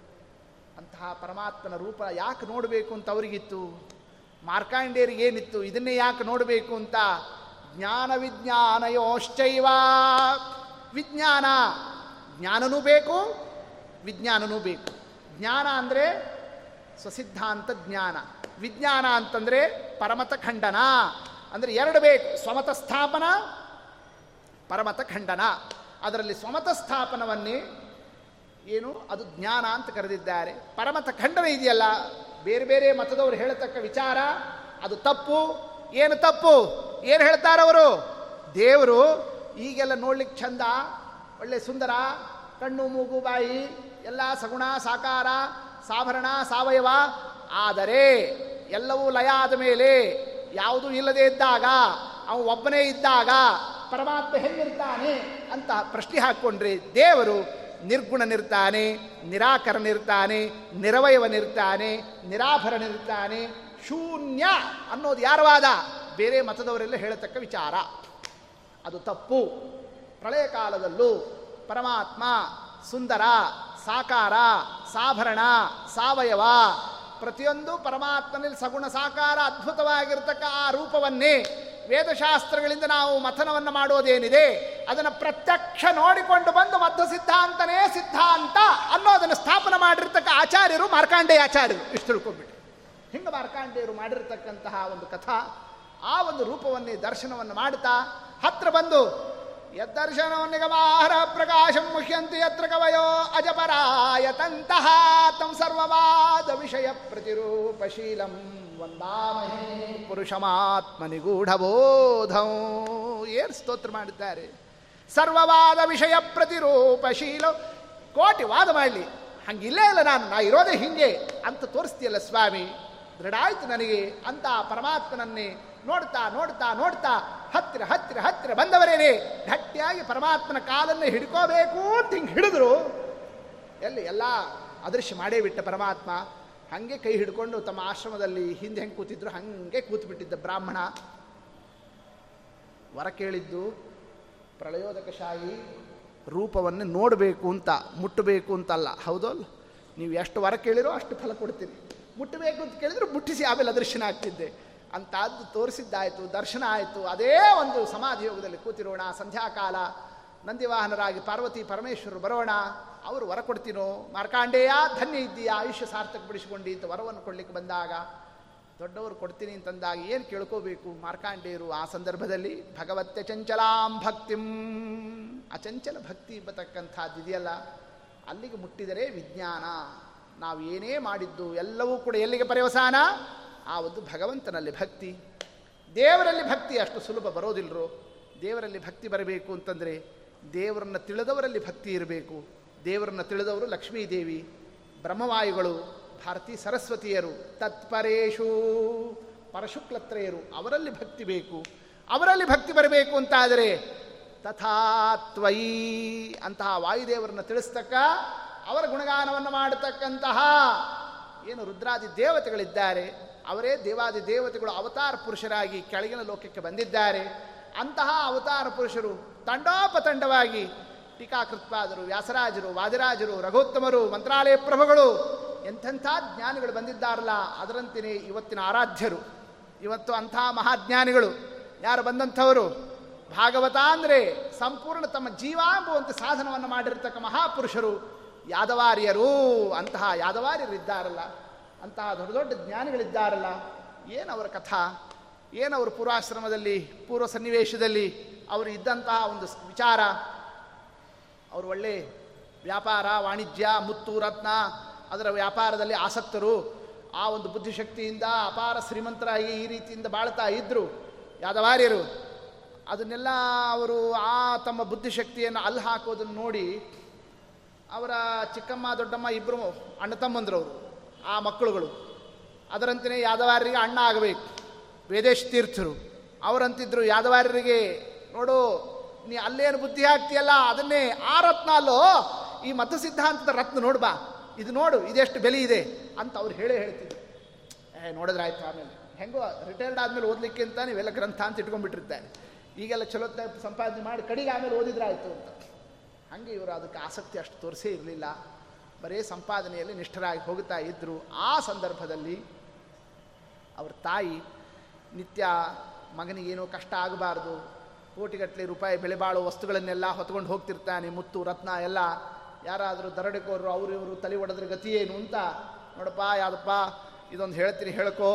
ಅಂತಹ ಪರಮಾತ್ಮನ ರೂಪ ಯಾಕೆ ನೋಡಬೇಕು ಅಂತ ಅವರಿಗಿತ್ತು? ಮಾರ್ಕಾಂಡೇರಿಗೆ ಏನಿತ್ತು? ಇದನ್ನೇ ಯಾಕೆ ನೋಡಬೇಕು ಅಂತ ಜ್ಞಾನ ವಿಜ್ಞಾನಯೋಶ್ಚೈವ. ವಿಜ್ಞಾನ, ಜ್ಞಾನನೂ ಬೇಕು, ವಿಜ್ಞಾನನೂ ಬೇಕು. ಜ್ಞಾನ ಅಂದರೆ ಸ್ವಸಿದ್ಧಾಂತ ಜ್ಞಾನ. ವಿಜ್ಞಾನ ಅಂತಂದರೆ ಪರಮತ ಖಂಡನ. ಅಂದರೆ ಎರಡು ಬೇಕು, ಸ್ವಮತ ಸ್ಥಾಪನ, ಪರಮತ ಖಂಡನ. ಅದರಲ್ಲಿ ಸ್ವಮತ ಸ್ಥಾಪನವನ್ನೇ ಏನು? ಅದು ಜ್ಞಾನ ಅಂತ ಕರೆದಿದ್ದಾರೆ. ಪರಮತ ಖಂಡನ ಇದೆಯಲ್ಲ? ಬೇರೆ ಬೇರೆ ಮತದವರು ಹೇಳತಕ್ಕ ವಿಚಾರ, ಅದು ತಪ್ಪು. ಏನು ತಪ್ಪು? ಏನು ಹೇಳ್ತಾರವರು ದೇವರು ಈಗೆಲ್ಲ ನೋಡ್ಲಿಕ್ಕೆ ಚಂದ, ಒಳ್ಳೆ ಸುಂದರ, ಕಣ್ಣು, ಮೂಗು, ಬಾಯಿ, ಎಲ್ಲ ಸಗುಣ, ಸಾಕಾರ, ಸಾಭರಣ, ಸಾವಯವ. ಆದರೆ ಎಲ್ಲವೂ ಲಯ ಆದ ಮೇಲೆ ಯಾವುದೂ ಇಲ್ಲದೆ ಇದ್ದಾಗ ಅವನು ಒಬ್ಬನೇ ಇದ್ದಾಗ ಪರಮಾತ್ಮ ಹೆಂಗಿರ್ತಾನೆ ಅಂತ ಪ್ರಶ್ನೆ ಹಾಕ್ಕೊಂಡ್ರೆ ದೇವರು ನಿರ್ಗುಣನಿರ್ತಾನೆ, ನಿರಾಕರನಿರ್ತಾನೆ, ನಿರವಯವನಿರ್ತಾನೆ, ನಿರಾಭರನಿರ್ತಾನೆ, ಶೂನ್ಯ ಅನ್ನೋದು ಯಾರವಾದ ಬೇರೆ ಮತದವರೆಲ್ಲ ಹೇಳತಕ್ಕ ವಿಚಾರ. ಅದು ತಪ್ಪು. ಪ್ರಳಯ ಕಾಲದಲ್ಲೂ ಪರಮಾತ್ಮ ಸುಂದರ, ಸಾಕಾರ, ಸಾಭರಣ, ಸಾವಯವ ಪ್ರತಿಯೊಂದು ಪರಮಾತ್ಮನಲ್ಲಿ ಸಗುಣ ಸಾಕಾರ ಅದ್ಭುತವಾಗಿರ್ತಕ್ಕ ಆ ರೂಪವನ್ನೇ ವೇದಶಾಸ್ತ್ರಗಳಿಂದ ನಾವು ಮಥನವನ್ನು ಮಾಡೋದೇನಿದೆ ಅದನ್ನು ಪ್ರತ್ಯಕ್ಷ ನೋಡಿಕೊಂಡು ಬಂದು ಮಧ್ಯ ಸಿದ್ಧಾಂತ ಅನ್ನೋದನ್ನು ಸ್ಥಾಪನೆ ಮಾಡಿರ್ತಕ್ಕ ಆಚಾರ್ಯರು ಮಾರ್ಕಾಂಡೇ ಆಚಾರ್ಯರು ಇಷ್ಟು ತಿಳ್ಕೊಂಡ್ಬಿಟ್ಟು. ಹಿಂಗೆ ಮಾರ್ಕಾಂಡೇಯರು ಮಾಡಿರ್ತಕ್ಕಂತಹ ಒಂದು ಕಥಾ, ಆ ಒಂದು ರೂಪವನ್ನೇ ದರ್ಶನವನ್ನು ಮಾಡುತ್ತಾ ಹತ್ರ ಬಂದು ಯದ್ದರ್ಶನವನ್ನಿಗಮಾರ ಪ್ರಕಾಶಂ ಮುಖ್ಯಂತಿ ಯತ್ರ ಕವಯೋ ಅಜಪರಾಯತಂತಹ, ತಂ ಸರ್ವವಾದ ವಿಷಯ ಪ್ರತಿರೂಪಶೀಲಂ. ವಂದಾಮಹೇ ಪುರುಷಮಾತ್ಮ ನಿಗೂಢಬೋಧಂ ಏನು ಸ್ತೋತ್ರ ಮಾಡಿದ್ದಾರೆ. ಸರ್ವವಾದ ವಿಷಯ ಪ್ರತಿರೂಪಶೀಲ. ಕೋಟಿ ವಾದ ಮಾಡಲಿ. ಹಂಗಿಲ್ಲೇ ಇಲ್ಲ ನಾನು, ನಾ ಇರೋದೇ ಹಿಂಗೆ ಅಂತ ತೋರಿಸ್ತೀಯಲ್ಲ ಸ್ವಾಮಿ. ದೃಢ ನನಗೆ, ಅಂತ ಪರಮಾತ್ಮನನ್ನೇ ನೋಡ್ತಾ ನೋಡ್ತಾ ನೋಡ್ತಾ, ಹತ್ತಿರ ಹತ್ತಿರ ಹತ್ತಿರ ಬಂದವರೇನೆ ಗಟ್ಟಿಯಾಗಿ ಪರಮಾತ್ಮನ ಕಾಲನ್ನು ಹಿಡ್ಕೋಬೇಕು ಅಂತ ಹಿಂಗೆ ಹಿಡಿದ್ರು. ಎಲ್ಲಿ ಎಲ್ಲ ಅದೃಶ್ಯ ಮಾಡೇ ಬಿಟ್ಟ ಪರಮಾತ್ಮ ಹಂಗೆ ಕೈ ಹಿಡ್ಕೊಂಡು ತಮ್ಮ ಆಶ್ರಮದಲ್ಲಿ ಹಿಂದೆ ಹೆಂಗೆ ಕೂತಿದ್ರು, ಹಂಗೆ ಕೂತ್ಬಿಟ್ಟಿದ್ದ ಬ್ರಾಹ್ಮಣ. ವರ ಕೇಳಿದ್ದು ಪ್ರಳಯೋದಕ ಪ್ರಳಯೋದಕಶಾಹಿ ರೂಪವನ್ನು ನೋಡಬೇಕು ಅಂತ, ಮುಟ್ಟಬೇಕು ಅಂತಲ್ಲ. ಹೌದಲ್ಲ? ನೀವು ಎಷ್ಟು ವರ ಕೇಳಿರೋ ಅಷ್ಟು ಫಲ ಕೊಡ್ತೀನಿ. ಮುಟ್ಟಬೇಕು ಅಂತ ಕೇಳಿದ್ರು ಮುಟ್ಟಿಸಿ ಆಮೇಲೆ ಅದರ್ಶನ ಆಗ್ತಿದ್ದೆ. ಅಂತಾದ್ದು ತೋರಿಸಿದ್ದಾಯಿತು, ದರ್ಶನ ಆಯಿತು. ಅದೇ ಒಂದು ಸಮಾಧಿ ಯೋಗದಲ್ಲಿ ಕೂತಿರೋಣ, ಸಂಧ್ಯಾಕಾಲ, ನಂದಿವಾಹನರಾಗಿ ಪಾರ್ವತಿ ಪರಮೇಶ್ವರರು ಬರೋಣ. ಅವರು ವರ ಕೊಡ್ತೀನೋ? ಮಾರ್ಕಾಂಡೇಯ, ಧನ್ಯ ಇದ್ದೀಯಾ? ಆಯುಷ್ಯ ಸಾರ್ಥಕ ಬಿಡಿಸಿಕೊಂಡು ಅಂತ ವರವನ್ನು ಕೊಡ್ಲಿಕ್ಕೆ ಬಂದಾಗ ದೊಡ್ಡವರು ಕೊಡ್ತೀನಿ ಅಂತಂದಾಗ ಏನು ಕೇಳ್ಕೋಬೇಕು ಮಾರ್ಕಾಂಡೇಯರು ಆ ಸಂದರ್ಭದಲ್ಲಿ? ಭಗವತ್ಯ ಚಂಚಲಾಂ ಭಕ್ತಿಂ. ಅಚಂಚಲ ಭಕ್ತಿ ಎಂಬತಕ್ಕಂಥದ್ದು ಇದೆಯಲ್ಲ, ಅಲ್ಲಿಗೆ ಮುಟ್ಟಿದರೆ ವಿಜ್ಞಾನ. ನಾವು ಏನೇ ಮಾಡಿದ್ದು ಎಲ್ಲವೂ ಕೂಡ ಎಲ್ಲಿಗೆ ಪರ್ಯವಸಾನ? ಆ ಒಂದು ಭಗವಂತನಲ್ಲಿ ಭಕ್ತಿ. ದೇವರಲ್ಲಿ ಭಕ್ತಿ ಅಷ್ಟು ಸುಲಭ ಬರೋದಿಲ್ಲರು ದೇವರಲ್ಲಿ ಭಕ್ತಿ ಬರಬೇಕು ಅಂತಂದರೆ ದೇವರನ್ನು ತಿಳಿದವರಲ್ಲಿ ಭಕ್ತಿ ಇರಬೇಕು. ದೇವರನ್ನು ತಿಳಿದವರು ಲಕ್ಷ್ಮೀದೇವಿ, ಬ್ರಹ್ಮವಾಯುಗಳು, ಭಾರತಿ ಸರಸ್ವತಿಯರು, ತತ್ಪರೇಶು, ಪರಶುಕ್ಲತ್ರಯರು, ಅವರಲ್ಲಿ ಭಕ್ತಿ ಬೇಕು. ಅವರಲ್ಲಿ ಭಕ್ತಿ ಬರಬೇಕು ಅಂತಾದರೆ ತಥಾತ್ವಯಿ ಅಂತಹ ವಾಯುದೇವರನ್ನು ತಿಳಿಸ್ತಕ್ಕ, ಅವರ ಗುಣಗಾನವನ್ನು ಮಾಡತಕ್ಕಂತಹ ಏನು ರುದ್ರಾದಿ ದೇವತೆಗಳಿದ್ದಾರೆ, ಅವರೇ ದೇವಾದಿ ದೇವತೆಗಳು ಅವತಾರ ಪುರುಷರಾಗಿ ಕೆಳಗಿನ ಲೋಕಕ್ಕೆ ಬಂದಿದ್ದಾರೆ. ಅಂತಹ ಅವತಾರ ಪುರುಷರು ತಂಡೋಪತಂಡವಾಗಿ ಟೀಕಾಕೃತ್ಪಾದರು, ವ್ಯಾಸರಾಜರು, ವಾದಿರಾಜರು, ರಘೋತ್ತಮರು, ಮಂತ್ರಾಲಯ ಪ್ರಭುಗಳು ಎಂಥೆಂಥ ಜ್ಞಾನಿಗಳು ಬಂದಿದ್ದಾರಲ್ಲ, ಅದರಂತೆಯೇ ಇವತ್ತಿನ ಆರಾಧ್ಯರು. ಇವತ್ತು ಅಂಥ ಮಹಾಜ್ಞಾನಿಗಳು ಯಾರು ಬಂದಂಥವರು? ಭಾಗವತ ಅಂದರೆ ಸಂಪೂರ್ಣ ತಮ್ಮ ಜೀವ ಎಂಬುವಂತೆ ಸಾಧನವನ್ನು ಮಾಡಿರ್ತಕ್ಕ ಮಹಾಪುರುಷರು, ಯಾದವಾರ್ಯರು. ಅಂತಹ ಯಾದವಾರ್ಯರಿದ್ದಾರಲ್ಲ, ಅಂತಹ ದೊಡ್ಡ ದೊಡ್ಡ ಜ್ಞಾನಿಗಳಿದ್ದಾರಲ್ಲ, ಏನು ಅವರ ಕಥಾ? ಏನು ಅವರು ಪೂರ್ವಾಶ್ರಮದಲ್ಲಿ, ಪೂರ್ವ ಸನ್ನಿವೇಶದಲ್ಲಿ ಅವರು ಇದ್ದಂತಹ ಒಂದು ವಿಚಾರ? ಅವರು ಒಳ್ಳೆ ವ್ಯಾಪಾರ, ವಾಣಿಜ್ಯ, ಮುತ್ತು, ರತ್ನ, ಅದರ ವ್ಯಾಪಾರದಲ್ಲಿ ಆಸಕ್ತರು. ಆ ಒಂದು ಬುದ್ಧಿಶಕ್ತಿಯಿಂದ ಅಪಾರ ಶ್ರೀಮಂತರಾಗಿ ಈ ರೀತಿಯಿಂದ ಬಾಳ್ತಾ ಇದ್ದರು ಯಾದವಾರ್ಯರು. ಅದನ್ನೆಲ್ಲ ಅವರು ಆ ತಮ್ಮ ಬುದ್ಧಿಶಕ್ತಿಯನ್ನು ಅಲ್ಲಿ ಹಾಕೋದನ್ನು ನೋಡಿ ಅವರ ಚಿಕ್ಕಮ್ಮ, ದೊಡ್ಡಮ್ಮ ಇಬ್ಬರು ಅಣ್ಣ ತಮ್ಮಂದ್ರವರು ಆ ಮಕ್ಕಳುಗಳು. ಅದರಂತೆಯೇ ಯಾದವಾರ್ಯರಿಗೆ ಅಣ್ಣ ಆಗಬೇಕು. ವೇದೇಶ್ ತೀರ್ಥರು. ಅವರಂತಿದ್ದರು ಯಾದವಾರ್ಯರಿಗೆ, ನೋಡು ನೀ ಅಲ್ಲೇನು ಬುದ್ಧಿ ಹಾಕ್ತೀಯಲ್ಲ ಅದನ್ನೇ ಆ ರತ್ನ ಅಲ್ಲೋ ಈ ಮತ ಸಿದ್ಧಾಂತದ ರತ್ನ ನೋಡ್ಬಾ ಇದು ನೋಡು, ಇದೆಷ್ಟು ಬೆಲೆ ಇದೆ ಅಂತ ಅವ್ರು ಹೇಳೇ ಹೇಳ್ತಿದ್ರು. ಏ, ನೋಡಿದ್ರೆ ಆಯ್ತು ಆಮೇಲೆ. ಹೆಂಗೋ ರಿಟೈರ್ಡ್ ಆದ್ಮೇಲೆ ಓದಲಿಕ್ಕೆ ಅಂತ ನೀವೆಲ್ಲ ಗ್ರಂಥ ಅಂತ ಇಟ್ಕೊಂಡ್ಬಿಟ್ಟಿರ್ತಾರೆ. ಈಗೆಲ್ಲ ಚಲೋ ಸಂಪಾದನೆ ಮಾಡಿ ಕಡೆಗೆ ಆಮೇಲೆ ಓದಿದ್ರೆ ಆಯಿತು ಅಂತ. ಹಂಗೆ ಇವರು ಅದಕ್ಕೆ ಆಸಕ್ತಿ ಅಷ್ಟು ತೋರಿಸೇ ಇರಲಿಲ್ಲ. ಬರೀ ಸಂಪಾದನೆಯಲ್ಲಿ ನಿಷ್ಠರಾಗಿ ಹೋಗ್ತಾ ಇದ್ದರು ಆ ಸಂದರ್ಭದಲ್ಲಿ ಅವ್ರ ತಾಯಿ ನಿತ್ಯ ಮಗನಿಗೇನೋ ಕಷ್ಟ ಆಗಬಾರ್ದು ಕೋಟಿಗಟ್ಟಲೆ ರೂಪಾಯಿ ಬೆಲೆ ಬಾಳೋ ವಸ್ತುಗಳನ್ನೆಲ್ಲ ಹೊತ್ಕೊಂಡು ಹೋಗ್ತಿರ್ತಾನೆ, ಮುತ್ತು, ರತ್ನ ಎಲ್ಲ. ಯಾರಾದರೂ ದರಡಿಕೋರು ಅವರು ಇವರು ತಲೆ ಒಡೆದ್ರ ಗತಿ ಏನು ಅಂತ ನೋಡಪ್ಪ, ಯಾವ್ದಪ್ಪ, ಇದೊಂದು ಹೇಳ್ತೀನಿ, ಹೇಳ್ಕೋ.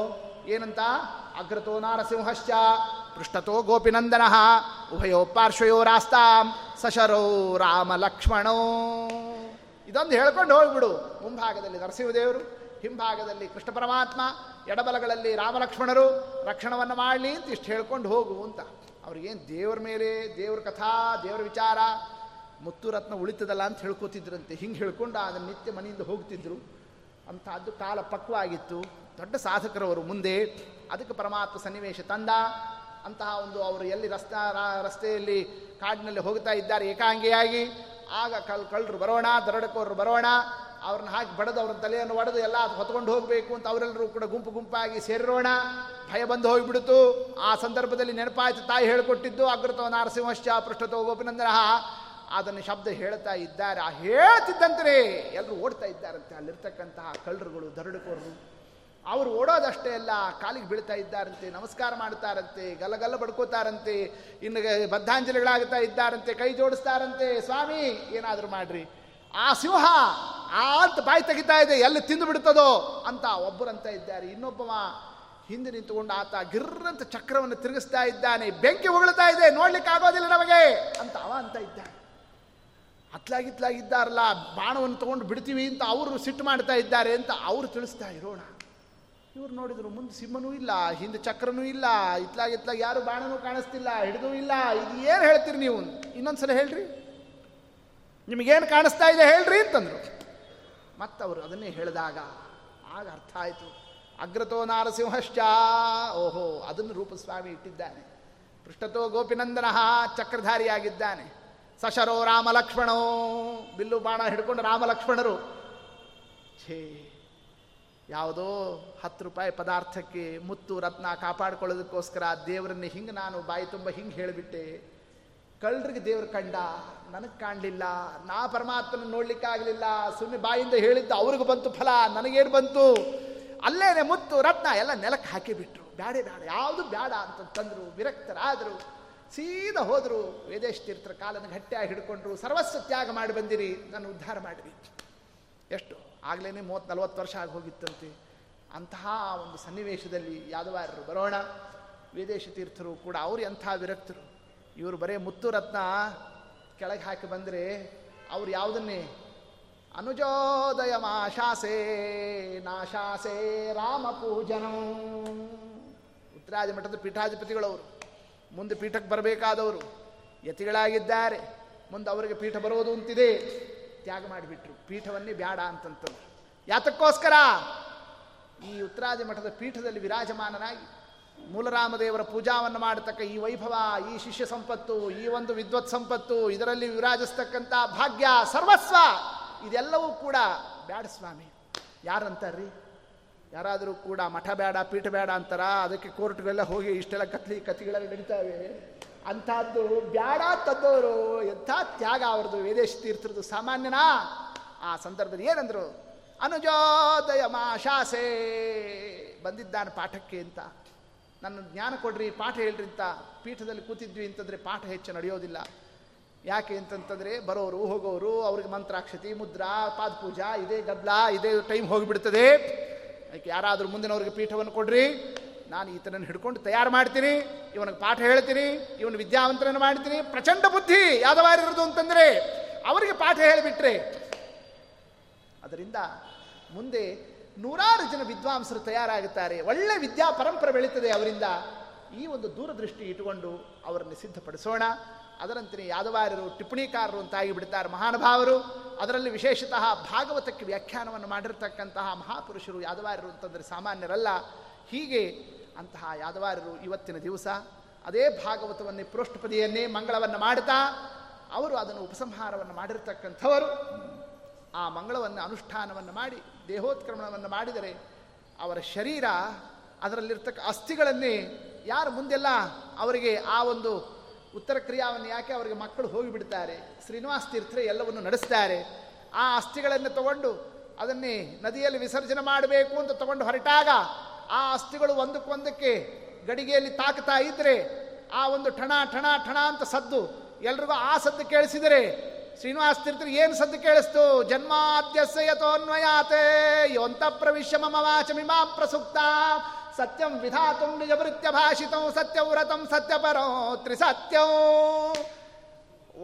ಏನಂತ? ಅಗ್ರತೋ ನಾರಸಿಂಹಶ್ಚ, ಪೃಷ್ಠತೋ ಗೋಪಿನಂದನ, ಉಭಯೋ ಪಾರ್ಶ್ವಯೋ ರಾಸ್ತಾಂ, ಸಶರೋ ರಾಮ ಲಕ್ಷ್ಮಣೋ ಇದೊಂದು ಹೇಳ್ಕೊಂಡು ಹೋಗ್ಬಿಡು. ಮುಂಭಾಗದಲ್ಲಿ ನರಸಿಂಹದೇವರು, ಹಿಂಭಾಗದಲ್ಲಿ ಕೃಷ್ಣ ಪರಮಾತ್ಮ, ಎಡಬಲಗಳಲ್ಲಿ ರಾಮಲಕ್ಷ್ಮಣರು, ರಕ್ಷಣವನ್ನು ಮಾಡಲಿ ಅಂತ ಇಷ್ಟು ಹೇಳ್ಕೊಂಡು ಹೋಗು ಅಂತ. ಅವ್ರಿಗೇನು ದೇವ್ರ ಮೇಲೆ, ದೇವ್ರ ಕಥಾ, ದೇವ್ರ ವಿಚಾರ, ಮುತ್ತು ರತ್ನ ಉಳಿತದಲ್ಲ ಅಂತ ಹೇಳ್ಕೋತಿದ್ರಂತೆ. ಹಿಂಗೆ ಹೇಳ್ಕೊಂಡು ಅದನ್ನು ನಿತ್ಯ ಮನೆಯಿಂದ ಹೋಗ್ತಿದ್ರು. ಅಂಥದ್ದು ಕಾಲ ಪಕ್ವ ಆಗಿತ್ತು ದೊಡ್ಡ ಸಾಧಕರವರು ಮುಂದೆ ಅದಕ್ಕೆ ಪರಮಾತ್ಮ ಸನ್ನಿವೇಶ ತಂದ. ಅಂತಹ ಒಂದು ಅವರು ಎಲ್ಲಿ ರಸ್ತಾ ರಸ್ತೆಯಲ್ಲಿ ಕಾಡಿನಲ್ಲಿ ಹೋಗ್ತಾ ಇದ್ದಾರೆ ಏಕಾಂಗಿಯಾಗಿ, ಆಗ ಕಲ್, ಕಳ್ಳರು ಬರೋಣ ದರಡಕೋರು ಬರೋಣ ಅವ್ರನ್ನ ಹಾಕಿ ಬಡದು ಅವ್ರನ್ನ ತಲೆಯನ್ನು ಒಡೆದು ಎಲ್ಲ ಹೊತ್ಕೊಂಡು ಹೋಗಬೇಕು ಅಂತ ಅವರೆಲ್ಲರೂ ಕೂಡ ಗುಂಪು ಗುಂಪಾಗಿ ಸೇರಿರೋಣ. ಭಯ ಬಂದು ಹೋಗಿಬಿಡ್ತು. ಆ ಸಂದರ್ಭದಲ್ಲಿ ನೆನಪಾಯಿತು. ತಾಯಿ ಹೇಳಿಕೊಟ್ಟಿದ್ದು ಅಗ್ರತೋ ನಾರಸಿಂಹಶ್ಚ ಪೃಷ್ಠತೋ ಗೋಪಿನಂದನ. ಅದನ್ನು ಶಬ್ದ ಹೇಳ್ತಾ ಇದ್ದಾರೆ. ಆ ಹೇಳ್ತಿದ್ದಂತೆ ಎಲ್ಲರೂ ಓಡ್ತಾ ಇದ್ದಾರಂತೆ. ಅಲ್ಲಿರ್ತಕ್ಕಂತಹ ಕಳ್ಳರುಗಳು ದರಡುಕೋರು ಅವರು ಓಡೋದಷ್ಟೇ ಅಲ್ಲ, ಕಾಲಿಗೆ ಬೀಳ್ತಾ ಇದ್ದಾರಂತೆ, ನಮಸ್ಕಾರ ಮಾಡ್ತಾರಂತೆ ಗಲ್ಲಗಲ್ಲ ಬಡ್ಕೋತಾರಂತೆ, ಇನ್ನು ಬದ್ಧಾಂಜಲಿಗಳಾಗ್ತಾ ಇದ್ದಾರಂತೆ, ಕೈ ಜೋಡಿಸ್ತಾರಂತೆ, ಸ್ವಾಮಿ, ಏನಾದರೂ ಮಾಡ್ರಿ. ಆ ಸಿಂಹ ಆ ಅಂತ ಬಾಯಿ ತೆಗಿತಾ ಇದೆ, ಎಲ್ಲಿ ತಿಂದು ಬಿಡ್ತದೋ ಅಂತ ಒಬ್ಬರಂತ ಇದ್ದಾರೆ. ಇನ್ನೊಬ್ಬವ ಹಿಂದೆ ನಿಂತುಕೊಂಡು ಆತ ಗಿರ್ರಂತ ಚಕ್ರವನ್ನು ತಿರುಗಿಸ್ತಾ ಇದ್ದಾನೆ. ಬೆಂಕಿ ಉಗುಳ್ತಾ ಇದೆ, ನೋಡ್ಲಿಕ್ಕೆ ಆಗೋದಿಲ್ಲ ನಮಗೆ ಅಂತ ಅವ ಅಂತ ಇದ್ದಾನೆ. ಅತ್ಲಾಗಿತ್ಲಾಗಿದ್ದಾರಲ್ಲ, ಬಾಣವನ್ನು ತಗೊಂಡು ಬಿಡ್ತೀವಿ ಅಂತ ಅವರು ಸಿಟ್ಟು ಮಾಡ್ತಾ ಇದ್ದಾರೆ ಅಂತ ಅವರು ತಿಳಿಸ್ತಾ ಇರೋಣ. ಇವ್ರು ನೋಡಿದ್ರು ಮುಂದೆ ಸಿಂಹನೂ ಇಲ್ಲ, ಹಿಂದೆ ಚಕ್ರನೂ ಇಲ್ಲ, ಇತ್ಲಾಗಿತ್ಲಾಗಿ ಇತ್ಲಾಗ ಯಾರು ಬಾಣನೂ ಕಾಣಿಸ್ತಿಲ್ಲ, ಹಿಡಿದೂ ಇಲ್ಲ. ಇದು ಏನು ಹೇಳ್ತೀರಿ ನೀವು? ಇನ್ನೊಂದ್ಸಲ ಹೇಳ್ರಿ. ನಿಮಗೇನು ಕಾಣಿಸ್ತಾ ಇದೆ ಹೇಳ್ರಿ ಅಂತಂದರು. ಮತ್ತವರು ಅದನ್ನೇ ಹೇಳಿದಾಗ ಆಗ ಅರ್ಥ ಆಯಿತು. ಅಗ್ರತೋ ನಾರಸಿಂಹಶ್ಚ, ಓಹೋ, ಅದನ್ನು ರೂಪಸ್ವಾಮಿ ಇಟ್ಟಿದ್ದಾನೆ. ಪೃಷ್ಠತೋ ಗೋಪಿನಂದನ ಚಕ್ರಧಾರಿಯಾಗಿದ್ದಾನೆ. ಸಶರೋ ರಾಮ ಲಕ್ಷ್ಮಣೋ ಬಿಲ್ಲು ಬಾಣ ಹಿಡ್ಕೊಂಡು ರಾಮಲಕ್ಷ್ಮಣರು. ಛೇ, ಯಾವುದೋ ಹತ್ತು ರೂಪಾಯಿ ಪದಾರ್ಥಕ್ಕೆ ಮುತ್ತು ರತ್ನ ಕಾಪಾಡ್ಕೊಳ್ಳೋದಕ್ಕೋಸ್ಕರ ದೇವರನ್ನೇ ಹಿಂಗೆ ನಾನು ಬಾಯಿ ತುಂಬ ಹಿಂಗೆ ಹೇಳಿಬಿಟ್ಟೆ. ಕಳ್ಳರಿಗೆ ದೇವ್ರು ಕಂಡ, ನನಗೆ ಕಾಣಲಿಲ್ಲ, ನಾ ಪರಮಾತ್ಮನ ನೋಡ್ಲಿಕ್ಕಾಗಲಿಲ್ಲ ಸುಮ್ಮನೆ ಬಾಯಿಂದ ಹೇಳಿದ್ದು ಅವ್ರಿಗೆ ಬಂತು ಫಲ, ನನಗೇನು ಬಂತು? ಅಲ್ಲೇನೆ ಮುತ್ತು, ರತ್ನ ಎಲ್ಲ ನೆಲಕ್ಕೆ ಹಾಕಿಬಿಟ್ರು. ಬ್ಯಾಡೆ ಬ್ಯಾಡ, ಯಾವುದು ಬೇಡ ಅಂತ ತಂದರು, ವಿರಕ್ತರಾದರು. ಸೀದ ಹೋದರು ವೇದೇಶ್ ತೀರ್ಥರ ಕಾಲನ ಗಟ್ಟಿಯಾಗಿ ಹಿಡ್ಕೊಂಡ್ರು. ಸರ್ವಸ್ವ ತ್ಯಾಗ ಮಾಡಿ ಬಂದಿರಿ ನಾನು ಉದ್ಧಾರ ಮಾಡಿರಿ ಎಷ್ಟು? ಆಗ್ಲೇ ಮೂವತ್ತು ನಲ್ವತ್ತು ವರ್ಷ ಆಗಿ ಹೋಗಿತ್ತಂತೆ. ಅಂತಹ ಒಂದು ಸನ್ನಿವೇಶದಲ್ಲಿ ಯಾದವಾರರು ಬರೋಣ. ವೇದೇಶ ತೀರ್ಥರು ಕೂಡ, ಅವರು ಎಂಥ ವಿರಕ್ತರು? ಇವರು ಬರೀ ಮುತ್ತು ರತ್ನ ಕೆಳಗೆ ಹಾಕಿ ಬಂದರೆ ಅವ್ರು ಯಾವುದನ್ನೇ? ಅನುಜೋದಯ ಮಾಶಾಸೆ ನಾಶಾಸೆ ರಾಮ ಪೂಜನಂ. ಉತ್ತರಾದಿ ಮಠದ ಪೀಠಾಧಿಪತಿಗಳವರು. ಮುಂದೆ ಪೀಠಕ್ಕೆ ಬರಬೇಕಾದವರು. ಯತಿಗಳಾಗಿದ್ದಾರೆ. ಮುಂದೆ ಅವರಿಗೆ ಪೀಠ ಬರೋದು ಅಂತಿದೆ. ತ್ಯಾಗ ಮಾಡಿಬಿಟ್ರು. ಪೀಠವನ್ನೇ ಬ್ಯಾಡ ಅಂತಂತಂದ್ರು ಯಾತಕ್ಕೋಸ್ಕರ? ಈ ಉತ್ತರಾದಿ ಮಠದ ಪೀಠದಲ್ಲಿ ವಿರಾಜಮಾನನಾಗಿ ಮೂಲರಾಮದೇವರ ಪೂಜಾವನ್ನು ಮಾಡತಕ್ಕ ಈ ವೈಭವ, ಈ ಶಿಷ್ಯ ಸಂಪತ್ತು, ಈ ಒಂದು ವಿದ್ವತ್ ಸಂಪತ್ತು, ಇದರಲ್ಲಿ ವಿರಾಜಿಸ್ತಕ್ಕಂಥ ಭಾಗ್ಯ, ಸರ್ವಸ್ವ, ಇದೆಲ್ಲವೂ ಕೂಡ ಬ್ಯಾಡ ಸ್ವಾಮಿ. ಯಾರಂತಾರ್ರಿ? ಯಾರಾದರೂ ಕೂಡ ಮಠ ಬೇಡ ಪೀಠ ಬೇಡ ಅಂತಾರ? ಅದಕ್ಕೆ ಕೋರ್ಟ್ಗೆಲ್ಲ ಹೋಗಿ ಇಷ್ಟೆಲ್ಲ ಕತ್ಲಿ ಕತ್ತಿಗಳೆಲ್ಲ ನಡೀತಾವೆ. ಅಂಥದ್ದು ಬ್ಯಾಡ ತದ್ದವರು ಎಂಥ ತ್ಯಾಗ ಅವ್ರದ್ದು ವೇದೇಶ ತೀರ್ಥರದ್ದು ಸಾಮಾನ್ಯನಾ? ಆ ಸಂದರ್ಭದಲ್ಲಿ ಏನಂದ್ರು ಅನುಜೋದಯ ಮಾಶಾಸೆ ಬಂದಿದ್ದಾನೆ ಪಾಠಕ್ಕೆ ಅಂತ. ನನ್ನ ಜ್ಞಾನ ಕೊಡ್ರಿ, ಪಾಠ ಹೇಳ್ರಿ ಅಂತ ಪೀಠದಲ್ಲಿ ಕೂತಿದ್ವಿ ಅಂತಂದರೆ ಪಾಠ ಹೆಚ್ಚು ನಡೆಯೋದಿಲ್ಲ. ಯಾಕೆ ಅಂತಂತಂದರೆ ಬರೋರು, ಹೋಗೋರು, ಅವ್ರಿಗೆ ಮಂತ್ರಾಕ್ಷತಿ, ಮುದ್ರಾ, ಪಾದಪೂಜಾ, ಇದೇ ಗದ್ಲ, ಇದೇ ಟೈಮ್ ಹೋಗಿಬಿಡ್ತದೆ. ಅದಕ್ಕೆ ಯಾರಾದರೂ ಮುಂದಿನವ್ರಿಗೆ ಪೀಠವನ್ನು ಕೊಡ್ರಿ. ನಾನು ಈತನನ್ನು ಹಿಡ್ಕೊಂಡು ತಯಾರು ಮಾಡ್ತೀನಿ, ಇವನಿಗೆ ಪಾಠ ಹೇಳ್ತೀನಿ, ಇವನು ವಿದ್ಯಾವಂತನನ್ನು ಮಾಡ್ತೀನಿ. ಪ್ರಚಂಡ ಬುದ್ಧಿ ಯಾದವಾರಿರೋದು ಅಂತಂದರೆ ಅವರಿಗೆ ಪಾಠ ಹೇಳಿಬಿಟ್ರೆ. ಅದರಿಂದ ಮುಂದೆ ನೂರಾರು ಜನ ವಿದ್ವಾಂಸರು ತಯಾರಾಗುತ್ತಾರೆ. ಒಳ್ಳೆ ವಿದ್ಯಾ ಪರಂಪರೆ ಬೆಳೀತದೆ ಅವರಿಂದ. ಈ ಒಂದು ದೂರದೃಷ್ಟಿ ಇಟ್ಟುಕೊಂಡು ಅವರನ್ನು ಸಿದ್ಧಪಡಿಸೋಣ. ಅದರಂತೆ ಯಾದವಾರರು, ಟಿಪ್ಪಣಿಕಾರರು ಅಂತಾಗಿ ಬಿಡ್ತಾರೆ ಮಹಾನುಭಾವರು ಅದರಲ್ಲಿ ವಿಶೇಷತಃ ಭಾಗವತಕ್ಕೆ ವ್ಯಾಖ್ಯಾನವನ್ನು ಮಾಡಿರ್ತಕ್ಕಂತಹ ಮಹಾಪುರುಷರು, ಯಾದವಾರರು ಅಂತಂದರೆ ಸಾಮಾನ್ಯರಲ್ಲ. ಹೀಗೆ ಅಂತಹ ಯಾದವಾರರು ಇವತ್ತಿನ ದಿವಸ ಅದೇ ಭಾಗವತವನ್ನೇ ಪೃಷ್ಠಪದಿಯನ್ನೇ ಮಂಗಳವನ್ನು ಮಾಡ್ತಾ ಅವರು ಅದನ್ನು ಉಪಸಂಹಾರವನ್ನು ಮಾಡಿರ್ತಕ್ಕಂಥವರು. ಆ ಮಂಗಳವನ್ನು ಅನುಷ್ಠಾನವನ್ನು ಮಾಡಿ ದೇಹೋತ್ಕ್ರಮಣವನ್ನು ಮಾಡಿದರೆ ಅವರ ಶರೀರ ಅದರಲ್ಲಿರ್ತಕ್ಕ ಅಸ್ಥಿಗಳನ್ನೇ ಯಾರು ಮುಂದೆಲ್ಲ ಅವರಿಗೆ ಆ ಒಂದು ಉತ್ತರ ಕ್ರಿಯಾವನ್ನು ಯಾಕೆ ಅವರಿಗೆ ಮಕ್ಕಳು ಹೋಗಿಬಿಡ್ತಾರೆ, ಶ್ರೀನಿವಾಸ ತೀರ್ಥರೆ ಎಲ್ಲವನ್ನು ನಡೆಸ್ತಾರೆ, ಆ ಅಸ್ಥಿಗಳನ್ನು ತಗೊಂಡು ಅದನ್ನೇ ನದಿಯಲ್ಲಿ ವಿಸರ್ಜನೆ ಮಾಡಬೇಕು ಅಂತ ತಗೊಂಡು ಹೊರಟಾಗ ಆ ಅಸ್ಥಿಗಳು ಒಂದಕ್ಕೊಂದಕ್ಕೆ ಗಡಿಗೆಯಲ್ಲಿ ತಾಕ್ತಾ ಇದ್ದರೆ ಆ ಒಂದು ಠಣ ಠಣ ಠಣ ಅಂತ ಸದ್ದು ಎಲ್ರಿಗೂ ಆ ಸದ್ದು ಕೇಳಿಸಿದರೆ ಶ್ರೀನಿವಾಸ ತೀರ್ಥರಿಗೆ ಏನು ಸದ್ದು ಕೇಳಿಸ್ತು? ಜನ್ಮಾದ್ಯಸ್ಯ ಯಥೋನ್ವಯಾತೆ ಯೋಂತ ಪ್ರವಿಶ್ಯ ಮಮ ವಾಚಮಿಮಾಂ ಪ್ರಸುಕ್ತ ಸತ್ಯಂ ವಿಧಾತು ನಿಜವೃತ್ಯ ಭಾಷಿತಂ ಸತ್ಯವ್ರತಂ ಸತ್ಯಪರೋ ತ್ರಿಸತ್ಯಂ.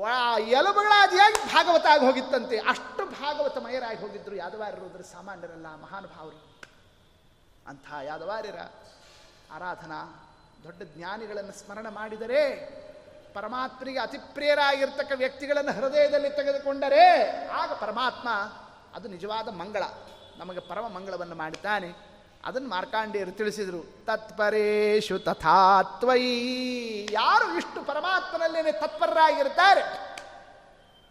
ವಾ ಹೇಗೆ ಭಾಗವತ ಆಗಿ ಹೋಗಿತ್ತಂತೆ? ಅಷ್ಟು ಭಾಗವತಮಯರಾಗಿ ಹೋಗಿದ್ರು ಯಾದವಾರರು ಸಾಮಾನ್ಯರಲ್ಲ, ಮಹಾನುಭಾವರು. ಅಂಥ ಯಾದವಾರ್ಯರ ಆರಾಧನಾ ದೊಡ್ಡ ಜ್ಞಾನಿಗಳನ್ನು ಸ್ಮರಣ ಮಾಡಿದರೆ ಪರಮಾತ್ಮನಿಗೆ ಅತಿ ಪ್ರಿಯರಾಗಿರ್ತಕ್ಕ ವ್ಯಕ್ತಿಗಳನ್ನು ಹೃದಯದಲ್ಲಿ ತೆಗೆದುಕೊಂಡರೆ ಆಗ ಪರಮಾತ್ಮ ಅದು ನಿಜವಾದ ಮಂಗಳ, ನಮಗೆ ಪರಮ ಮಂಗಳವನ್ನು ಮಾಡುತ್ತಾನೆ ಅದನ್ನು ಮಾರ್ಕಾಂಡಿಯರು ತಿಳಿಸಿದರು ತತ್ಪರೇಶು ತಥಾತ್ವಯಿ. ಯಾರು ಇಷ್ಟು ಪರಮಾತ್ಮನಲ್ಲೇನೆ ತತ್ಪರರಾಗಿರ್ತಾರೆ?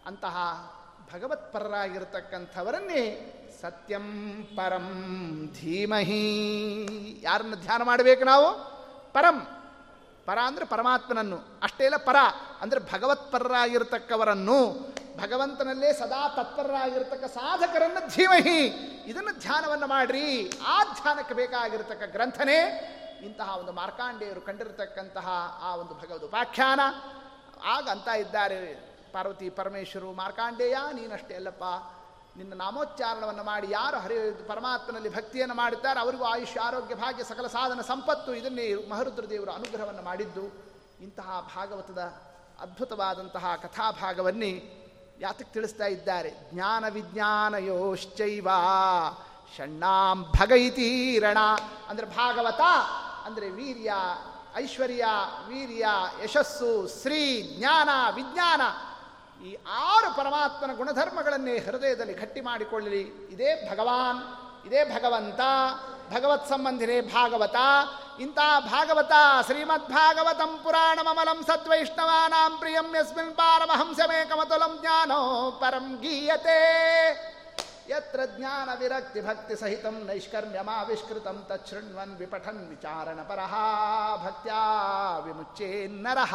ಅಂತಹ ಭಗವತ್ಪರರಾಗಿರ್ತಕ್ಕಂಥವರನ್ನೇ ಸತ್ಯಂ ಪರಂ ಧೀಮಹಿ. ಯಾರನ್ನು ಧ್ಯಾನ ಮಾಡಬೇಕು ನಾವು? ಪರಂ. ಪರ ಅಂದರೆ ಪರಮಾತ್ಮನನ್ನು, ಅಷ್ಟೇ ಅಲ್ಲ ಪರ ಅಂದರೆ ಭಗವತ್ಪರರಾಗಿರ್ತಕ್ಕವರನ್ನು, ಭಗವಂತನಲ್ಲೇ ಸದಾ ತತ್ಪರರಾಗಿರ್ತಕ್ಕ ಸಾಧಕರನ್ನು ಧೀಮಹಿ. ಇದನ್ನು ಧ್ಯಾನವನ್ನು ಮಾಡ್ರಿ. ಆ ಧ್ಯಾನಕ್ಕೆ ಬೇಕಾಗಿರ್ತಕ್ಕ ಗ್ರಂಥನೇ ಇಂತಹ ಒಂದು ಮಾರ್ಕಾಂಡೇಯರು ಕಂಡಿರತಕ್ಕಂತಹ ಆ ಒಂದು ಭಗವದ್ ಉಪಾಖ್ಯಾನ. ಆಗ ಅಂತ ಇದ್ದಾರೆ ಪಾರ್ವತಿ ಪರಮೇಶ್ವರು, ಮಾರ್ಕಾಂಡೇಯ, ನೀನಷ್ಟೇ ಅಲ್ಲಪ್ಪ. ನಿನ್ನ ನಾಮೋಚ್ಚಾರಣವನ್ನು ಮಾಡಿ ಯಾರು ಹರಿ ಪರಮಾತ್ಮನಲ್ಲಿ ಭಕ್ತಿಯನ್ನು ಮಾಡುತ್ತಾರೆ ಅವರಿಗೂ ಆಯುಷ್ಯ, ಆರೋಗ್ಯ, ಭಾಗ್ಯ, ಸಕಲ ಸಾಧನ, ಸಂಪತ್ತು ಇದನ್ನೇ ಮಹರುದ್ರ ದೇವರು ಅನುಗ್ರಹವನ್ನು ಮಾಡಿದ್ದು. ಇಂತಹ ಭಾಗವತದ ಅದ್ಭುತವಾದಂತಹ ಕಥಾಭಾಗವನ್ನೇ ಯಾತಕ್ಕೆ ತಿಳಿಸ್ತಾ ಇದ್ದಾರೆ? ಜ್ಞಾನ ವಿಜ್ಞಾನಯೋಶ್ಚೈವ ಷಣ್ಣಾಂ ಭಗೈತೀರಣ ಅಂದರೆ ಭಾಗವತ, ಅಂದರೆ ವೀರ್ಯ, ಐಶ್ವರ್ಯ, ವೀರ್ಯ, ಯಶಸ್ಸು, ಶ್ರೀ ಜ್ಞಾನ ವಿಜ್ಞಾನ. ಈ ಆರು ಪರಮಾತ್ಮನ ಗುಣಧರ್ಮಗಳನ್ನೇ ಹೃದಯದಲ್ಲಿ ಗಟ್ಟಿ ಮಾಡಿಕೊಳ್ಳಲಿ. ಇದೇ ಭಗವಾನ್, ಇದೇ ಭಗವಂತ, ಭಗವತ್ ಸಂಬಂಧಿನೇ ಭಾಗವತ, ಇಂಥ ಭಾಗವತ ಶ್ರೀಮದ್ ಭಾಗವತಂ ಪುರಾಣಮಮಲಂ ಸದ್ವೈಷ್ಣವಾನಾಂ ಪ್ರಿಯಂ ಯಸ್ಮಿನ್ ಪಾರಮಹಂಸಮೇಕಮತುಲಂ ಜ್ಞಾನೋ ಪರಂ ಗೀಯತೆ. ಯತ್ರ ಜ್ಞಾನ ವಿರಕ್ತಿ ಭಕ್ತಿ ಸಹಿತ ನೈಷ್ಕರ್ಮ್ಯಮಾವಿಷ್ಕೃತಂ ತೃಣ್ವನ್ ವಿಪಠನ್ ವಿಚಾರಣ ಪರಹ ಭಕ್ತ್ಯಾ ವಿಮುಚ್ಚೇನ್ನರಹ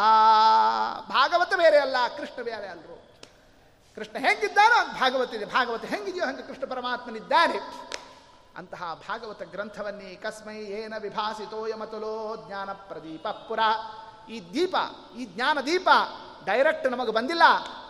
ಭಾಗವತ ಬೇರೆ ಅಲ್ಲ, ಕೃಷ್ಣ ಬೇರೆ ಅಲ್ರು. ಕೃಷ್ಣ ಹೆಂಗಿದ್ದಾನೋ ಅಂತ ಭಾಗವತ ಇದೆ. ಭಾಗವತ ಹೆಂಗಿದೆಯೋ ಹಂಗೆ ಕೃಷ್ಣ ಪರಮಾತ್ಮನಿದ್ದಾನೆ ಅಂತಹ ಭಾಗವತ ಗ್ರಂಥವನ್ನೇ ಕಸ್ಮೈ ಏನ ವಿಭಾಸಿತೋಯಮತುಲೋ ಜ್ಞಾನ ಪ್ರದೀಪ ಪುರ. ಈ ದೀಪ, ಈ ಜ್ಞಾನ ದೀಪ ಡೈರೆಕ್ಟ್ ನಮಗೆ ಬಂದಿಲ್ಲ.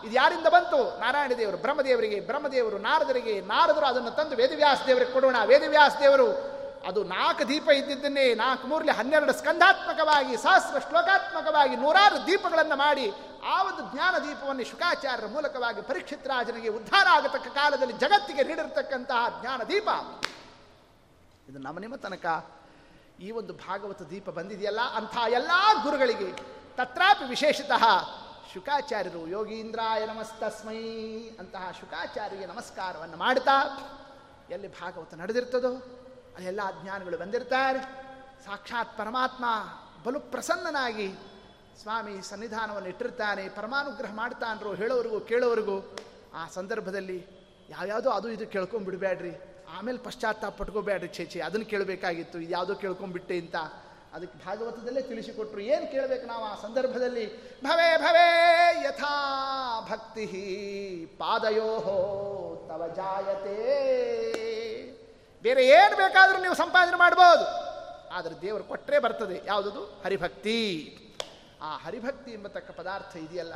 ಇದು ಯಾರಿಂದ ಬಂತು? ನಾರಾಯಣ ದೇವರು ಬ್ರಹ್ಮದೇವರಿಗೆ, ಬ್ರಹ್ಮದೇವರು, ನಾರದರಿಗೆ, ನಾರದರು ಅದನ್ನು ತಂದು ವೇದವ್ಯಾಸ ದೇವರಿಗೆ ಕೊಡೋಣ. ವೇದವ್ಯಾಸ ದೇವರು, ಅದು ನಾಲ್ಕು ದೀಪ ಇದ್ದಿದ್ದನ್ನೇ, ನಾಲ್ಕು ಮೂರಲಿ ಹನ್ನೆರಡು ಸ್ಕಂಧಾತ್ಮಕವಾಗಿ ಸಹಸ್ರ ಶ್ಲೋಕಾತ್ಮಕವಾಗಿ ನೂರಾರು ದೀಪಗಳನ್ನು ಮಾಡಿ, ಆ ಒಂದು ಜ್ಞಾನ ದೀಪವನ್ನು ಶುಕಾಚಾರ್ಯರ ಮೂಲಕವಾಗಿ ಪರೀಕ್ಷಿತ್ ರಾಜನಿಗೆ ಉದ್ಧಾರ ಆಗತಕ್ಕ ಕಾಲದಲ್ಲಿ ಜಗತ್ತಿಗೆ ನೀಡಿರತಕ್ಕಂತಹ ಜ್ಞಾನ ದೀಪ. ಇದು ನಮ್ಮ ನಿಮ್ಮ ತನಕ ಈ ಒಂದು ಭಾಗವತ ದೀಪ ಬಂದಿದೆಯಲ್ಲ ಅಂಥ ಎಲ್ಲ ಗುರುಗಳಿಗೆ, ತತ್ರಾಪಿ ವಿಶೇಷತಃ ಶುಕಾಚಾರ್ಯರು, ಯೋಗೀಂದ್ರಾಯ ನಮಸ್ತಸ್ಮೈ ಅಂತಹ ಶುಕಾಚಾರ್ಯರಿಗೆ ನಮಸ್ಕಾರವನ್ನು ಮಾಡ್ತಾ, ಎಲ್ಲಿ ಭಾಗವತ ನಡೆದಿರ್ತದೋ ಅಲ್ಲೆಲ್ಲ ಜ್ಞಾನಿಗಳು ಬಂದಿರ್ತಾರೆ. ಸಾಕ್ಷಾತ್ ಪರಮಾತ್ಮ ಬಲು ಪ್ರಸನ್ನನಾಗಿ ಸ್ವಾಮಿ ಸನ್ನಿಧಾನವನ್ನು ಇಟ್ಟಿರ್ತಾನೆ, ಪರಮಾನುಗ್ರಹ ಮಾಡ್ತಾನರು ಹೇಳೋರಿಗೂ ಕೇಳೋರಿಗೂ ಆ ಸಂದರ್ಭದಲ್ಲಿ ಯಾವ್ಯಾವುದೋ ಅದು ಇದು ಕೇಳ್ಕೊಂಡ್ಬಿಡ್ಬೇಡ್ರಿ. ಆಮೇಲೆ ಪಶ್ಚಾತ್ತಾಪ ಪಟ್ಕೋಬೇಡ್ರಿ ಚೇಚಿ ಅದನ್ನು ಕೇಳಬೇಕಾಗಿತ್ತು ಯಾವುದೋ ಕೇಳ್ಕೊಂಬಿಟ್ಟೆ ಅಂತ ಅದಕ್ಕೆ ಭಾಗವತದಲ್ಲೇ ತಿಳಿಸಿಕೊಟ್ರು. ಏನು ಕೇಳಬೇಕು ನಾವು ಆ ಸಂದರ್ಭದಲ್ಲಿ? ಭವೇ ಭವೇ, ಯಥಾ ಭಕ್ತಿ ಪಾದಯೋ ತವ ಜಾಯತೆ. ಬೇರೆ ಏನು ಬೇಕಾದರೂ ನೀವು ಸಂಪಾದನೆ ಮಾಡ್ಬೋದು. ಆದರೆ ದೇವರು ಕೊಟ್ಟರೆ ಬರ್ತದೆ. ಯಾವುದದು? ಹರಿಭಕ್ತಿ. ಆ ಹರಿಭಕ್ತಿ ಎಂಬತಕ್ಕ ಪದಾರ್ಥ ಇದೆಯಲ್ಲ,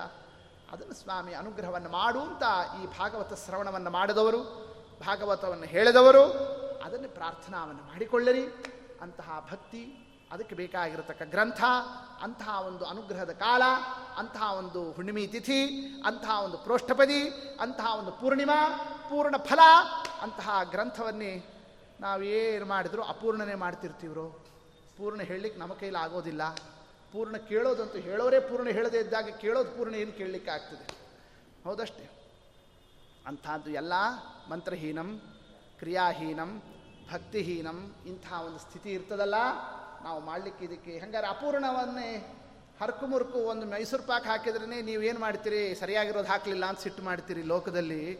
ಅದನ್ನು ಸ್ವಾಮಿ ಅನುಗ್ರಹವನ್ನು ಮಾಡು ಅಂತ ಈ ಭಾಗವತ ಶ್ರವಣವನ್ನು ಮಾಡಿದವರು, ಭಾಗವತವನ್ನು ಹೇಳಿದವರು. ಅದನ್ನು ಪ್ರಾರ್ಥನಾವನ್ನು ಮಾಡಿಕೊಳ್ಳರಿ. ಅಂತಹ ಭಕ್ತಿ ಅದಕ್ಕೆ ಬೇಕಾಗಿರತಕ್ಕ ಗ್ರಂಥ ಅಂತಹ ಒಂದು ಅನುಗ್ರಹದ ಕಾಲ ಅಂತಹ ಒಂದು ಹುಣ್ಣಿಮೆ ತಿಥಿ ಅಂತಹ ಒಂದು ಪ್ರೋಷ್ಠಪದಿ ಅಂತಹ ಒಂದು ಪೂರ್ಣಿಮಾ, ಪೂರ್ಣ ಫಲ, ಅಂತಹ ಗ್ರಂಥವನ್ನೇ ನಾವು ಏನು ಮಾಡಿದ್ರು ಅಪೂರ್ಣನೇ ಮಾಡ್ತಿರ್ತೀವ್ರು. ಪೂರ್ಣ ಹೇಳಲಿಕ್ಕೆ ನಮ್ಮ ಕೈಲಿ ಆಗೋದಿಲ್ಲ. ಪೂರ್ಣ ಕೇಳೋದಂತೂ ಹೇಳೋರೇ ಪೂರ್ಣ ಹೇಳದೇ ಇದ್ದಾಗ ಕೇಳೋದು ಪೂರ್ಣ ಏನು ಕೇಳಲಿಕ್ಕೆ ಆಗ್ತದೆ. ಹೌದಷ್ಟೇ? ಅಂಥದ್ದು ಎಲ್ಲ ಮಂತ್ರಹೀನಂ, ಕ್ರಿಯಾಹೀನಂ, ಭಕ್ತಿಹೀನಂ, ಇಂಥ ಒಂದು ಸ್ಥಿತಿ ಇರ್ತದಲ್ಲ ನಾವು ಮಾಡಲಿಕ್ಕೆ ಇದಕ್ಕೆ ಹಂಗಾರೆ ಅಪೂರ್ಣವನ್ನೇ ಹರ್ಕು ಮುರ್ಕು ಒಂದು ಮೈಸೂರು ಪಾಕ್ ಹಾಕಿದ್ರೇ ನೀವು ಏನು ಮಾಡ್ತೀರಿ? ಸರಿಯಾಗಿರೋದು ಹಾಕಲಿಲ್ಲ ಅಂತ ಸಿಟ್ಟು ಮಾಡ್ತೀರಿ ಲೋಕದಲ್ಲಿ.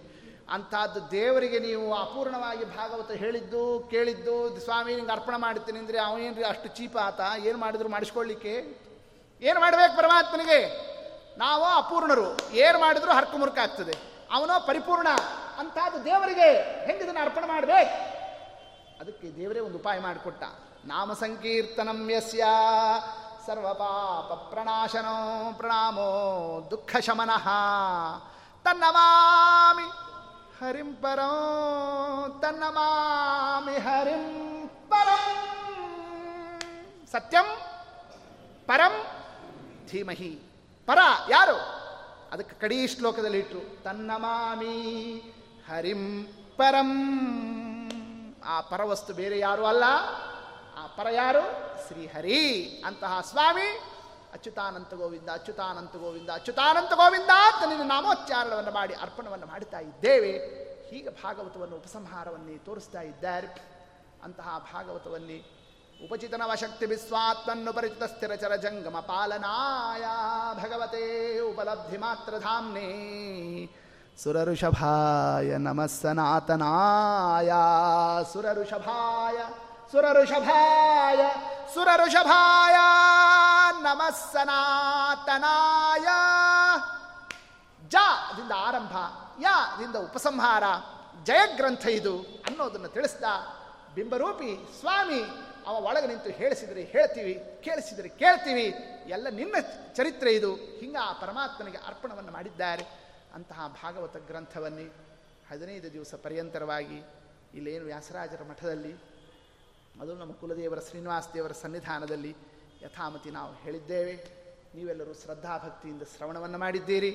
ಅಂಥದ್ದು ದೇವರಿಗೆ ನೀವು ಅಪೂರ್ಣವಾಗಿ ಭಾಗವತ ಹೇಳಿದ್ದು, ಕೇಳಿದ್ದು, ಸ್ವಾಮಿ ನಿಂಗೆ ಅರ್ಪಣೆ ಮಾಡ್ತೀನಿ ಅಂದರೆ ಅವನೇನ್ರಿ ಅಷ್ಟು ಚೀಪ ಆತ? ಏನು ಮಾಡಿದ್ರು ಮಾಡಿಸ್ಕೊಳ್ಳಿಕ್ಕೆ? ಏನು ಮಾಡಬೇಕು ಪರಮಾತ್ಮನಿಗೆ? ನಾವು ಅಪೂರ್ಣರು. ಏನು ಮಾಡಿದ್ರು ಹರ್ಕು ಮುರ್ಕ ಆಗ್ತದೆ. ಅವನೋ ಪರಿಪೂರ್ಣ. ಅಂಥದ್ದು ದೇವರಿಗೆ ಹೆಂಗಿದನ್ನು ಅರ್ಪಣೆ ಮಾಡಬೇಕು? ಅದಕ್ಕೆ ದೇವರೇ ಒಂದು ಉಪಾಯ ಮಾಡಿಕೊಟ್ಟ. ನಾಮ ಸಂಕೀರ್ತನಂ ಯಸ್ಯ ಸರ್ವಪಾಪ ಪ್ರಣಾಶನೋ ಪ್ರಣಾಮೋ ದುಃಖ ಶಮನಃ ತನ್ನಮಾಮಿ ಹರಿಂ ಪರೋ ತನ್ನಮಾಮಿ ಹರಿಂ ಪರಂ ಸತ್ಯಂ ಪರಂ ಧೀಮಹಿ ಪರ ಯಾರು ಅದಕ್ಕೆ ಕಡೀ ಶ್ಲೋಕದಲ್ಲಿ ಇಟ್ಟರು ತನ್ನಮಾಮಿ, ಹರಿಂ ಪರಂ. ಆ ಪರವಸ್ತು ಬೇರೆ ಯಾರು ಅಲ್ಲ. ಆ ಪರ ಯಾರು? ಶ್ರೀಹರಿ. ಅಂತಹ ಸ್ವಾಮಿ, ಅಚ್ಯುತಾನಂತ ಗೋವಿಂದ ಅಚ್ಯುತಾನಂತ ಗೋವಿಂದ ಅಚ್ಯುತಾನಂತ ಗೋವಿಂದ ಅಂತ ನಿನ್ನ ನಾಮೋಚ್ಚಾರಣವನ್ನು ಮಾಡಿ, ಅರ್ಪಣವನ್ನು ಮಾಡುತ್ತಾ ಇದ್ದೇವೆ. ಹೀಗೆ ಭಾಗವತವನ್ನು ಉಪಸಂಹಾರವನ್ನೇ ತೋರಿಸ್ತಾ ಇದ್ದಾರೆ. ಅಂತಹ ಭಾಗವತವಲ್ಲಿ, ಉಪಚಿತನವ ಶಕ್ತಿ ವಿಸ್ವಾತ್ಮನ್ನು ಪರಿಚಿತ ಸ್ಥಿರಚರ ಜಂಗಮ ಪಾಲನಾಯ ಭಗವತೆ ಉಪಲಬ್ಧಿ ಮಾತ್ರ ಧಾಮ್ನೇ. ಸುರಋಷಭಾಯ ನಮಃ ಸನಾತನಾಯ. ಸುರಋಷಭಾಯ ಸುರಋಷಭಾಯ ಸುರಋಷಭಾಯ ನಮಃ ಸನಾತನಾಯ. ಜ ದಿಂದ ಆರಂಭ, ಯ ದಿಂದ ಉಪಸಂಹಾರ, ಜಯಗ್ರಂಥ ಇದು ಅನ್ನೋದನ್ನು ತಿಳಿಸ್ತಾ ಬಿಂಬರೂಪಿ ಸ್ವಾಮಿ. ಅವ ಒಳಗೆ ನಿಂತು ಹೇಳಿಸಿದರೆ ಹೇಳ್ತೀವಿ, ಕೇಳಿಸಿದರೆ ಕೇಳ್ತೀವಿ. ಎಲ್ಲ ನಿನ್ನ ಚರಿತ್ರೆ ಇದು. ಹಿಂಗ ಆ ಪರಮಾತ್ಮನಿಗೆ ಅರ್ಪಣವನ್ನು ಮಾಡಿದ್ದಾರೆ. ಅಂತಹ ಭಾಗವತ ಗ್ರಂಥವನ್ನೇ ಹದಿನೈದು ದಿವಸ ಪರ್ಯಂತರವಾಗಿ ಇಲ್ಲೇನು ವ್ಯಾಸರಾಜರ ಮಠದಲ್ಲಿ ಅದು ನಮ್ಮ ಕುಲದೇವರ ಶ್ರೀನಿವಾಸ ದೇವರ ಸನ್ನಿಧಾನದಲ್ಲಿ ಯಥಾಮತಿ ನಾವು ಹೇಳಿದ್ದೇವೆ. ನೀವೆಲ್ಲರೂ ಶ್ರದ್ಧಾಭಕ್ತಿಯಿಂದ ಶ್ರವಣವನ್ನು ಮಾಡಿದ್ದೀರಿ.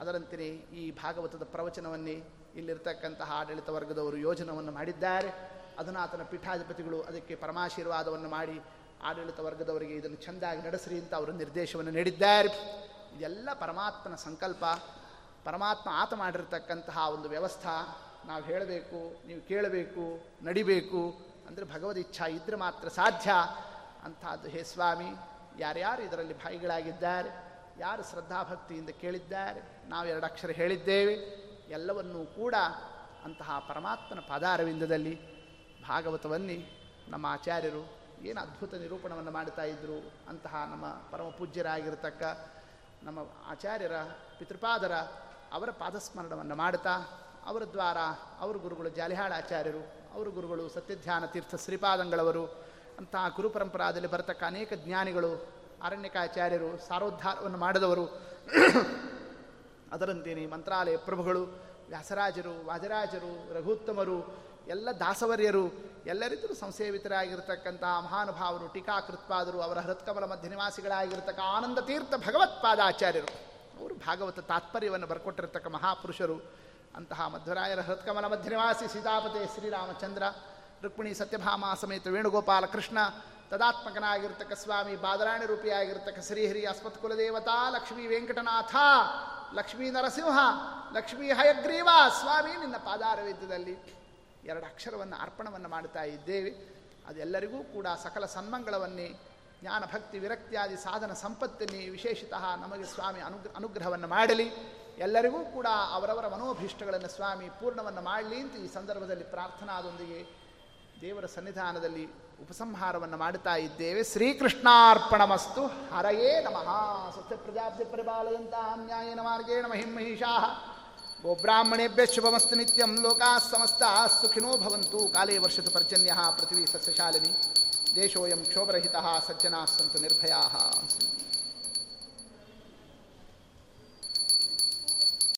ಅದರಂತೆಯೇ ಈ ಭಾಗವತದ ಪ್ರವಚನವನ್ನೇ ಇಲ್ಲಿರ್ತಕ್ಕಂತಹ ಆಡಳಿತ ವರ್ಗದವರು ಯೋಜನವನ್ನು ಮಾಡಿದ್ದಾರೆ. ಅದನ್ನು ಪೀಠಾಧಿಪತಿಗಳು ಅದಕ್ಕೆ ಪರಮಾಶೀರ್ವಾದವನ್ನು ಮಾಡಿ ಆಡಳಿತ ವರ್ಗದವರಿಗೆ ಇದನ್ನು ಚೆಂದಾಗಿ ನಡೆಸ್ರಿ ಅಂತ ಅವರು ನಿರ್ದೇಶವನ್ನು ನೀಡಿದ್ದಾರೆ. ಇದೆಲ್ಲ ಪರಮಾತ್ಮನ ಸಂಕಲ್ಪ. ಪರಮಾತ್ಮ ಆತ ಮಾಡಿರ್ತಕ್ಕಂತಹ ಒಂದು ವ್ಯವಸ್ಥಾ. ನಾವು ಹೇಳಬೇಕು, ನೀವು ಕೇಳಬೇಕು, ನಡಿಬೇಕು. ಅಂದರೆ ಭಗವದ್ ಇಚ್ಛಾ ಇದ್ರೆ ಮಾತ್ರ ಸಾಧ್ಯ ಅಂಥದ್ದು. ಹೇ ಸ್ವಾಮಿ, ಯಾರ್ಯಾರು ಇದರಲ್ಲಿ ಭಾಯಿಗಳಾಗಿದ್ದಾರೆ ಯಾರು ಶ್ರದ್ಧಾಭಕ್ತಿಯಿಂದ ಕೇಳಿದ್ದಾರೆ, ನಾವು ಎರಡು ಅಕ್ಷರ ಹೇಳಿದ್ದೇವೆ, ಎಲ್ಲವನ್ನೂ ಕೂಡ ಅಂತಹ ಪರಮಾತ್ಮನ ಪಾದಾರವಿಂದದಲ್ಲಿ ಭಾಗವತವನ್ನೇ ನಮ್ಮ ಆಚಾರ್ಯರು ಏನು ಅದ್ಭುತ ನಿರೂಪಣವನ್ನು ಮಾಡ್ತಾ ಇದ್ದರು ಅಂತಹ ನಮ್ಮ ಪರಮ ಪೂಜ್ಯರಾಗಿರತಕ್ಕ ನಮ್ಮ ಆಚಾರ್ಯರ, ಪಿತೃಪಾದರ ಅವರ ಪಾದಸ್ಮರಣವನ್ನು ಮಾಡ್ತಾ, ಅವರ ದ್ವಾರ, ಅವರ ಗುರುಗಳು ಜಾಲಿಹಾಳ ಆಚಾರ್ಯರು ಅವರ ಗುರುಗಳು ಸತ್ಯಧ್ಯಾನ ತೀರ್ಥ ಶ್ರೀಪಾದಂಗಳವರು ಅಂತಹ ಗುರು ಪರಂಪರಾದಲ್ಲಿ ಬರತಕ್ಕ ಅನೇಕ ಜ್ಞಾನಿಗಳು, ಅರಣ್ಯಕಾಚಾರ್ಯರು, ಸಾರೋದ್ಧಾರವನ್ನು ಮಾಡಿದವರು. ಅದರಂತೇನೆ ಮಂತ್ರಾಲಯ ಪ್ರಭುಗಳು, ವ್ಯಾಸರಾಜರು, ವಾಜರಾಜರು, ರಘುತ್ತಮರು, ಎಲ್ಲ ದಾಸವರ್ಯರು ಎಲ್ಲರಿದ್ದರೂ ಸಂಸೇವಿತರಾಗಿರ್ತಕ್ಕಂಥ ಮಹಾನುಭಾವರು, ಟೀಕಾಕೃತ್ಪಾದರು, ಅವರ ಹೃತ್ಕಮಲ ಮಧ್ಯ ನಿವಾಸಿಗಳಾಗಿರ್ತಕ್ಕ ಆನಂದ ತೀರ್ಥ ಭಗವತ್ಪಾದಾಚಾರ್ಯರು. ಅವರು ಭಾಗವತ ತಾತ್ಪರ್ಯವನ್ನು ಬರ್ಕೊಟ್ಟಿರ್ತಕ್ಕ ಮಹಾಪುರುಷರು. ಅಂತಹ ಮಧ್ವರಾಯರ ಹೃತ್ಕಮಲ ಮಧ್ಯ ನಿವಾಸಿ ಸೀತಾಪತೆ ಶ್ರೀರಾಮಚಂದ್ರ, ರುಕ್ಮಿಣಿ ಸತ್ಯಭಾಮ ಸಮೇತ ವೇಣುಗೋಪಾಲ ಕೃಷ್ಣ, ತದಾತ್ಮಕನಾಗಿರ್ತಕ್ಕ ಸ್ವಾಮಿ ಬಾದರಾಣಿ ರೂಪಿಯಾಗಿರ್ತಕ್ಕ ಶ್ರೀಹರಿ ಅಸ್ಮತ್ ಕುಲದೇವತಾ ಲಕ್ಷ್ಮೀ ವೆಂಕಟನಾಥ, ಲಕ್ಷ್ಮೀ ನರಸಿಂಹ, ಲಕ್ಷ್ಮೀ ಹಯಗ್ರೀವ ಸ್ವಾಮಿ ನಿನ್ನ ಪಾದಾರವಿದ್ಯದಲ್ಲಿ. ಎರಡು ಅಕ್ಷರವನ್ನು ಅರ್ಪಣವನ್ನು ಮಾಡ್ತಾ ಇದ್ದೇವೆ. ಅದೆಲ್ಲರಿಗೂ ಕೂಡ ಸಕಲ ಸನ್ಮಂಗಳವನ್ನೇ ಜ್ಞಾನ ಭಕ್ತಿ ವಿರಕ್ತಿಯಾದಿ ಸಾಧನ ಸಂಪತ್ತನ್ನೇ ವಿಶೇಷತಃ ನಮಗೆ ಸ್ವಾಮಿ ಅನುಗ್ರ, ಅನುಗ್ರಹವನ್ನು ಮಾಡಲಿ. ಎಲ್ಲರಿಗೂ ಕೂಡ ಅವರವರ ಮನೋಭೀಷ್ಟಗಳನ್ನು ಸ್ವಾಮಿ ಪೂರ್ಣವನ್ನು ಮಾಡಲಿ ಅಂತ ಈ ಸಂದರ್ಭದಲ್ಲಿ ಪ್ರಾರ್ಥನಾದೊಂದಿಗೆ ದೇವರ ಸನ್ನಿಧಾನದಲ್ಲಿ ಉಪಸಂಹಾರವನ್ನು ಮಾಡುತ್ತಾ ಇದ್ದೇವೆ. ಶ್ರೀಕೃಷ್ಣಾರ್ಪಣಮಸ್ತು. ಹರಯೇ ನಮಃ. ಸತ್ಯ ಪ್ರಜಾಪ್ತಿ ಪರಿಪಾಲಯಂತಹ ನ್ಯಾಯನ ಮಾರ್ಗೇಣ ಮಹಿಂ ಮಹಿಷಾ ಗೋಬ್ರಾಹ್ಮಣೇಭ್ಯ ಶುಭಮಸ್ತು ನಿತ್ಯಂ. ಲೋಕಾ ಸಮಸ್ತ ಸುಖಿನೋ ಭವಂತು. ಕಾಲೇ ವರ್ಷದ ಪರ್ಜನ್ಯ ಪೃಥ್ವೀ ಸಸ್ಯಶಾಲಿನಿ ದೇಶೋಯಂ ಕ್ಷೋಭರಹಿತ ಸಜ್ಜನಾ ಸಂತು ನಿರ್ಭಯಾ.